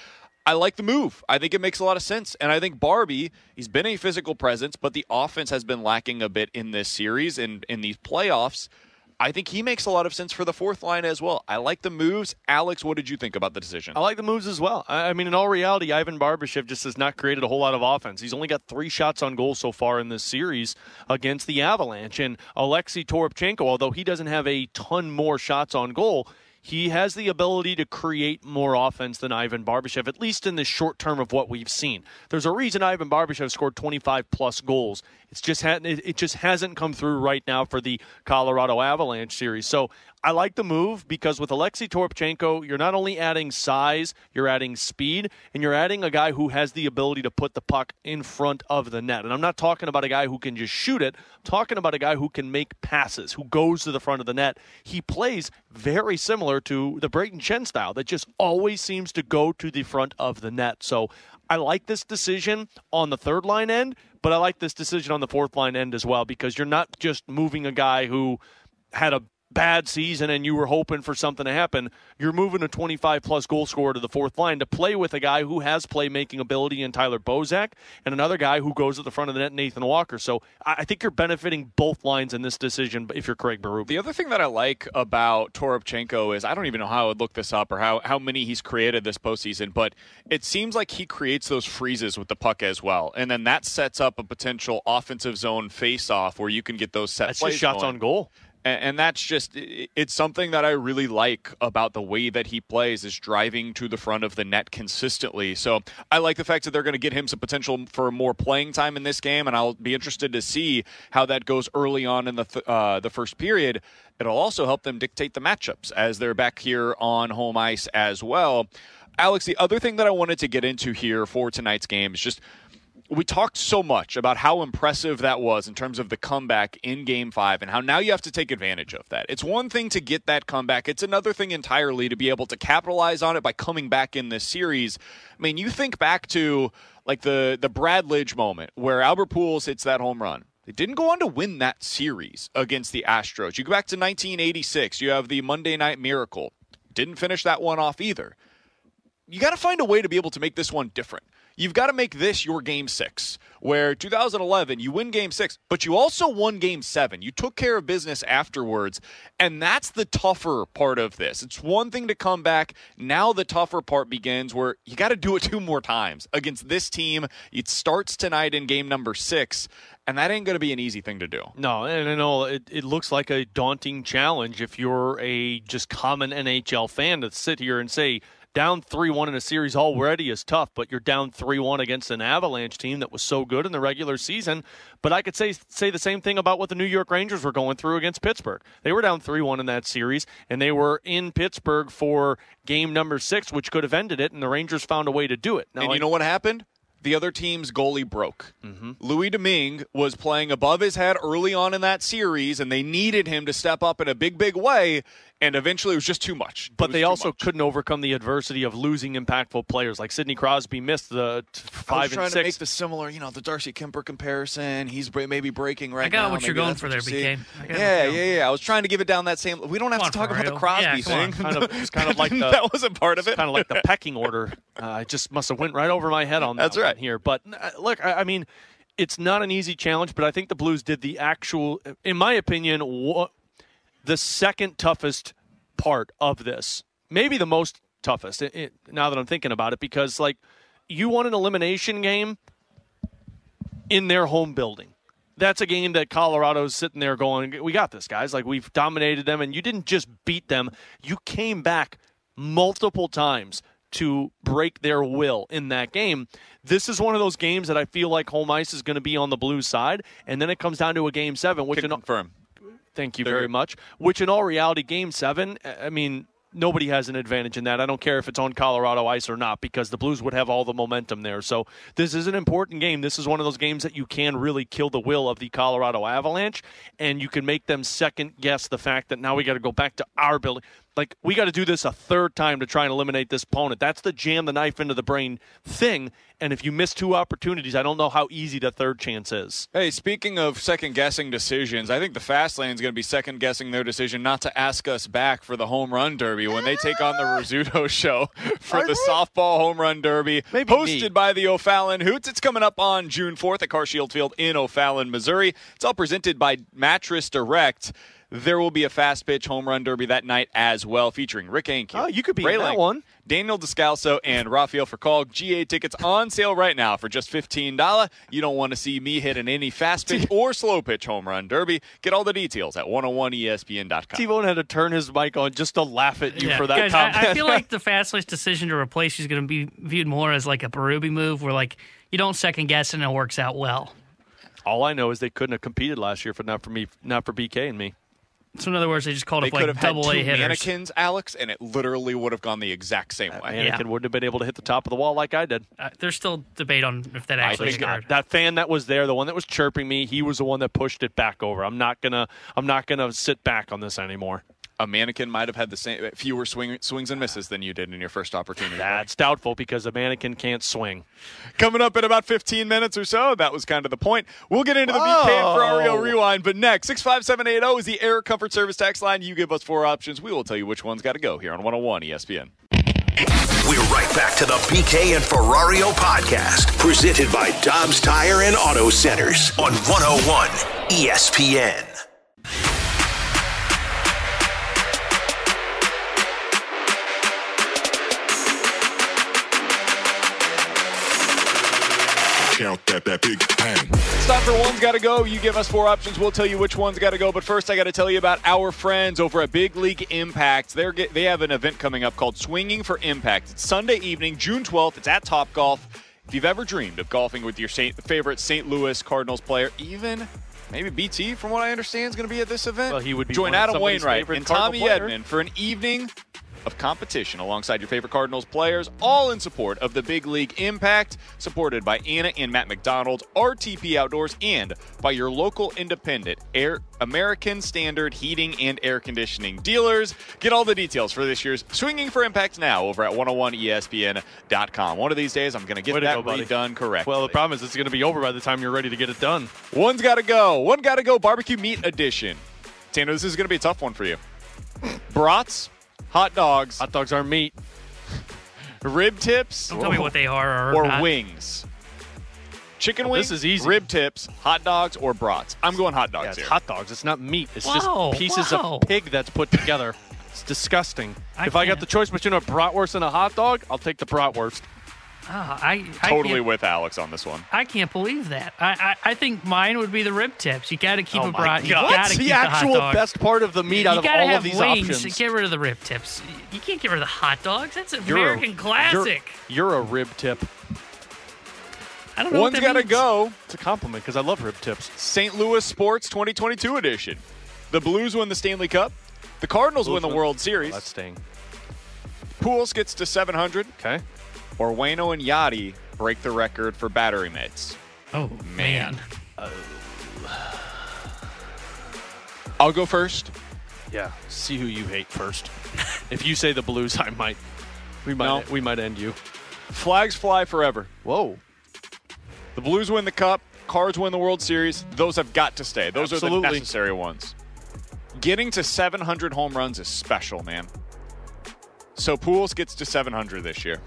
I like the move. I think it makes a lot of sense. And I think Barbie, he's been a physical presence, but the offense has been lacking a bit in this series and in these playoffs. I think he makes a lot of sense for the fourth line as well. I like the moves. Alex, what did you think about the decision? I like the moves as well. I mean, in all reality, Ivan Barbashev just has not created a whole lot of offense. He's only got three shots on goal so far in this series against the Avalanche. And Alexei Toropchenko, although he doesn't have a ton more shots on goal, he has the ability to create more offense than Ivan Barbashev, at least in the short term of what we've seen. There's a reason Ivan Barbashev scored 25 plus goals. It's just it just hasn't come through right now for the Colorado Avalanche series. So I like the move because with Alexei Toropchenko, you're not only adding size, you're adding speed, and you're adding a guy who has the ability to put the puck in front of the net. And I'm not talking about a guy who can just shoot it. I'm talking about a guy who can make passes, who goes to the front of the net. He plays very similar to the Brayden Schenn style that just always seems to go to the front of the net. So I like this decision on the third line end, but I like this decision on the fourth line end as well because you're not just moving a guy who had a bad season and you were hoping for something to happen. You're moving a 25 plus goal scorer to the fourth line to play with a guy who has playmaking ability in Tyler Bozak and another guy who goes at the front of the net, Nathan Walker. So I think you're benefiting both lines in this decision if you're Craig Berube. The other thing that I like about Toropchenko is I don't even know how I would look this up or how, how many he's created this postseason, but it seems like he creates those freezes with the puck as well. And then that sets up a potential offensive zone face off where you can get those set That's plays shots going. on goal. And, that's just it's something that I really like about the way that he plays is driving to the front of the net consistently. So I like the fact that they're going to get him some potential for more playing time in this game, and I'll be interested to see how that goes early on in the th- uh, the first period. It'll also help them dictate the matchups as they're back here on home ice as well. Alex, the other thing that I wanted to get into here for tonight's game is just we talked so much about how impressive that was in terms of the comeback in game five and how now you have to take advantage of that. It's one thing to get that comeback, it's another thing entirely to be able to capitalize on it by coming back in this series. I mean, you think back to like the, the Brad Lidge moment where Albert Pujols hits that home run. They didn't go on to win that series against the Astros. You go back to 1986, you have the Monday Night Miracle. Didn't finish that one off either you got to find a way to be able to make this one different. You've got to make this your game six, where 2011, you win game six, but you also won game seven. You took care of business afterwards. And that's the tougher part of this. It's one thing to come back. Now the tougher part begins where you got to do it two more times against this team. It starts tonight in game number six. And that ain't going to be an easy thing to do. No, and I know it, it looks like a daunting challenge if you're a just common NHL fan to sit here and say down 3 1 in a series already is tough, but you're down 3 1 against an Avalanche team that was so good in the regular season. But I could say, say the same thing about what the New York Rangers were going through against Pittsburgh. They were down 3 1 in that series, and they were in Pittsburgh for game number six, which could have ended it, and the Rangers found a way to do it. Now, and I- you know what happened? The other team's goalie broke. Mm-hmm. Louis Domingue was playing above his head early on in that series, and they needed him to step up in a big, big way. And eventually, it was just too much. It But they also much. couldn't overcome the adversity of losing impactful players. Like Sidney Crosby missed the t- I was five trying and to make the similar, you know, the Darcy Kemper comparison. He's bre- maybe breaking right now. I got now. what you're Maybe going for there, see. BK. I Yeah, yeah, yeah. I was trying to give it down that same. We don't have Come to talk about the Crosby Yeah, thing. kind of, it's kind of like the, that wasn't part of it. kind of like the pecking order. Uh, I just must have went right over my head on that That's one right. here. But uh, look, I, I mean, it's not an easy challenge, but I think the Blues did the actual, in my opinion, wha- the second toughest part of this. Maybe the most toughest. It, it- now that I'm thinking about it, because like you won an elimination game in their home building. That's a game that Colorado's sitting there going, "We got this, guys. Like we've dominated them, and you didn't just beat them; you came back multiple times to break their will in that game. This is one of those games that I feel like home ice is going to be on the blue side, and then it comes down to a game seven, which in, confirm. Thank you very much. Which, in all reality, game seven, I mean, nobody has an advantage in that. I don't care if it's on Colorado ice or not because the Blues would have all the momentum there. So, this is an important game. This is one of those games that you can really kill the will of the Colorado Avalanche, and you can make them second guess the fact that now we got to go back to our building. Like, we got to do this a third time to try and eliminate this opponent. That's the jam the knife into the brain thing. And if you miss two opportunities, I don't know how easy the third chance is. Hey, speaking of second guessing decisions, I think the fast lane is going to be second guessing their decision not to ask us back for the home run derby when they take on the Rizzuto show for the softball home run derby hosted me. by the O'Fallon Hoots. It's coming up on June 4th at Carshield Field in O'Fallon, Missouri. It's all presented by Mattress Direct. There will be a fast pitch home run derby that night as well, featuring Rick Ankiel. Oh, you could be Ray in that Lang, one. Daniel Descalso and Rafael Furcal. GA tickets on sale right now for just $15. You don't want to see me hit an any fast pitch or slow pitch home run derby. Get all the details at 101ESPN.com. T-Bone had to turn his mic on just to laugh at you Yeah, for that guys, comment. I, I feel like the Fastlane's decision to replace you is going to be viewed more as like a Berube move, where like you don't second guess and it works out well. All I know is they couldn't have competed last year for not for me, not for BK and me. So in other words, they just called They it could like have had double two A hitters. mannequins, Alex, and it literally would have gone the exact same way. Anakin wouldn't have been able to hit the top of the wall like I did. Uh, there's still debate on if that actually think occurred. that fan that was there, the one that was chirping me, he was the one that pushed it back over. I'm not gonna, I'm not gonna sit back on this anymore. A mannequin might have had the same fewer swing, swings and misses than you did in your first opportunity. That's doubtful because a mannequin can't swing. Coming up in about 15 minutes or so. That was kind of the point. We'll get into the BK and Ferrario rewind, but next, 65780 is the Air Comfort Service tax line. You give us four options. We will tell you which one's got to go here on 101 ESPN. We're right back to the BK and Ferrario podcast, presented by Dobbs Tire and Auto Centers on 101 ESPN. Count that, that big bang. It's time for One's Gotta Go. You give us four options. We'll tell you which one's got to go. But first, I got to tell you about our friends over at Big League Impact. They're get, they have an event coming up called Swinging for Impact. It's Sunday evening, June 12th. It's at Top Golf. If you've ever dreamed of golfing with your Saint, favorite St. Louis Cardinals player, even maybe BT, from what I understand, is going to be at this event. Well, he would be Join one Adam somebody's Wainwright and Cardinal Tommy player. Edman for an evening of competition alongside your favorite Cardinals players, all in support of the Big League Impact, supported by Anna and Matt McDonald, RTP Outdoors, and by your local independent Air American Standard Heating and Air Conditioning dealers. Get all the details for this year's Swinging for Impact now over at 101ESPN.com. One of these days, I'm going to get Way to that go, redone correctly. Well, the problem is it's going to be over by the time you're ready to get it done. One's got to go. One got to go. Barbecue meat edition. Tanner, this is going to be a tough one for you. Brats, hot dogs. Hot dogs aren't meat. Rib tips. Don't tell me what they are or, or not. wings. Chicken oh, Well, wings. this is easy. Rib tips, hot dogs, or brats. I'm going hot dogs Yeah, it's here. hot dogs. It's not meat. It's Whoa, just pieces whoa. of pig that's put together. it's disgusting. I if I got the choice between a bratwurst and a hot dog, I'll take the bratwurst. Ah, I, I Totally with Alex on this one. I can't believe that. I, I, I think mine would be the rib tips. You got to keep oh a my brat. You God. got What's to the keep actual the hot dog. best part of the meat you out of all have of these wings. options? Get rid of the rib tips. You can't get rid of the hot dogs. That's an You're a- American classic. You're, you're a rib tip. I don't know. One's what got to go. It's a compliment because I love rib tips. St. Louis Sports 2022 edition. The Blues win the Stanley Cup. The Cardinals win the World Series. That's staying. Pujols gets to 700. Okay. Or Wayno and Yadi break the record for battery mates. Oh man. Oh. I'll go first. Yeah. See who you hate first. if you say the Blues, I might. We might. No. We might end you. Flags fly forever. Whoa. The Blues win the Cup. Cards win the World Series. Those have got to stay. Those are the necessary ones. Getting to 700 home runs is special, man. So Pujols gets to 700 this year.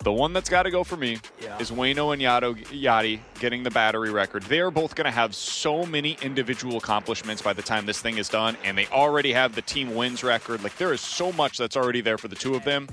The one that's got to go for me Yeah. is Wayno and Yadi, Yadi getting the battery record. They are both going to have so many individual accomplishments by the time this thing is done, and they already have the team wins record. Like there is so much that's already there for the two of them.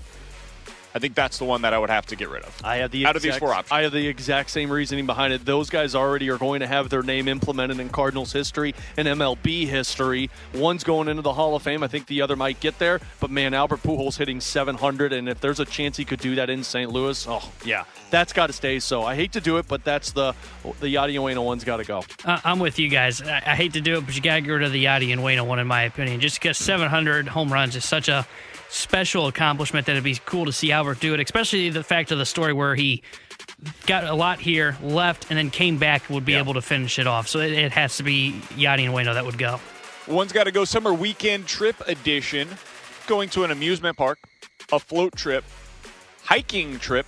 I think that's the one that I would have to get rid of. I have the out of these four options. I have the exact same reasoning behind it. Those guys already are going to have their name implemented in Cardinals history and MLB history. One's going into the Hall of Fame. I think the other might get there. But man, Albert Pujols hitting 700, and if there's a chance he could do that in St. Louis, oh yeah, that's got to stay. So I hate to do it, but that's the the Yadi Wayno one's got to go. Uh, I'm with you guys. I, I hate to do it, but you got to get rid of the Yadi and Wayno one, in my opinion. Just because 700 home runs is such a special accomplishment that it'd be cool to see Albert do it, especially the fact of the story where he got a lot here, left, and then came back would be able to finish it off. So it, it has to be Yadi and Wayno that would go. One's got to go summer weekend trip edition, going to an amusement park, a float trip, hiking trip,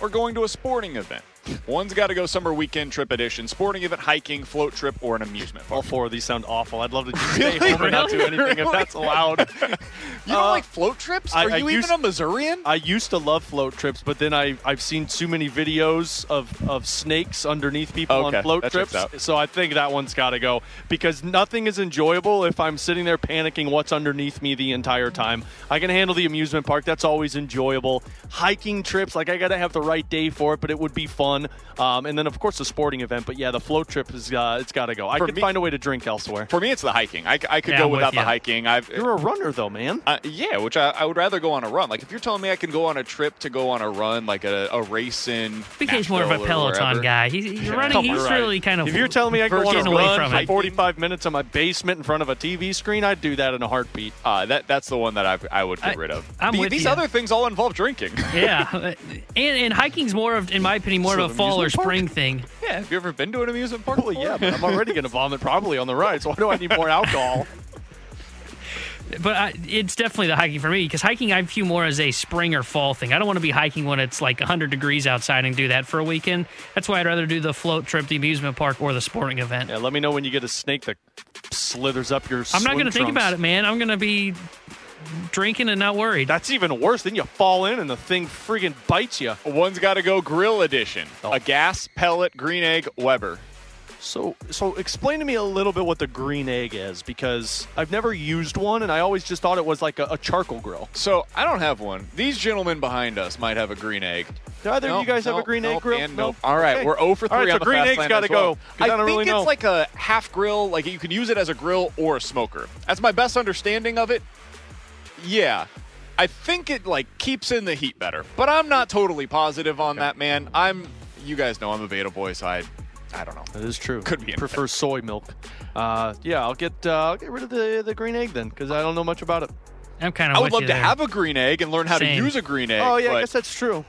or going to a sporting event. One's got to go summer weekend trip edition, sporting event, hiking, float trip, or an amusement park. All four of these sound awful. I'd love to just stay home and not do anything if that's allowed. You don't uh, like float trips? Are you even a Missourian? I used to love float trips, but then I I've seen too many videos of, of snakes underneath people Okay, on float trips. So I think that one's got to go because nothing is enjoyable if I'm sitting there panicking what's underneath me the entire time. I can handle the amusement park. That's always enjoyable. Hiking trips, like I got to have the right day for it, but it would be fun. Um, and then of course the sporting event. But yeah, the float trip is uh, it's got to go. I For could me- find a way to drink elsewhere. For me, it's the hiking. I, I could Yeah, go I'm with without the hiking. I've, You're a runner though, man. Uh, yeah, which I, I would rather go on a run. Like if you're telling me I can go on a trip to go on a run, like a, a race in. BK's more of a Peloton wherever. guy. He's, he's Yeah. running. He's on. really kind of. If you're telling me I can go on a away run from for it. 45 minutes in my basement in front of a TV screen, I'd do that in a heartbeat. Uh, that that's the one that I, I would get I- rid of. I'm The- with these you. other things all involve drinking. yeah, and, and hiking's more of, in my opinion, more So of a fall or amusement park? spring thing. Yeah, have you ever been to an amusement park? Well, yeah, but I'm already going to vomit probably on the ride, so why do I need more alcohol? But I, it's definitely the hiking for me because hiking I view more as a spring or fall thing. I don't want to be hiking when it's like 100 degrees outside and do that for a weekend. That's why I'd rather do the float trip, the amusement park, or the sporting event. Yeah, let me know when you get a snake that slithers up your. I'm not going to think about it, man. I'm going to be drinking and not worried. That's even worse. Then you fall in and the thing friggin' bites you. One's got to go grill edition. Oh. A gas pellet green egg Weber. So, so explain to me a little bit what the green egg is because I've never used one and I always just thought it was like a, a charcoal grill. So I don't have one. These gentlemen behind us might have a green egg. Do either of you guys have a green egg grill? And No? nope. All right, Okay. we're 0 for 3 All right, on so the green fast egg's lane gotta as well. go, 'cause I I, don't think really it's know. like a half grill. Like you can use it as a grill or a smoker. That's my best understanding of it. Yeah. I think it like keeps in the heat better, but I'm not totally positive on that, man. I'm. You guys know I'm a beta boy, so I, I don't know. That is true. Could be. Prefer soy milk. Uh, yeah, I'll get uh, I'll get rid of the the green egg then because I don't know much about it. I'm kind of. I would love to have a green egg and learn how Same. to use a green egg. Oh yeah, but, I guess that's true.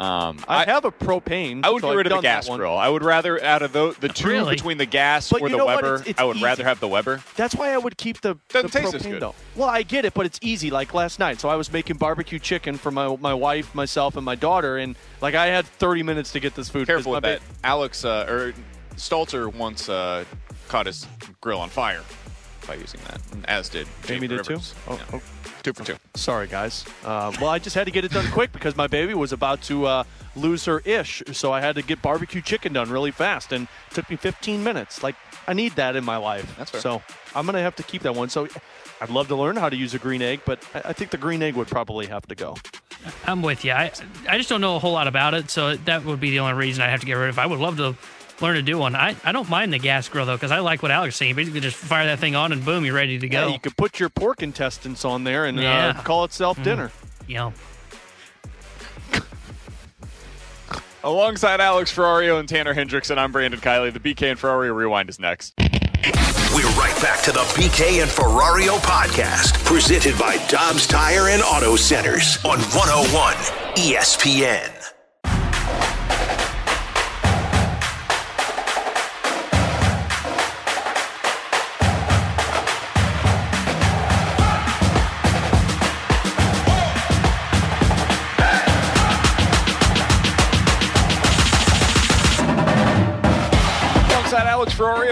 Um, I, have a propane. I would so get I've rid of the gas grill. I would rather out of the the two Really? between the gas But or the? Weber. It's- it's I would rather have the Weber. That's why I would keep the, the Doesn't taste as propane good. though. Well, I get it, but it's easy. Like last night, so I was making barbecue chicken for my my wife, myself, and my daughter, and like I had 30 minutes to get this food. 'cause Careful with my that. Alex uh, or Stalter once uh, caught his grill on fire by using that, as did Jamie Jamie did too? Oh, Yeah. Two for two. Sorry, guys. Uh, well, I just had to get it done quick because my baby was about to uh, lose her ish, so I had to get barbecue chicken done really fast, and it took me 15 minutes. Like I need that in my life. That's fair. So I'm gonna have to keep that one. So I'd love to learn how to use a green egg, but I, I think the green egg would probably have to go. I'm with you. I I just don't know a whole lot about it, so that would be the only reason I'd have to get rid of. it. I would love to learn to do one. I, I don't mind the gas grill though, because I like what Alex is saying. Basically, just fire that thing on and boom, you're ready to Yeah, go. you could put your pork intestines on there and Yeah. uh, call itself Mm. dinner. Yeah. Alongside Alex Ferrario and Tanner Hendrickson, I'm Brandon Kiley. The BK and Ferrario Rewind is next. We're right back to the BK and Ferrario podcast, presented by Dobbs Tire and Auto Centers on 101 ESPN.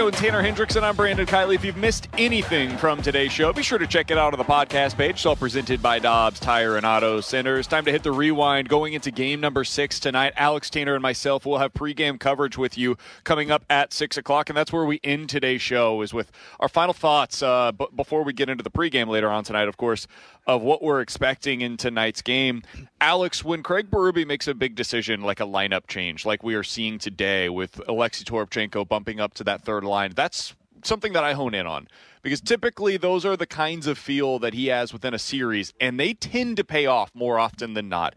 And Tanner Hendrickson. I'm Brandon Kiley. If you've missed anything from today's show, be sure to check it out on the podcast page. It's all presented by Dobbs Tire and Auto Centers. Time to hit the rewind. Going into game number six tonight, Alex Tanner and myself will have pregame coverage with you coming up at six o'clock, and that's where we end today's show. Is with our final thoughts uh, b- before we get into the pregame later on tonight, of course, of what we're expecting in tonight's game. Alex, when Craig Berube makes a big decision like a lineup change, like we are seeing today with Alexei Toropchenko bumping up to that third line, that's something that I hone in on because typically those are the kinds of feel that he has within a series, and they tend to pay off more often than not.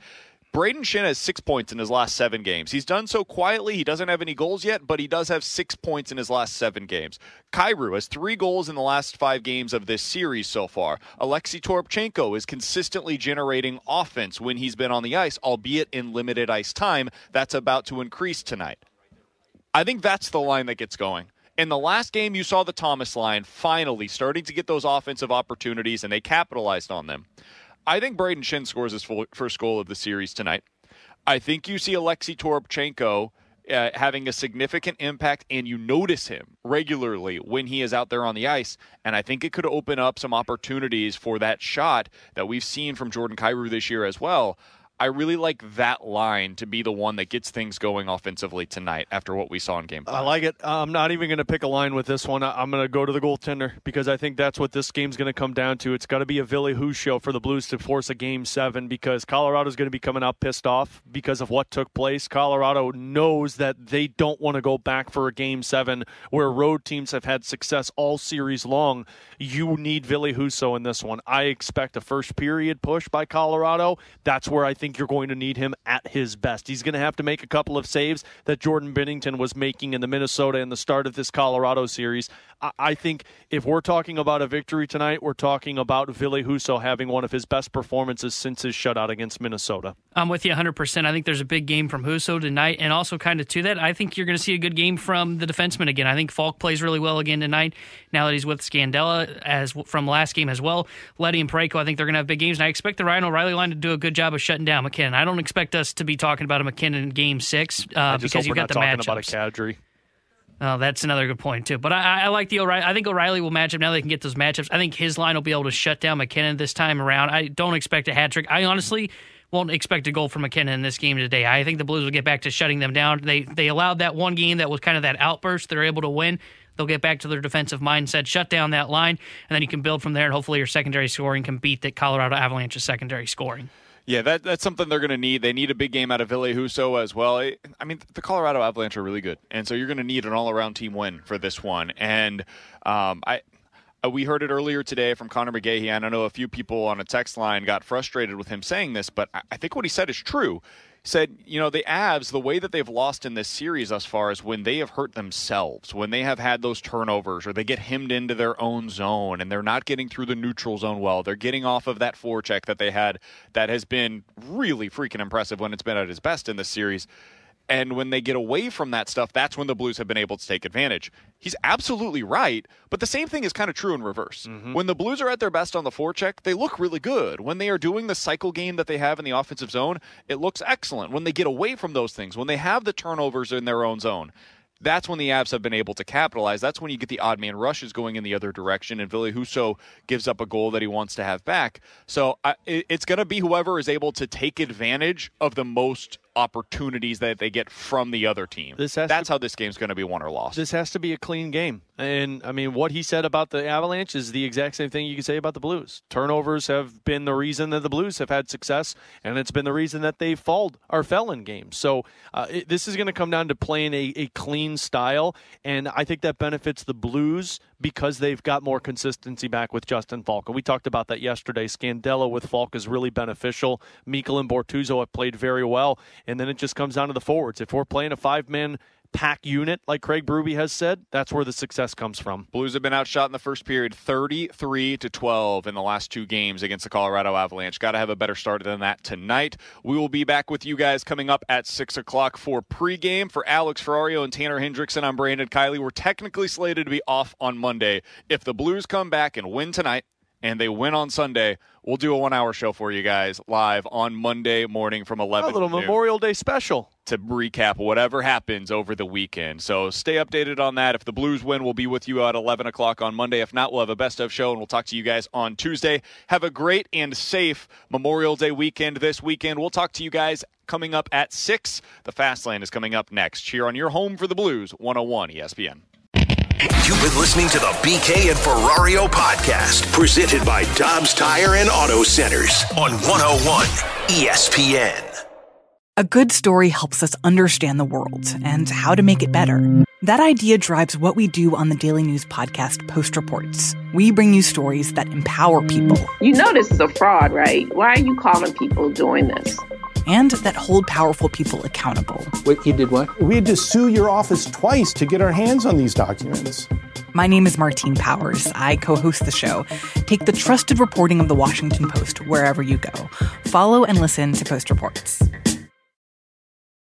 Brayden Schenn has six points in his last seven games. He's done so quietly. He doesn't have any goals yet, but he does have six points in his last seven games. Kyrou has three goals in the last five games of this series so far. Alexei Toropchenko is consistently generating offense when he's been on the ice, albeit in limited ice time. That's about to increase tonight. I think that's the line that gets going. In the last game, you saw the Thomas line finally starting to get those offensive opportunities, and they capitalized on them. I think Brayden Schenn scores his full, first goal of the series tonight. I think you see Alexei Toropchenko uh, having a significant impact, and you notice him regularly when he is out there on the ice. And I think it could open up some opportunities for that shot that we've seen from Jordan Kyrou this year as well. I really like that line to be the one that gets things going offensively tonight after what we saw in game. I like it. I'm not even going to pick a line with this one. I'm going to go to the goaltender because I think that's what this game's going to come down to. It's got to be a Billy Who show for the Blues to force a game seven because Colorado's going to be coming out pissed off because of what took place. Colorado knows that they don't want to go back for a game seven where road teams have had success all series long. You need Ville Husso in this one. I expect a first period push by Colorado. That's where I think you're going to need him at his best. He's going to have to make a couple of saves that Jordan Binnington was making in the Minnesota and the start of this Colorado series. I, I think if we're talking about a victory tonight, we're talking about Ville Husso having one of his best performances since his shutout against Minnesota. I'm with you 100%. I think there's a big game from Husso tonight. And also, kind of to that, I think you're going to see a good game from the defenseman again. I think Faulk plays really well again tonight now that he's with Scandella as from last game as well. Leddy and Parayko, I think they're going to have big games. And I expect the Ryan O'Reilly line to do a good job of shutting down MacKinnon. I don't expect us to be talking about a MacKinnon in game six uh, because you've got the talking matchups. about a Kadri. Oh, that's another good point too. But I, I like the O'Reilly. I think O'Reilly will match up now. They can get those matchups. I think his line will be able to shut down MacKinnon this time around. I don't expect a hat trick. I honestly won't expect a goal from MacKinnon in this game today. I think the Blues will get back to shutting them down. They they allowed that one game that was kind of that outburst. They're able to win. They'll get back to their defensive mindset, shut down that line, and then you can build from there. And hopefully, your secondary scoring can beat that Colorado Avalanche's secondary scoring. Yeah, that, that's something they're going to need. They need a big game out of Ville Husso as well. I mean, the Colorado Avalanche are really good, and so you're going to need an all-around team win for this one. And um, I, uh, we heard it earlier today from Connor McGahey, I know a few people on a text line got frustrated with him saying this, but I think what he said is true. Said, you know, the Avs, the way that they've lost in this series thus far is when they have hurt themselves, when they have had those turnovers or they get hemmed into their own zone and they're not getting through the neutral zone well. They're getting off of that forecheck that they had that has been really freaking impressive when it's been at its best in this series. And when they get away from that stuff, that's when the Blues have been able to take advantage. He's absolutely right, but the same thing is kind of true in reverse. Mm-hmm. When the Blues are at their best on the forecheck, they look really good. When they are doing the cycle game that they have in the offensive zone, it looks excellent. When they get away from those things, when they have the turnovers in their own zone, that's when the Avs have been able to capitalize. That's when you get the odd man rushes going in the other direction, and Ville Husso gives up a goal that he wants to have back. So I, it- it's going to be whoever is able to take advantage of the most opportunities that they get from the other team. This has That's how this game's going to be won or lost. This has to be a clean game. And I mean, what he said about the Avalanche is the exact same thing you can say about the Blues. Turnovers have been the reason that the Blues have had success, and it's been the reason that they falled or fell in games. So uh, it, this is going to come down to playing a, a clean style, and I think that benefits the Blues because they've got more consistency back with Justin Faulk. And we talked about that yesterday. Scandella with Faulk is really beneficial. Mikkel and Bortuzzo have played very well, and then it just comes down to the forwards. If we're playing a five-man pack unit, like Craig Berube has said, that's where the success comes from. Blues have been outshot in the first period 33 to 12 in the last two games against the Colorado Avalanche. Got to have a better start than that tonight. We will be back with you guys coming up at 6 o'clock for pregame. For Alex Ferrario and Tanner Hendrickson, I'm Brandon Kiley. We're technically slated to be off on Monday. If the Blues come back and win tonight, and they win on Sunday, we'll do a one hour show for you guys live on Monday morning from 11 A little. Memorial Day special. to recap whatever happens over the weekend. So stay updated on that. If the Blues win, we'll be with you at 11 o'clock on Monday. If not, we'll have a best of show and we'll talk to you guys on Tuesday. Have a great and safe Memorial Day weekend this weekend. We'll talk to you guys coming up at 6. The Fast Lane is coming up next here on your home for the Blues, 101 ESPN. You've been listening to the BK and Ferrario podcast, presented by Dobbs Tire and Auto Centers on 101 ESPN. A good story helps us understand the world and how to make it better. That idea drives what we do on the Daily News podcast, Post Reports. We bring you stories that empower people You know this is a fraud, right? Why are you calling people doing this? And that hold powerful people accountable. Wait, you did what? We had to sue your office twice to get our hands on these documents. My name is Martine Powers. I co host the show. Take the trusted reporting of the Washington Post wherever you go. Follow and listen to Post Reports.